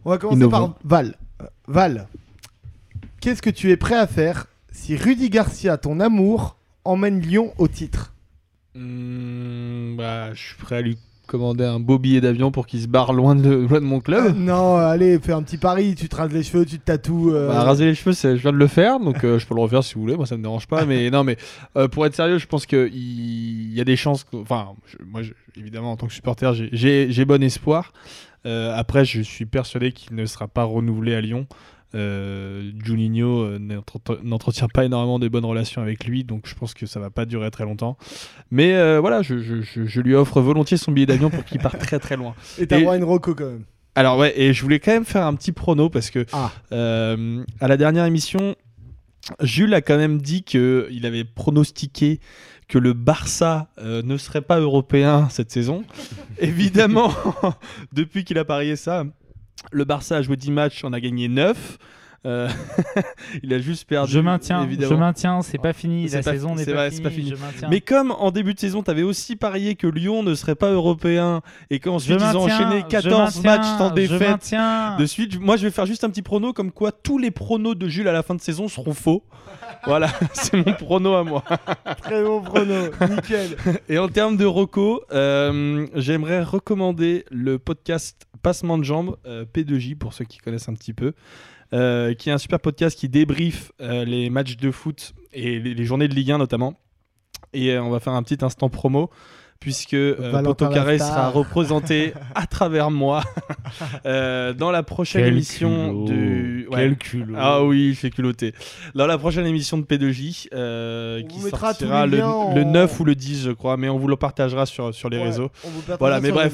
[SPEAKER 1] On va commencer
[SPEAKER 4] Innovant.
[SPEAKER 1] par Val. Euh, Val, qu'est-ce que tu es prêt à faire si Rudy Garcia, ton amour, emmène Lyon au titre?
[SPEAKER 4] Hmm, bah, je suis prêt à lui commander un beau billet d'avion pour qu'il se barre loin de, [laughs] loin de mon club.
[SPEAKER 1] Euh, [laughs] Non, allez, fais un petit pari. Tu te rases les cheveux, tu te tatoues. euh,
[SPEAKER 4] Bah, raser les cheveux, c'est- je viens de le faire, donc euh, je peux le refaire si vous voulez. Moi, ça me dérange pas. Mais [laughs] non, mais euh, pour être sérieux, je pense qu'il il y a des chances. que- Enfin, je- moi, je- évidemment, en tant que supporter, j'ai- j'ai j'ai bon espoir. Euh, après, je suis persuadé qu'il ne sera pas renouvelé à Lyon. Euh, Juninho euh, n'entre- n'entretient pas énormément de bonnes relations avec lui, donc je pense que ça va pas durer très longtemps. Mais euh, voilà, je, je- je- je lui offre volontiers son billet d'avion pour qu'il parte très très loin.
[SPEAKER 1] Et t'as droit à une roco quand même.
[SPEAKER 4] Alors ouais, et je voulais quand même faire un petit prono parce que
[SPEAKER 1] Ah.
[SPEAKER 4] à la dernière émission, Jules a quand même dit que il avait pronostiqué que le Barça euh, ne serait pas européen cette saison. [laughs] Évidemment, [laughs] depuis qu'il a parié ça, le Barça a joué 10 matchs, on a gagné 9. Euh, [laughs] il a juste perdu.
[SPEAKER 3] Je maintiens,
[SPEAKER 4] évidemment.
[SPEAKER 3] je maintiens, c'est pas fini, la
[SPEAKER 4] pas-
[SPEAKER 3] saison n'est pas, finie.
[SPEAKER 4] Mais comme en début de saison, tu avais aussi parié que Lyon ne serait pas européen et qu'ensuite ils ont enchaîné
[SPEAKER 3] je
[SPEAKER 4] 14
[SPEAKER 3] maintiens,
[SPEAKER 4] matchs sans défaite de suite, moi je vais faire juste un petit prono comme quoi tous les pronos de Jules à la fin de saison seront faux. [laughs] voilà, [laughs] c'est mon prono à moi.
[SPEAKER 1] Très bon prono, nickel.
[SPEAKER 4] Et en termes de reco, euh, j'aimerais recommander le podcast Passement de jambes, euh, P2J pour ceux qui connaissent un petit peu, euh, qui est un super podcast qui débriefe euh, les matchs de foot et les, les journées de Ligue 1 notamment. Et euh, on va faire un petit instant promo. Puisque euh, Poto Carré sera représenté [laughs] à travers moi [laughs] euh, dans la prochaine
[SPEAKER 3] Quel
[SPEAKER 4] émission
[SPEAKER 3] culot,
[SPEAKER 4] du.
[SPEAKER 3] quel culot.
[SPEAKER 4] Ah oui, il fait culotté. Dans la prochaine émission de P2J, euh, qui sortira le,
[SPEAKER 1] liens en-
[SPEAKER 4] le 9 ou le 10, je crois, mais on vous le partagera sur, sur les
[SPEAKER 1] Ouais,
[SPEAKER 4] réseaux.
[SPEAKER 1] on vous partagera
[SPEAKER 4] Voilà, mais bref,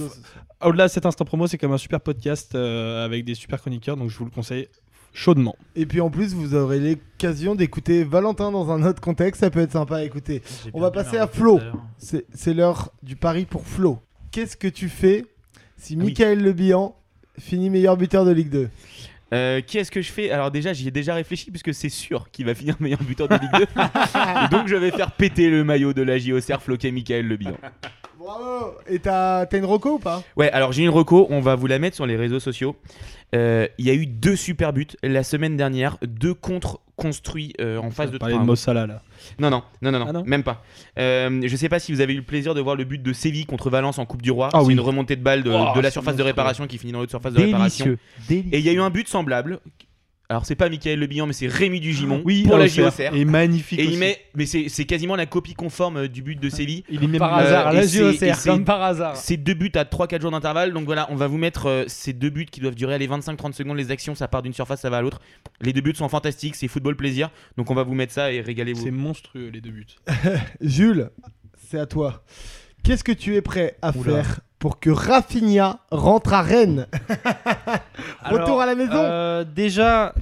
[SPEAKER 4] au-delà de cet instant promo, c'est comme un super podcast euh, avec des super chroniqueurs, donc je vous le conseille chaudement.
[SPEAKER 1] Et puis en plus, vous aurez l'occasion d'écouter Valentin dans un autre contexte, ça peut être sympa à écouter. On va passer à Flo. C'est l'heure du pari pour Flo. Qu'est-ce que tu fais si Michael Le Bihan finit meilleur buteur de Ligue 2
[SPEAKER 2] Euh, qui est-ce que je fais? Alors déjà, j'y ai déjà réfléchi puisque c'est sûr qu'il va finir meilleur buteur de Ligue 2. [laughs] Et donc je vais faire péter le maillot de la JOCR Floquet Michael Le Bihan.
[SPEAKER 1] Bravo Et t'as t'as une reco ou pas?
[SPEAKER 2] Ouais, alors j'ai une reco, on va vous la mettre sur les réseaux sociaux. Euh, Il y a eu deux super buts la semaine dernière, deux contre construits euh, en phase de
[SPEAKER 4] parler de Mossala, là.
[SPEAKER 2] Non, non, non, non, non,
[SPEAKER 4] Ah non
[SPEAKER 2] même pas. Euh, je sais pas si vous avez eu le plaisir de voir le but de Séville contre Valence en Coupe du Roi.
[SPEAKER 4] Ah
[SPEAKER 2] c'est
[SPEAKER 4] oui.
[SPEAKER 2] une remontée de balle de,
[SPEAKER 4] Oh,
[SPEAKER 2] de la surface de réparation qui finit dans l'autre surface de réparation.
[SPEAKER 3] Délicieux,
[SPEAKER 2] Et il y a eu un but semblable. Alors c'est pas Michael Le Bihan, mais c'est Rémi Dugimon
[SPEAKER 4] Oui,
[SPEAKER 2] pour la. JOCR.
[SPEAKER 4] Et magnifique
[SPEAKER 2] Et il met, mais c'est c'est quasiment la copie conforme euh, du but de Séville.
[SPEAKER 4] Il est même
[SPEAKER 3] Par
[SPEAKER 2] Euh,
[SPEAKER 3] hasard, la
[SPEAKER 2] c'est-
[SPEAKER 3] JOCR, comme par hasard.
[SPEAKER 2] C'est deux buts à 3-4 jours d'intervalle. Donc voilà, on va vous mettre euh, ces deux buts qui doivent durer les 25-30 secondes. Les actions, ça part d'une surface, ça va à l'autre. Les deux buts sont fantastiques, c'est football plaisir. Donc on va vous mettre ça et régalez-vous.
[SPEAKER 4] C'est monstrueux les deux buts. [laughs]
[SPEAKER 1] Jules, c'est à toi. Qu'est-ce que tu es prêt à
[SPEAKER 4] Oula.
[SPEAKER 1] faire pour que Rafinha rentre à Rennes [laughs] Retour à la maison
[SPEAKER 3] euh, Déjà,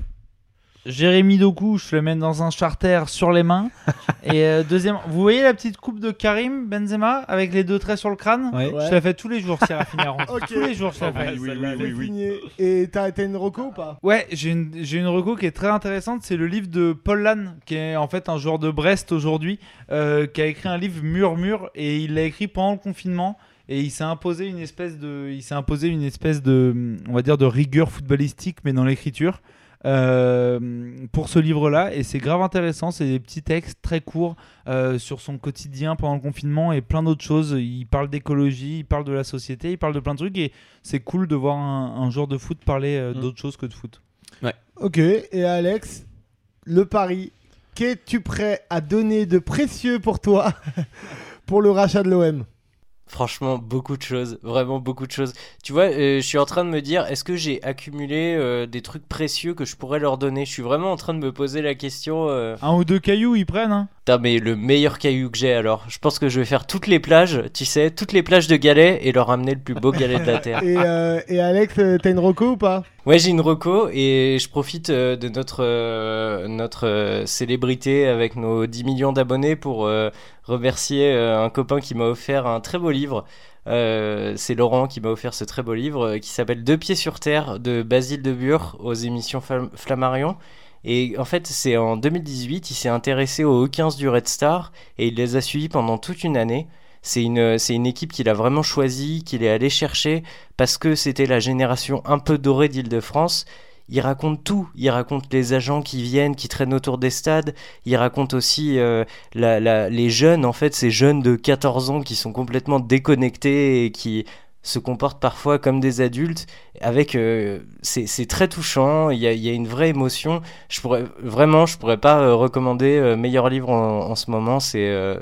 [SPEAKER 3] Jérémy Doku, je le mène dans un charter sur les mains. [laughs] Et euh, deuxième, vous voyez la petite coupe de Karim Benzema avec les deux traits sur le crâne
[SPEAKER 4] Ouais.
[SPEAKER 3] Je la fais tous les jours si Rafinha rentre. [laughs] Tous les jours, je la fais.
[SPEAKER 1] C'est signé. Et t'as une reco ou pas?
[SPEAKER 3] Ouais, j'ai une, une reco qui est très intéressante. C'est le livre de Paul Lannes, qui est en fait un joueur de Brest aujourd'hui, euh, qui a écrit un livre Murmure et il l'a écrit pendant le confinement. Et il s'est imposé une espèce de, il s'est imposé une espèce de, on va dire de rigueur footballistique, mais dans l'écriture. euh, pour ce livre-là. Et c'est grave intéressant. C'est des petits textes très courts euh, sur son quotidien pendant le confinement et plein d'autres choses. Il parle d'écologie il parle de la société il parle de plein de trucs. Et c'est cool de voir un, un joueur de foot parler euh, d'autres choses que de foot.
[SPEAKER 1] Ok, et Alex, le pari, qu'es-tu prêt à donner de précieux pour toi [laughs] pour le rachat de l'OM
[SPEAKER 5] Franchement, beaucoup de choses, vraiment beaucoup de choses. Tu vois, euh, je suis en train de me dire, est-ce que j'ai accumulé euh, des trucs précieux que je pourrais leur donner? Je suis vraiment en train de me poser la question. euh,
[SPEAKER 3] Un ou deux cailloux, ils prennent. Hein
[SPEAKER 5] Putain, mais le meilleur caillou que j'ai alors. Je pense que je vais faire toutes les plages, tu sais, toutes les plages de galets et leur amener le plus beau galet de la Terre. [laughs]
[SPEAKER 1] et, euh, et Alex, euh, t'as une reco ou pas?
[SPEAKER 5] Ouais, j'ai une reco et je profite euh, de notre, euh, notre euh, célébrité avec nos 10 millions d'abonnés pour euh, remercier euh, un copain qui m'a offert un très beau livre. Euh, c'est Laurent qui m'a offert ce très beau livre euh, qui s'appelle Deux pieds sur terre de Basile de Bure aux émissions Flam- Flammarion. Et en fait, c'est en 2018, il s'est intéressé aux U15 du Red Star et il les a suivis pendant toute une année. C'est une, c'est une équipe qu'il a vraiment choisie, qu'il est allé chercher parce que c'était la génération un peu dorée d'Île-de-France. Il raconte tout. Il raconte les agents qui viennent, qui traînent autour des stades. Il raconte aussi euh, la, la- les jeunes, en fait, ces jeunes de 14 ans qui sont complètement déconnectés et qui se comportent parfois comme des adultes. Avec, euh, c'est très touchant. Il y a, il y a une vraie émotion. Je pourrais vraiment, je pourrais pas euh, recommander euh, meilleur livre en, en ce moment. C'est euh,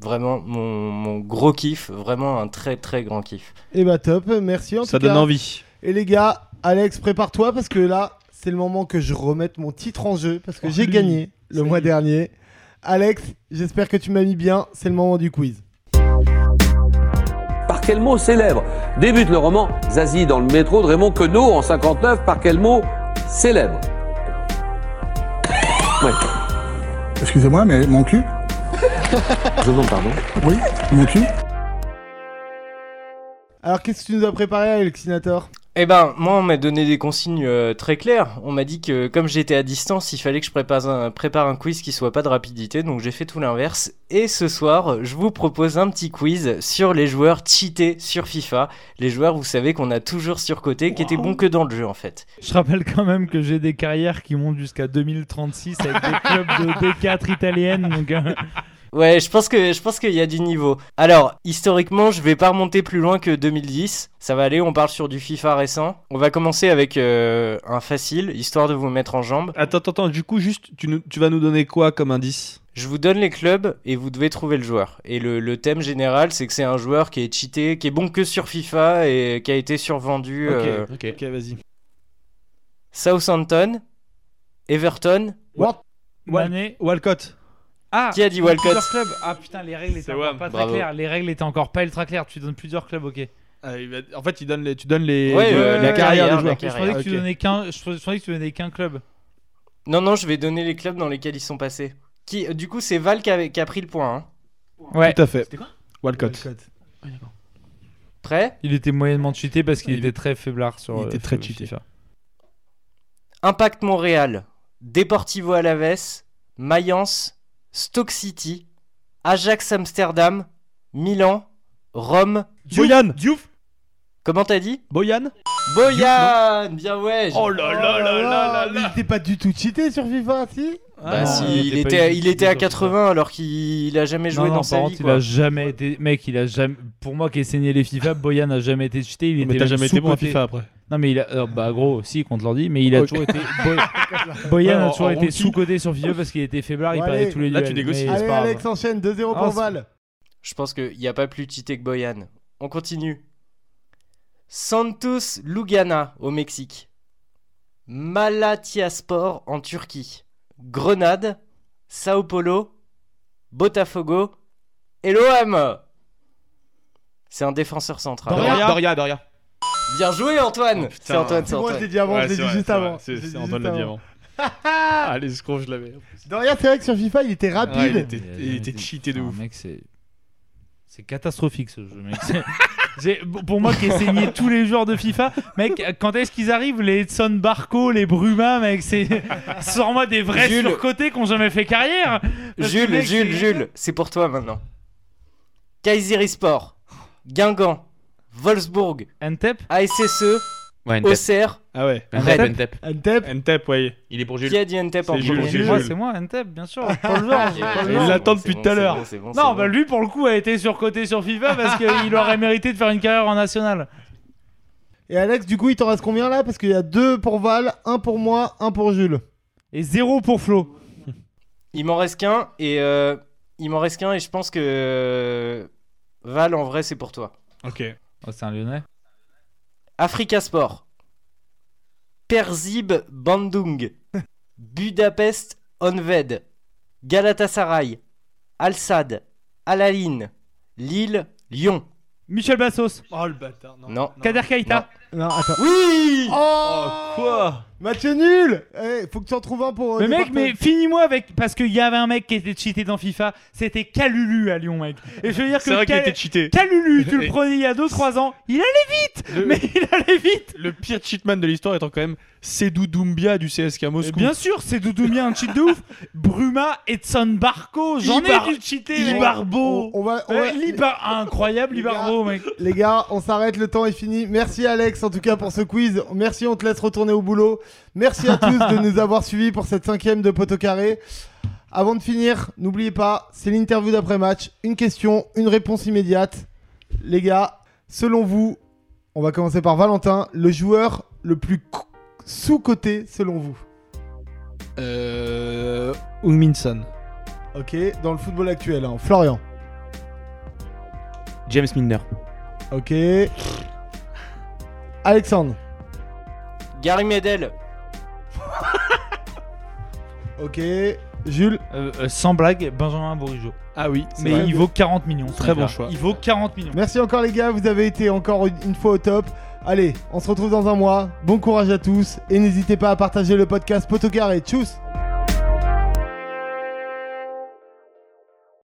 [SPEAKER 5] vraiment mon, mon gros kiff, vraiment un très très grand kiff.
[SPEAKER 1] Et bah top, merci en
[SPEAKER 4] Ça
[SPEAKER 1] tout cas.
[SPEAKER 4] donne envie.
[SPEAKER 1] Et les gars, Alex, prépare-toi parce que là, c'est le moment que je remette mon titre en jeu parce que
[SPEAKER 4] Oh,
[SPEAKER 1] j'ai gagné le mois dernier. Alex, j'espère que tu m'as mis bien, c'est le moment du quiz.
[SPEAKER 18] Par quel mot célèbre débute le roman Zazie dans le métro de Raymond Queneau en 59 Par quel mot célèbre? Ouais.
[SPEAKER 19] Excusez-moi, mais mon cul? [laughs]
[SPEAKER 18] Je demande pardon.
[SPEAKER 19] Oui, mon cul
[SPEAKER 1] Alors qu'est-ce que tu nous as préparé, Alexinator?
[SPEAKER 5] Eh ben, moi, on m'a donné des consignes euh, très claires. On m'a dit que comme j'étais à distance, il fallait que je prépare un, prépare un quiz qui soit pas de rapidité, donc j'ai fait tout l'inverse. Et ce soir, je vous propose un petit quiz sur les joueurs cheatés sur FIFA. Les joueurs, vous savez, qu'on a toujours surcotés, qui étaient bons que dans le jeu, en fait.
[SPEAKER 3] Je rappelle quand même que j'ai des carrières qui montent jusqu'à 2036 avec des clubs de D4 italiennes. Donc, euh,
[SPEAKER 5] Ouais, je pense que je pense qu'il y a du niveau. Alors, historiquement, je vais pas remonter plus loin que 2010. Ça va aller, on parle sur du FIFA récent. On va commencer avec euh, un facile, histoire de vous mettre en jambe.
[SPEAKER 4] Attends, attends, attends, du coup, juste, tu, nous- tu vas nous donner quoi comme indice?
[SPEAKER 5] Je vous donne les clubs et vous devez trouver le joueur. Et le, le thème général, c'est que c'est un joueur qui est cheaté, qui est bon que sur FIFA et qui a été survendu.
[SPEAKER 4] Ok,
[SPEAKER 5] euh,
[SPEAKER 4] ok, ok, vas-y.
[SPEAKER 5] Southampton, Everton.
[SPEAKER 1] What?
[SPEAKER 3] Mané.
[SPEAKER 4] Walcott.
[SPEAKER 3] Ah,
[SPEAKER 5] Qui a dit Walcott
[SPEAKER 3] plusieurs clubs. Ah putain, les règles étaient
[SPEAKER 4] C'est
[SPEAKER 3] encore
[SPEAKER 4] Wam,
[SPEAKER 3] pas très claires. Les règles étaient encore pas ultra claires. Tu donnes plusieurs clubs, ok.
[SPEAKER 4] Ah, il va- En fait, il donne les, tu donnes les,
[SPEAKER 5] Ouais, euh, la
[SPEAKER 4] carrières
[SPEAKER 5] carrière,
[SPEAKER 4] des joueurs.
[SPEAKER 3] Je pensais que tu
[SPEAKER 4] Ok.
[SPEAKER 3] donnais qu'un. Je pensais que tu donnais qu'un club.
[SPEAKER 5] Non, non, je vais donner les clubs dans lesquels ils sont passés. Qui, euh, du coup, c'est Val qui a, qui a pris le point. hein.
[SPEAKER 3] Ouais.
[SPEAKER 4] Tout à fait.
[SPEAKER 2] C'était quoi
[SPEAKER 4] Walcott.
[SPEAKER 5] Prêt?
[SPEAKER 3] Il était moyennement cheaté parce qu'il
[SPEAKER 4] Il-
[SPEAKER 3] était très faiblard sur.
[SPEAKER 4] il
[SPEAKER 3] euh,
[SPEAKER 4] était très cheaté.
[SPEAKER 3] FIFA.
[SPEAKER 5] Impact Montréal, Deportivo Alaves, Mayence, Stoke City, Ajax Amsterdam, Milan, Rome.
[SPEAKER 4] Boyan
[SPEAKER 3] Diouf
[SPEAKER 5] Comment t'as dit
[SPEAKER 4] Boyan
[SPEAKER 5] Boyan Bien ouais
[SPEAKER 4] Oh là là là là là
[SPEAKER 1] il était pas du tout cheaté sur FIFA, si
[SPEAKER 5] Bah
[SPEAKER 3] non,
[SPEAKER 5] si,
[SPEAKER 3] il
[SPEAKER 5] il,
[SPEAKER 3] était du
[SPEAKER 5] il était à
[SPEAKER 3] sur FIFA.
[SPEAKER 5] 80 alors qu'il a jamais joué
[SPEAKER 3] non, non,
[SPEAKER 5] dans
[SPEAKER 3] par
[SPEAKER 5] sa
[SPEAKER 3] contre,
[SPEAKER 5] vie.
[SPEAKER 3] il
[SPEAKER 5] quoi.
[SPEAKER 3] a jamais été. Mec, il a jamais. Pour moi qui ai saigné les FIFA, Boyan a jamais été cheaté. Il
[SPEAKER 4] Mais t'as jamais été bon à. FIFA après.
[SPEAKER 3] Non, mais il a. euh, bah, gros, si, contre l'ordi, mais il a
[SPEAKER 4] Ok.
[SPEAKER 3] toujours été. [laughs] Boy- Boyan
[SPEAKER 4] Ouais,
[SPEAKER 3] a toujours
[SPEAKER 4] en
[SPEAKER 3] été
[SPEAKER 4] rookie.
[SPEAKER 3] sous-coté sur FIFA parce qu'il était faiblard, il
[SPEAKER 1] Bon,
[SPEAKER 3] perdait
[SPEAKER 1] allez,
[SPEAKER 3] tous les
[SPEAKER 4] là,
[SPEAKER 3] duels.
[SPEAKER 4] tu négocies.
[SPEAKER 3] mais c'est
[SPEAKER 1] Allez,
[SPEAKER 3] pas grave.
[SPEAKER 1] Alex enchaîne 2-0
[SPEAKER 3] Ah,
[SPEAKER 1] pour
[SPEAKER 3] c'est-
[SPEAKER 1] Val.
[SPEAKER 5] Je pense qu'il n'y a pas plus cheaté que Boyan. On continue. Santos Lugana au Mexique. Malatyaspor en Turquie. Grenade, Sao Paulo, Botafogo et l'OM. C'est un défenseur central.
[SPEAKER 3] Doria.
[SPEAKER 4] Doria, Doria.
[SPEAKER 5] Bien joué Antoine. c'est Antoine, c'est
[SPEAKER 1] Moi, je
[SPEAKER 5] Antoine.
[SPEAKER 1] l'ai dit avant,
[SPEAKER 4] Ouais,
[SPEAKER 1] je l'ai
[SPEAKER 4] c'est
[SPEAKER 1] dit juste avant.
[SPEAKER 4] C'est Antoine
[SPEAKER 1] avant.
[SPEAKER 4] avant. [laughs] Allez, ce con, je l'avais.
[SPEAKER 1] Doria, c'est vrai que sur FIFA, il était
[SPEAKER 4] Ah, il
[SPEAKER 1] rapide.
[SPEAKER 4] était, il était cheaté de
[SPEAKER 3] Ah,
[SPEAKER 4] ouf.
[SPEAKER 3] mec, c'est. C'est catastrophique ce jeu, mec. C'est- [laughs] j'ai- Pour moi qui ai saigné tous les joueurs de FIFA, mec, quand est-ce qu'ils arrivent Les Edson Barco, les Bruma, mec, c'est. Sors-moi des vrais
[SPEAKER 5] Jules.
[SPEAKER 3] surcotés qui ont jamais fait carrière Parce que,
[SPEAKER 5] Jules,
[SPEAKER 3] mec,
[SPEAKER 5] Jules,
[SPEAKER 3] c'est-
[SPEAKER 5] Jules, c'est pour toi maintenant. Kayserispor, Guingamp, Wolfsburg,
[SPEAKER 3] Antep
[SPEAKER 5] ASSE,
[SPEAKER 2] Ouais, Ntep.
[SPEAKER 5] Auxerre.
[SPEAKER 4] Ah ouais.
[SPEAKER 2] Ntep,
[SPEAKER 3] Ntep.
[SPEAKER 2] Ntep.
[SPEAKER 1] Antep.
[SPEAKER 4] Ntep, ouais.
[SPEAKER 2] Il est pour Jules.
[SPEAKER 5] Qui a dit Ntep en
[SPEAKER 4] C'est Jules,
[SPEAKER 5] premier
[SPEAKER 4] c'est
[SPEAKER 3] Moi,
[SPEAKER 4] Jules.
[SPEAKER 3] c'est moi, Antep, bien sûr. Pas le genre,
[SPEAKER 5] Ok,
[SPEAKER 3] pas le
[SPEAKER 5] ok,
[SPEAKER 3] genre.
[SPEAKER 4] Il
[SPEAKER 5] c'est
[SPEAKER 4] l'attend
[SPEAKER 5] bon,
[SPEAKER 4] depuis tout à l'heure.
[SPEAKER 3] Non, bah lui pour le coup a été surcoté sur FIFA parce qu'il aurait [laughs] mérité de faire une carrière en national.
[SPEAKER 1] Et Alex, du coup, il t'en reste combien là? Parce qu'il y a deux pour Val, un pour moi, un pour Jules.
[SPEAKER 3] Et zéro pour Flo.
[SPEAKER 5] Il m'en reste qu'un et euh, il m'en reste qu'un et je pense que euh, Val en vrai c'est pour toi.
[SPEAKER 4] Ok.
[SPEAKER 3] Oh, c'est un lyonnais.
[SPEAKER 5] Africa Sport, Persib Bandung, [laughs] Budapest Honved, Galatasaray, Al-Sad, Al-Ain, Lille, Lyon.
[SPEAKER 3] Michel Bassos.
[SPEAKER 4] Oh le bâtard. Non.
[SPEAKER 5] Non.
[SPEAKER 3] Kader Keita.
[SPEAKER 1] Non, attends.
[SPEAKER 5] Oui
[SPEAKER 1] Oh,
[SPEAKER 4] Quoi?
[SPEAKER 1] Match nul Eh, Faut que tu en trouves un pour. euh,
[SPEAKER 3] Mais mec, mais finis-moi avec. Parce qu'il y avait un mec qui était cheaté dans FIFA, c'était Calulu à Lyon, mec. Et je veux dire
[SPEAKER 4] C'est
[SPEAKER 3] que
[SPEAKER 4] vrai qu'il était cheaté.
[SPEAKER 3] Calulu, tu le prenais il y a 2-3 ans, il allait vite
[SPEAKER 4] Le-
[SPEAKER 3] Mais il allait vite
[SPEAKER 4] Le pire cheatman de l'histoire étant quand même Sedou Doumbia du CSK
[SPEAKER 3] Et
[SPEAKER 4] Moscou.
[SPEAKER 3] Bien sûr, c'est Doudoumia un cheat de ouf Bruma, Edson Barco, j'en ai du cheaté.
[SPEAKER 4] Ibarbo.
[SPEAKER 1] On va. on
[SPEAKER 3] Ouais,
[SPEAKER 1] va-
[SPEAKER 3] Libar- Incroyable
[SPEAKER 1] Les gars.
[SPEAKER 3] Libarbo, mec
[SPEAKER 1] Les gars, on s'arrête, le temps est fini. Merci Alex en tout cas pour ce quiz. Merci, on te laisse retourner au boulot. Merci à tous de nous avoir suivis pour cette cinquième de Poteau Carré. Avant de finir, n'oubliez pas, c'est l'interview d'après-match. Une question, une réponse immédiate. Les gars, selon vous, on va commencer par Valentin, le joueur le plus sous-coté selon vous
[SPEAKER 4] Euh. Ungminson.
[SPEAKER 1] Ok, dans le football actuel, hein. Florian.
[SPEAKER 2] James Milner.
[SPEAKER 1] Ok. Alexandre.
[SPEAKER 5] Gary Medel, [laughs]
[SPEAKER 1] Ok. Jules.
[SPEAKER 3] Euh, euh, Sans blague, Benjamin Bourigeau.
[SPEAKER 4] Ah oui. c'est
[SPEAKER 3] Mais
[SPEAKER 4] vrai.
[SPEAKER 3] il vaut 40 millions.
[SPEAKER 4] Très bon choix.
[SPEAKER 3] Il vaut 40 millions.
[SPEAKER 1] Merci encore les gars, vous avez été encore une fois au top. Allez, on se retrouve dans un mois. Bon courage à tous et n'hésitez pas à partager le podcast Potocar et tchuss